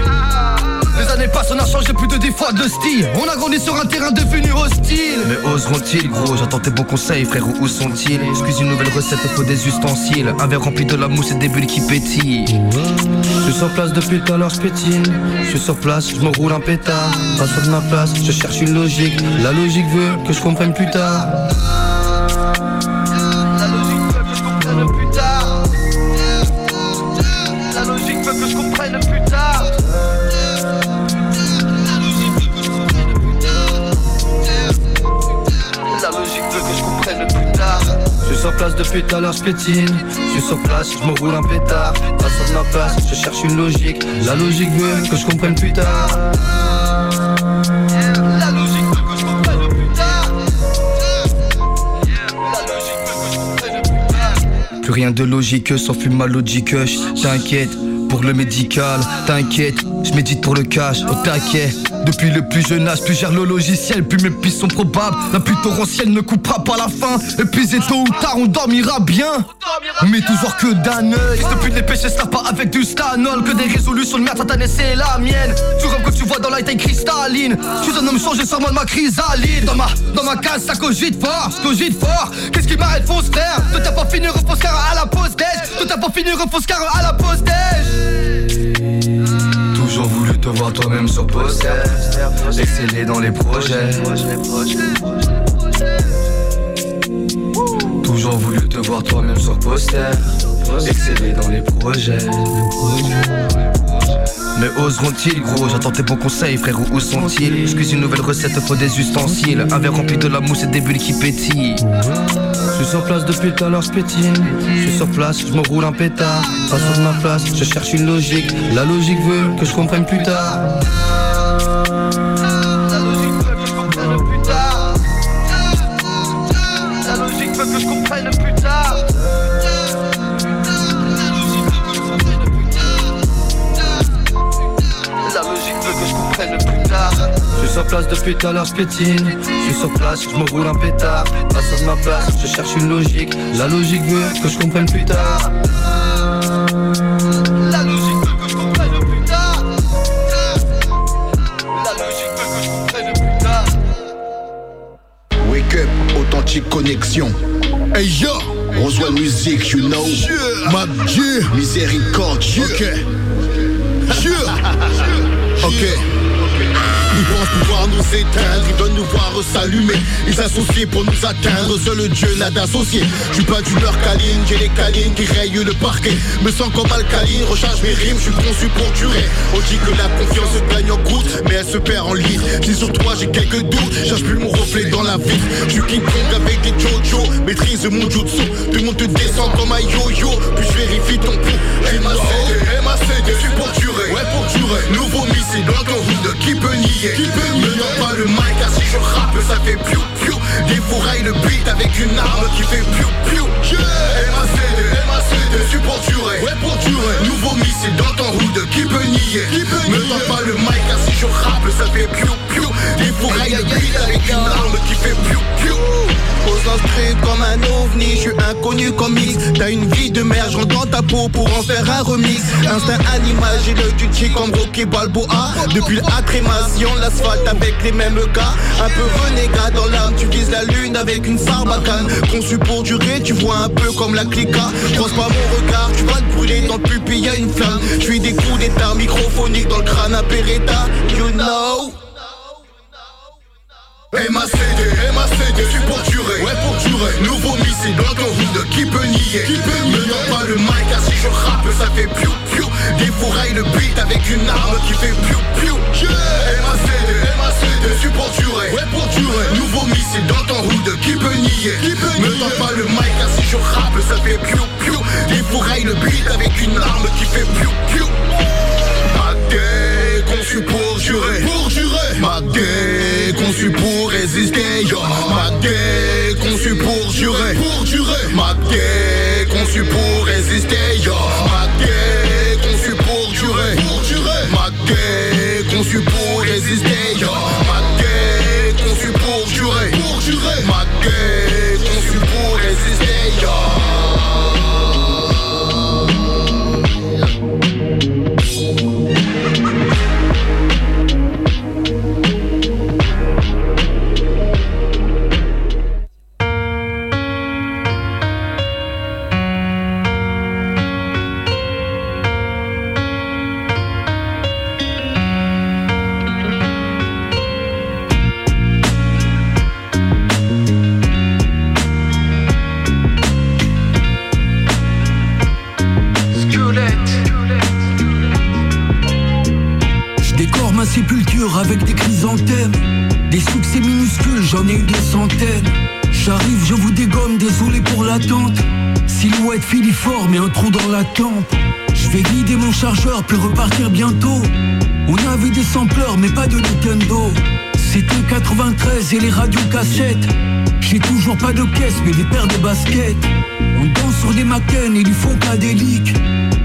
Les années passent, on a changé plus de 10 fois de style. On a grandi sur un terrain devenu hostile. Mais oseront-ils, gros? J'entends tes bons conseils, frère, où sont-ils? Excuse une nouvelle recette, faut des ustensiles. Un verre rempli de la mousse et des bulles qui pétillent. Je suis sur place depuis tout à l'heure, je. Je suis sur place, je me roule un pétard. Pas sur ma place, je cherche une logique. La logique veut que je comprenne plus tard. Place depuis tout à l'heure, je suis sur place, je me roule un pétard. Pas sur ma place, je cherche une logique. La logique veut que je comprenne plus tard. La logique veut que je comprenne plus tard. La logique veut que je comprenne plus tard. Plus rien de logique, s'en fume ma logique. T'inquiète, pour le médical. T'inquiète, je médite pour le cash, au taquet. Depuis le plus jeune âge, plus gère le logiciel, plus mes pistes sont probables. La pluie torrentielle ne coupera pas la fin. Et puis et tôt ou tard, on dormira bien. Mais toujours que d'un œil. Depuis les péchés, ça pas avec du stanol. Que des résolutions de merde, ta c'est la mienne. Tu rêves que tu vois dans la taille cristalline. Je suis un homme changé sur moi de ma chrysalide. Dans ma, dans ma case, ça cogite fort, je cogite fort. Qu'est-ce qui m'arrête, se faire Tout t'as pas fini, repose car à la pause déj. Tout t'as pas fini, repose car à la pause déj. Toujours voulu te voir toi-même sur poster. Exceller dans les projets. Toujours voulu te voir toi-même sur poster. Exceller dans les projets. Mais oseront-ils gros? J'attends tes bons conseils frérot. Où sont-ils? Excuse une nouvelle recette faut des ustensiles. Un verre rempli de la mousse et des bulles qui pétillent Je suis sur place depuis tout à l'heure je pétine Je suis sur place, je me roule un pétard. Pas sur ma place, je cherche une logique. La logique veut que je comprenne plus tard sur place depuis tout à l'heure je pétine Je suis sur place, je me roule un pétard. Pas sur ma place, je cherche une logique. La logique veut que je comprenne plus tard. La logique veut que je comprenne plus tard. La logique veut que je comprenne plus tard. Wake up, authentique connexion. Hey yo, Roswell Music, you know. Mac G, Miséricorde, ok. Yeah. (laughs) Ok. Ils pensent pouvoir nous éteindre, ils veulent nous voir s'allumer. Ils s'associent pour nous atteindre, seul Dieu n'a d'associé. Je suis pas d'humeur câline, j'ai les câlines qui rayent le parquet. Me sens comme alcaline, recharge mes rimes, je suis conçu pour durer. On dit que la confiance se gagne en gouttes, mais elle se perd en litres Si sur toi j'ai quelques doutes, cherche plus mon reflet dans la vitre Je suis King avec des jojo, maîtrise mon jutsu. Tout le monde te descend comme un yo-yo, puis je vérifie ton pouls. MACD, MACD, je suis pour durer, ouais pour durer. Nouveau missile dans ton hood, qui peut nier? Qui peut nier Ne donne pas le mic? Car si je rappe ça fait piou piou. Défouraille le beat avec une arme qui fait piou piou. MACD, MACD, je suis pour durer, ouais pour durer. Nouveau missile dans ton hood, qui peut nier? Qui peut nier? Ne donne pas le mic car si je rappe ça fait piou piou. Défouraille le beat avec L'instru comme un ovni, je suis inconnu comme X. T'as une vie de merde, j'entre dans ta peau pour en faire un remix. Instinct animal, j'ai le duty comme Rocky Balboa. Depuis l'accrémation, l'asphalte avec les mêmes gars Un peu renégat dans l'âme, tu vises la lune avec une sarbacane. Conçu pour durer, tu vois un peu comme la clica. Croise pas mon regard, tu vas te brûler dans le pupille, y'a une flamme. Je suis des coups d'état microphoniques dans le crâne à Beretta You know MACD, MACD, je suis pour durer, ouais pour durer. Nouveau missile dans ton hood, qui peut nier? Qui peut nier? Ne pas le mic car si je rappe ça fait piou piou. Défouraille le beat avec une arme qui fait piou piou. MACD, MACD, je suis pour durer, ouais pour durer. Nouveau missile dans ton hood, qui peut nier? Qui peut Ne donne pas le mic car si je rappe ça fait piou piou. Défouraille le beat avec une arme qui fait piou piou. MACD, conçu pour jurer, pour jurer Conçu pour résister yo. MACD, conçu pour jurer, pour jurer. Conçu pour résister puis repartir bientôt. On avait des sampleurs mais pas de Nintendo. C'était 93 et les radios cassettes. J'ai toujours pas de caisse mais des paires de baskets. On danse sur des maquettes et du faux cadélique.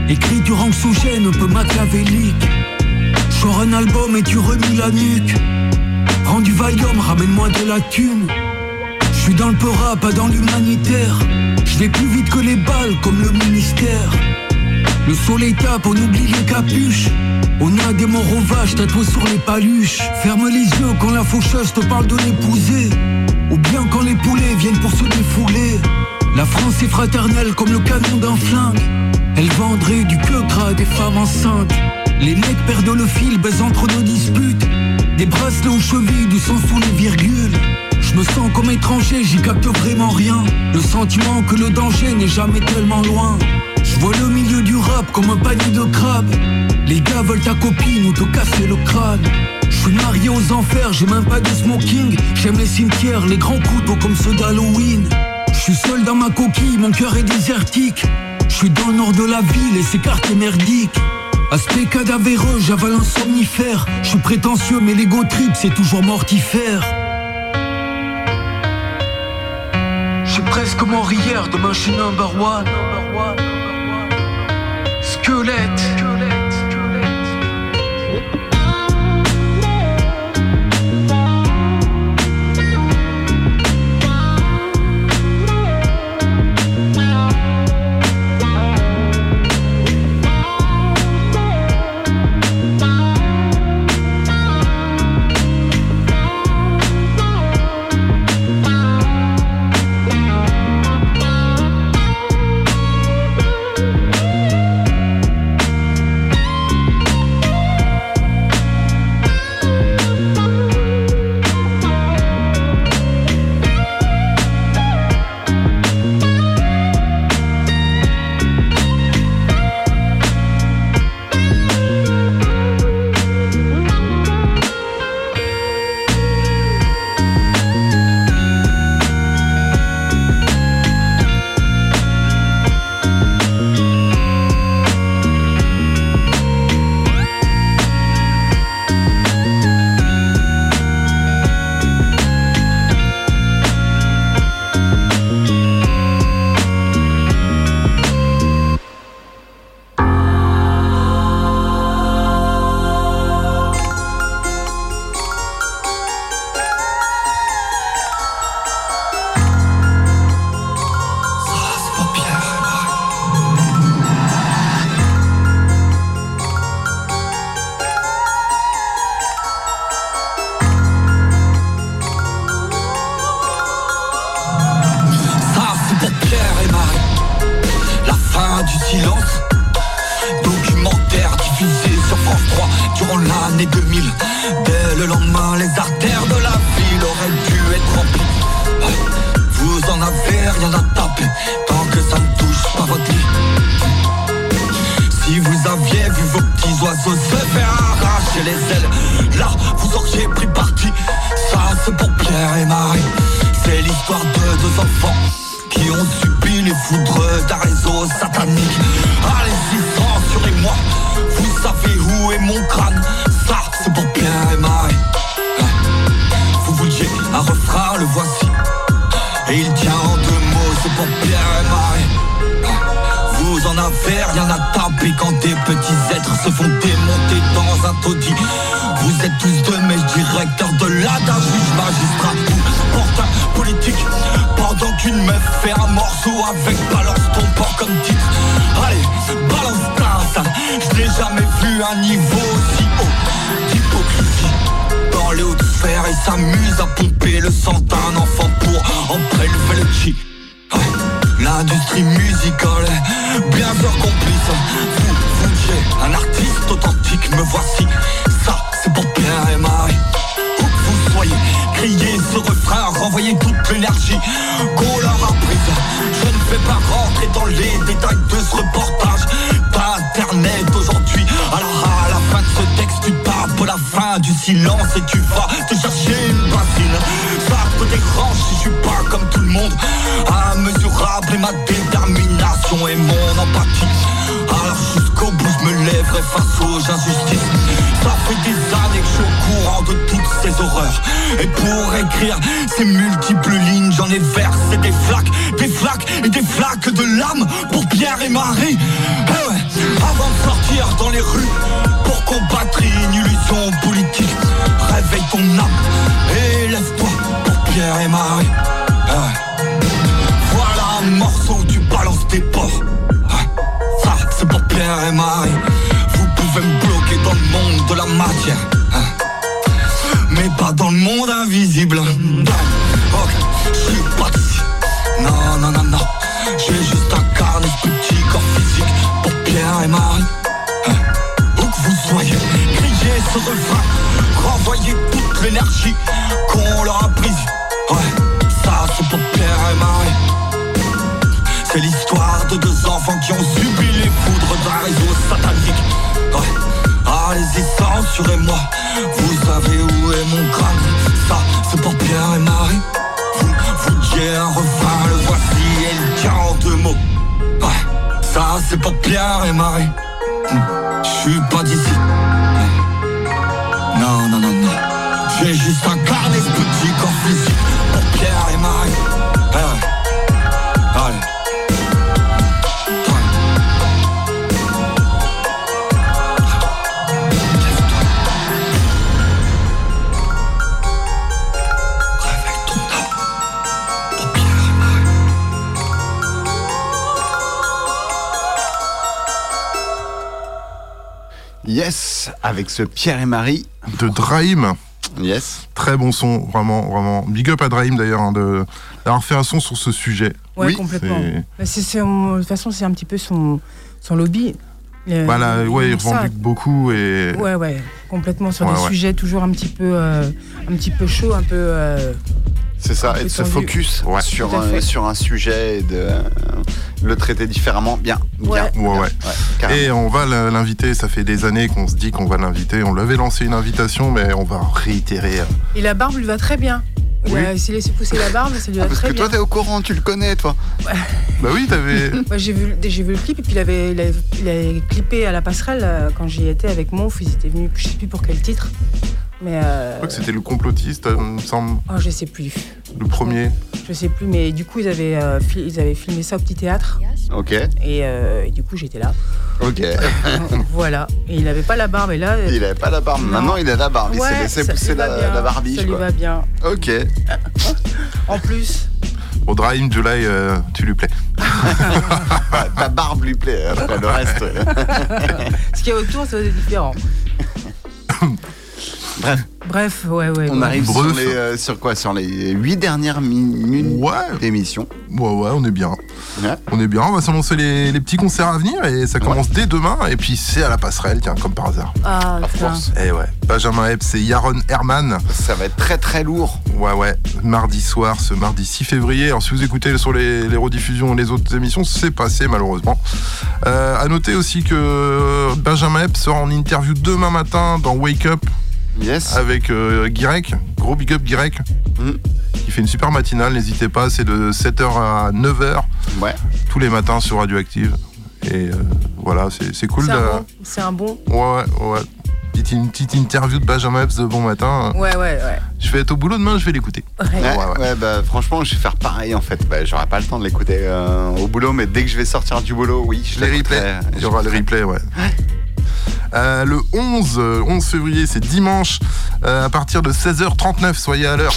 Écriture anxiogène, un peu machiavélique. Sors un album et tu remis la nuque. Prends du Valium, ramène-moi de la thune. Je suis dans le peur pas dans l'humanitaire. Je vais plus vite que les balles, comme le ministère. Le soleil tape, on oublie les capuches. On a des morts vaches tatoués sur les paluches. Ferme les yeux quand la faucheuse te parle de l'épouser. Ou bien quand les poulets viennent pour se défouler. La France est fraternelle comme le canon d'un flingue. Elle vendrait du queue à des femmes enceintes. Les mecs perdent le fil, baisent entre nos disputes. Des bracelets aux chevilles, du sang sous les virgules. Je me sens comme étranger, j'y capte vraiment rien. Le sentiment que le danger n'est jamais tellement loin. Vois le milieu du rap comme un panier de crabes. Les gars veulent ta copine ou te casser le crâne. Je suis marié aux enfers, j'ai même pas de smoking. J'aime les cimetières, les grands couteaux comme ceux d'Halloween. Je suis seul dans ma coquille, mon cœur est désertique. Je suis dans le nord de la ville et c'est quartier merdique. Aspect cadavéreux, j'avale un somnifère. Je suis prétentieux, mais l'ego trip, c'est toujours mortifère. Suis presque mort hier, demain je suis number one. Squelette. Voilà un morceau où tu balances tes Ça, c'est pour Pierre et Marie. Vous pouvez me bloquer dans le monde de la matière. Mais pas dans le monde invisible. Ok, je suis pas Non, non, non, non. J'ai juste un carnet plus petit corps physique pour Pierre et Marie. Où que vous soyez, criez ce refrain. Renvoyez toute l'énergie qu'on leur a prise qui ont subi les foudres d'un réseau satanique. Ouais, allez-y, censurez-moi. Vous savez où est mon crâne Ça, c'est pour Pierre et Marie. Vous, vous refrain, le voici et il tient en deux mots. Ouais, ça, c'est pour Pierre et Marie. Hum, Je suis pas d'ici. Avec ce Pierre et Marie. De Draim. Yes. Très bon son, vraiment, vraiment. Big up à Draim d'ailleurs, hein, de- d'avoir fait un son sur ce sujet. Ouais, complètement. c'est- de toute façon, c'est un petit peu son, son lobby. Euh, Bah là, ouais, il revendique beaucoup et. Ouais, ouais, complètement sur Ouais, des ouais. sujets toujours un petit peu, euh, un petit peu chaud, un peu. euh, C'est ça, et de se focus sur, un, sur un sujet et de euh, le traiter différemment. Bien, bien. Ouais. Et on va l'inviter, ça fait des années qu'on se dit qu'on va l'inviter. On l'avait lancé une invitation, mais on va réitérer. euh, Et la barbe lui va très bien. Il Oui. a- il s'est laissé pousser la barbe, ça lui va Ah, parce très que bien. toi, t'es au courant, tu le connais, toi. Bah oui, t'avais. (laughs) Moi, j'ai vu, j'ai vu le clip et puis il avait, il avait, il avait clippé à la passerelle euh, quand j'y étais avec Monf. Ils étaient venus, je sais plus pour quel titre, mais euh, Je crois que c'était le complotiste, euh, il me semble, oh, je sais plus, le premier. je sais plus. Mais du coup, ils avaient, euh, ils avaient filmé ça au petit théâtre Ok, et, euh, et du coup, j'étais là. ok. (laughs) voilà. Et il avait pas la barbe et là. il avait pas la barbe. Maintenant, il a la barbe. Il Ouais, s'est laissé pousser la, bien, la barbiche. Ça lui quoi. va bien. Ok. (laughs) En plus, Bon, Draim, July, euh, tu lui plais. (laughs) Ta barbe lui plaît. Après le reste. ce qu'il y a autour, c'est différent. Bref, Bref, ouais, ouais. on ouais. arrive sur, Bref. les, euh, sur quoi? Sur les huit dernières minutes d'émission. Ouais, ouais, on est bien. Ouais. On est bien, on va s'annoncer les, les petits concerts à venir et ça commence dès demain. Et puis c'est à la passerelle, tiens, comme par hasard. Ah, putain. Et ouais, Benjamin Epps et Yaron Herman. Ça va être très très lourd. Ouais, ouais, mardi soir, ce mardi 6 février. Alors, si vous écoutez sur les, les rediffusions et les autres émissions, c'est passé malheureusement. Euh, à noter aussi que Benjamin Epps sera en interview demain matin dans Wake Up Yes. avec euh, Guirec. Gros big up Guirec. Mm. Il fait une super matinale, n'hésitez pas, c'est de 7h à 9h Ouais. tous les matins sur Radioactive. Et euh, voilà, c'est c'est cool. C'est un de- bon. C'est un bon. Ouais, ouais, ouais. Petite, une petite interview de Benjamin Epps de bon matin. Ouais, ouais, ouais. Je vais être au boulot demain, je vais l'écouter. Ouais. Ouais, ouais, bah franchement, je vais faire pareil en fait. Bah, J'aurai pas le temps de l'écouter euh, au boulot, mais dès que je vais sortir du boulot, oui, je Les replays. Il y aura les replays, ouais. Euh, le 11, euh, 11 février, c'est dimanche, euh, à partir de 16h39, soyez à l'heure.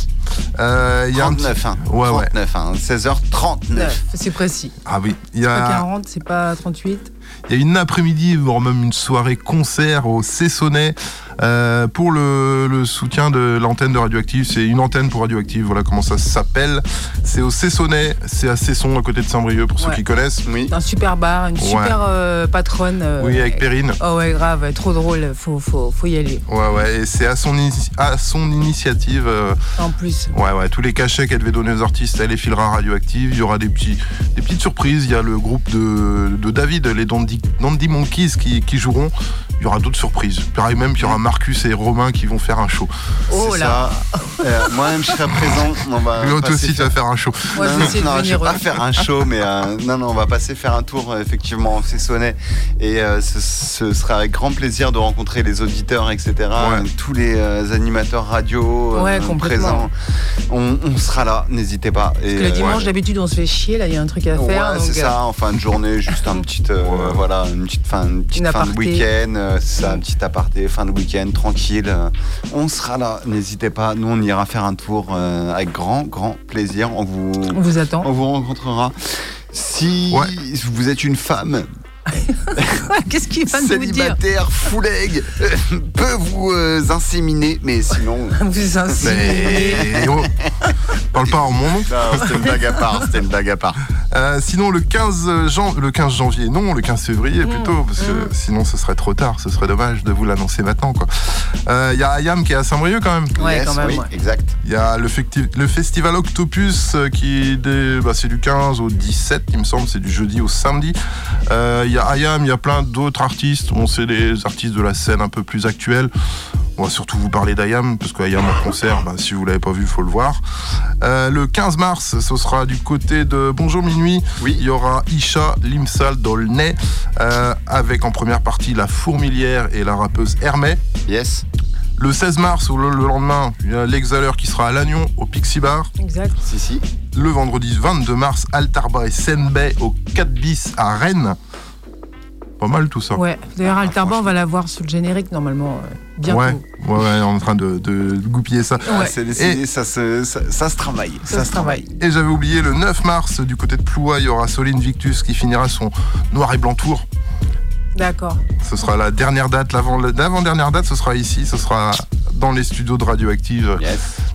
Euh, il y a un 39, petit- hein. Ouais, ouais. 39, hein. 16h39. Neuf, c'est précis. Ah oui, il y C'est pas a, 40, c'est pas 38. il y a une après-midi, voire même une soirée concert au Cessonnet euh, pour le, le soutien de l'antenne de Radioactive. C'est une antenne pour Radioactive, voilà comment ça s'appelle. C'est au Cessonnet, c'est à Cesson, à côté de Saint-Brieuc, pour ceux qui connaissent. Oui. Un super bar, une Ouais. super euh, patronne. euh, Oui, avec Perrine. Oh ouais, grave, trop drôle, faut, faut, faut y aller. Ouais, ouais, et c'est à son, à son initiative. euh, En plus. Ouais, ouais, tous les cachets qu'elle devait donner aux artistes, elle les filera à radioactive. Il y aura des, petits, des petites surprises. Il y a le groupe de, de David, les Dandy, Dandy Monkeys, qui, qui joueront. Il y aura d'autres surprises. Pareil, même qu'il y aura Marcus et Romain qui vont faire un show. Oh C'est là ça. Euh, Moi-même, je serai présent. On va Toi aussi, tu vas faire un show. Moi, je vais non, essayer de non, je vais pas faire un show, mais euh, non, non, on va passer faire un tour euh, effectivement en Cessonnet et euh, ce, ce sera avec grand plaisir de rencontrer les auditeurs, etc. Tous les euh, animateurs radio Ouais, présents. On, on sera là, n'hésitez pas. Et, Parce que le dimanche, d'habitude, on se fait chier, là, il y a un truc à faire. C'est ça, en fin de journée, juste un (laughs) petit, euh, voilà, une petite fin, une petite Une fin de week-end, euh, c'est ça, un petit aparté, fin de week-end, tranquille. euh, On sera là, n'hésitez pas, nous on ira faire un tour euh, avec grand, grand plaisir. On vous, On vous attend. on vous rencontrera. Si vous êtes une femme (laughs) Qu'est-ce qu'il va nous dire Célibataire, full egg, euh, peut vous euh, inséminer, mais sinon. (laughs) Vous Mais oh, parle pas en mon nom. C'était une blague à part, c'était une blague à part. Euh, sinon, le 15, jan- le 15 janvier, non, le 15 février plutôt, parce que sinon ce serait trop tard, ce serait dommage de vous l'annoncer maintenant. Euh, Il y a Ayam qui est à Saint-Brieuc quand même. Ouais, quand même, oui, ouais. exact. Il y a le, fecti- le festival Octopus qui est des- bah, c'est du 15 au 17, il me semble, c'est du jeudi au samedi. Euh, Il y a Ayam, il y a plein d'autres artistes. Bon, c'est des artistes de la scène un peu plus actuelle. On va surtout vous parler d'Ayam, parce qu'Ayam en concert, bah, si vous l'avez pas vu, il faut le voir. Euh, le 15 mars, ce sera du côté de Bonjour Minuit. Il y aura Isha Limsal Dolnay, euh, avec en première partie la Fourmilière et la rappeuse Hermès. Yes. Le 16 mars, ou le, le lendemain, il y a l'Exhaleur qui sera à Lannion, au Pixie Bar. Exact. Si, si. Le vendredi 22 mars, Altarba et Senbei au 4 bis à Rennes. Pas mal tout ça. Ouais, d'ailleurs, Altarba, on va la voir sur le générique normalement euh, bientôt. Ouais, ouais, ouais, on est en train de, de goupiller ça. Ah, c'est décidé, ça, se, ça, ça se travaille. Ça, se travaille. Et j'avais oublié le 9 mars, du côté de Ploua, il y aura Soline Victus qui finira son noir et blanc tour. D'accord. Ce sera la dernière date, l'avant- l'avant-dernière date, ce sera ici, ce sera dans les studios de Radioactive.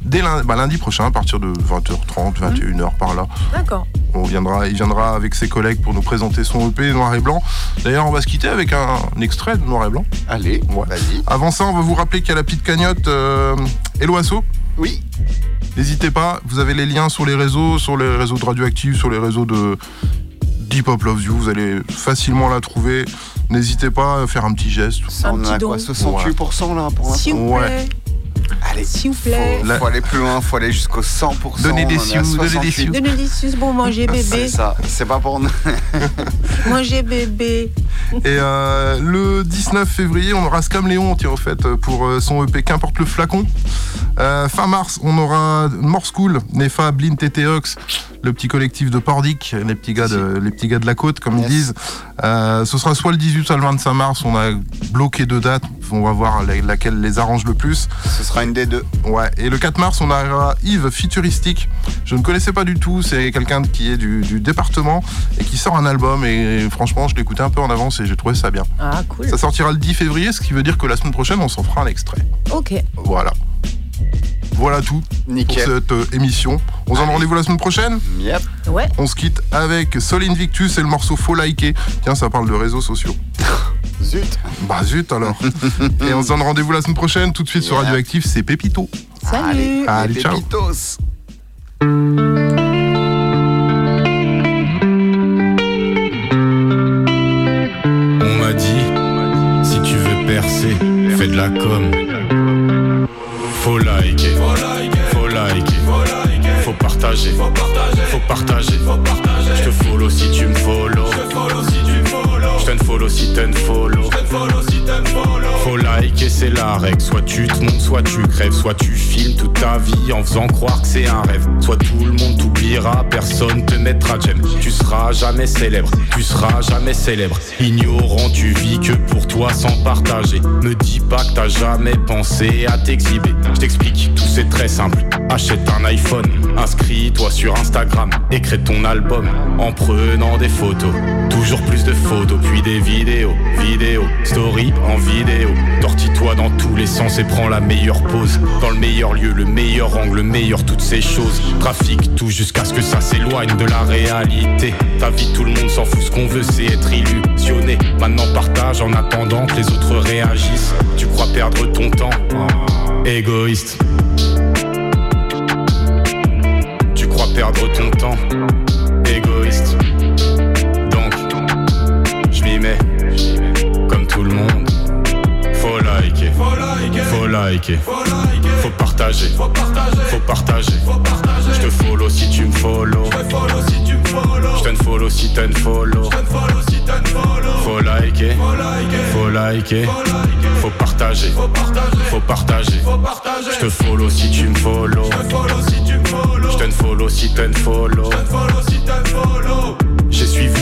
Dès lundi, bah, lundi prochain, à partir de 20h30, 21h par là. D'accord. On viendra, il viendra avec ses collègues pour nous présenter son EP Noir et Blanc. D'ailleurs, on va se quitter avec un, extrait de Noir et Blanc. Allez, vas-y. Avant ça, on va vous rappeler qu'il y a la petite cagnotte euh, Hello Asso. Oui. N'hésitez pas, vous avez les liens sur les réseaux, sur les réseaux de Radioactive, sur les réseaux de Deep Hop Love You, vous allez facilement la trouver. N'hésitez pas à faire un petit geste. On en a quoi 68% là pour l'instant S'il vous plaît. Allez, S'il vous plaît. faut, faut aller plus loin, faut aller jusqu'au 100%. Donnez des sous, donnez des 68. sous. Donnez des pour manger C'est bébé. ça, c'est pas pour nous. (laughs) Manger bébé. Et euh, le 19 février, on aura Scam Léon, tiens, au fait, pour euh, son EP Qu'importe le flacon. Euh, fin mars, on aura More School, Nefa, Blin, TTOX, le petit collectif de Pordic, les petits gars de, les petits gars de la côte, comme ils disent. Euh, ce sera soit le 18, soit le 25 mars. On a bloqué deux dates. On va voir la- laquelle les arrange le plus. Ce sera une des deux. Ouais. Et le 4 mars, on aura Yves Futuristique. Je ne connaissais pas du tout. C'est quelqu'un qui est du, du département et qui sort un album. Et franchement, je l'écoutais un peu en avance et j'ai trouvé ça bien. Ah, cool. Ça sortira le 10 février, ce qui veut dire que la semaine prochaine, on s'en fera un extrait. Ok. Voilà. Voilà tout Nickel. pour cette euh, émission. On se donne rendez-vous la semaine prochaine Yep. Ouais. On se quitte avec Sol Invictus et le morceau Faut liker. Tiens, ça parle de réseaux sociaux. (laughs) Zut. Bah zut alors. (laughs) et on se donne rendez-vous la semaine prochaine. Tout de suite sur Radioactive, c'est Pépito. Salut. Allez, les ciao. pépitos. On m'a dit, si tu veux percer, fais de la com. Faut liker, faut liker, faut partager, faut partager. Je te follow si tu me follow. Follow si tu me follow. Faut liker, c'est la règle. Soit tu te montes, soit tu crèves, soit tu filmes toute ta vie en faisant croire que c'est un rêve. Soit tout le monde t'oubliera, personne te mettra j'aime. Tu seras jamais célèbre, tu seras jamais célèbre. Ignorant, tu vis que pour toi sans partager. Me dis pas que t'as jamais pensé à t'exhiber. Je t'explique, tout c'est très simple. Achète un iPhone, inscris-toi sur Instagram, écris ton album en prenant des photos. Toujours plus de photos, puis des vidéos, vidéos, story en vidéo. Tortille-toi dans tous les sens et prends la meilleure pose. Dans le meilleur lieu, le meilleur angle, le meilleur toutes ces choses. Trafic tout jusqu'à ce que ça s'éloigne de la réalité. Ta vie, tout le monde s'en fout, ce qu'on veut c'est être illusionné. Maintenant partage en attendant que les autres réagissent. Tu crois perdre ton temps? Égoïste. Tu crois perdre ton temps? Faut liker, faut partager, faut partager. Je te follow si tu me follow. Je te follow si tu me follow. Faut liker, faut liker, faut partager, faut partager. Je te follow si tu me follow. Je te follow si tu me follow. J'ai suivi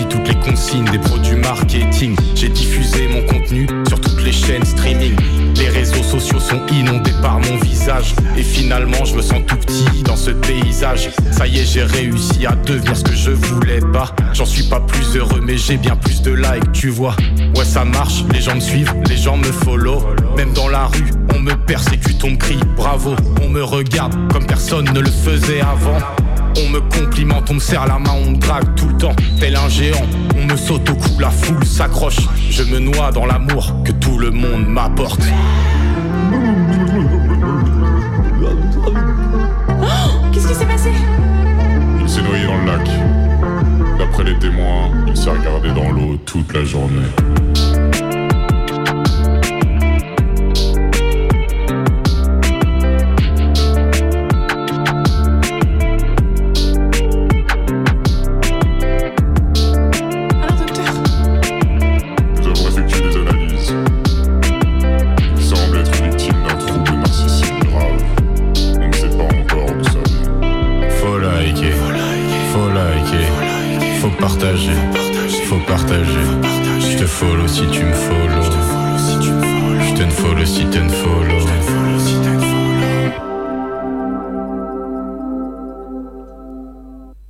toutes les consignes des produits marketing. J'ai diffusé mon contenu sur toutes les chaînes streaming. Les réseaux sociaux sont inutiles inondé par mon visage. Et finalement, je me sens tout petit dans ce paysage. Ça y est, j'ai réussi à devenir ce que je voulais pas. J'en suis pas plus heureux, mais j'ai bien plus de likes, tu vois. Ouais, ça marche, les gens me suivent, les gens me follow. Même dans la rue, on me persécute, on me crie bravo. On me regarde comme personne ne le faisait avant. On me complimente, on me serre la main, on me drague tout le temps, tel un géant. On me saute au cou, la foule s'accroche. Je me noie dans l'amour que tout le monde m'apporte. Qu'est-ce qui s'est passé? Il s'est noyé dans le lac. D'après les témoins, il s'est regardé dans l'eau toute la journée.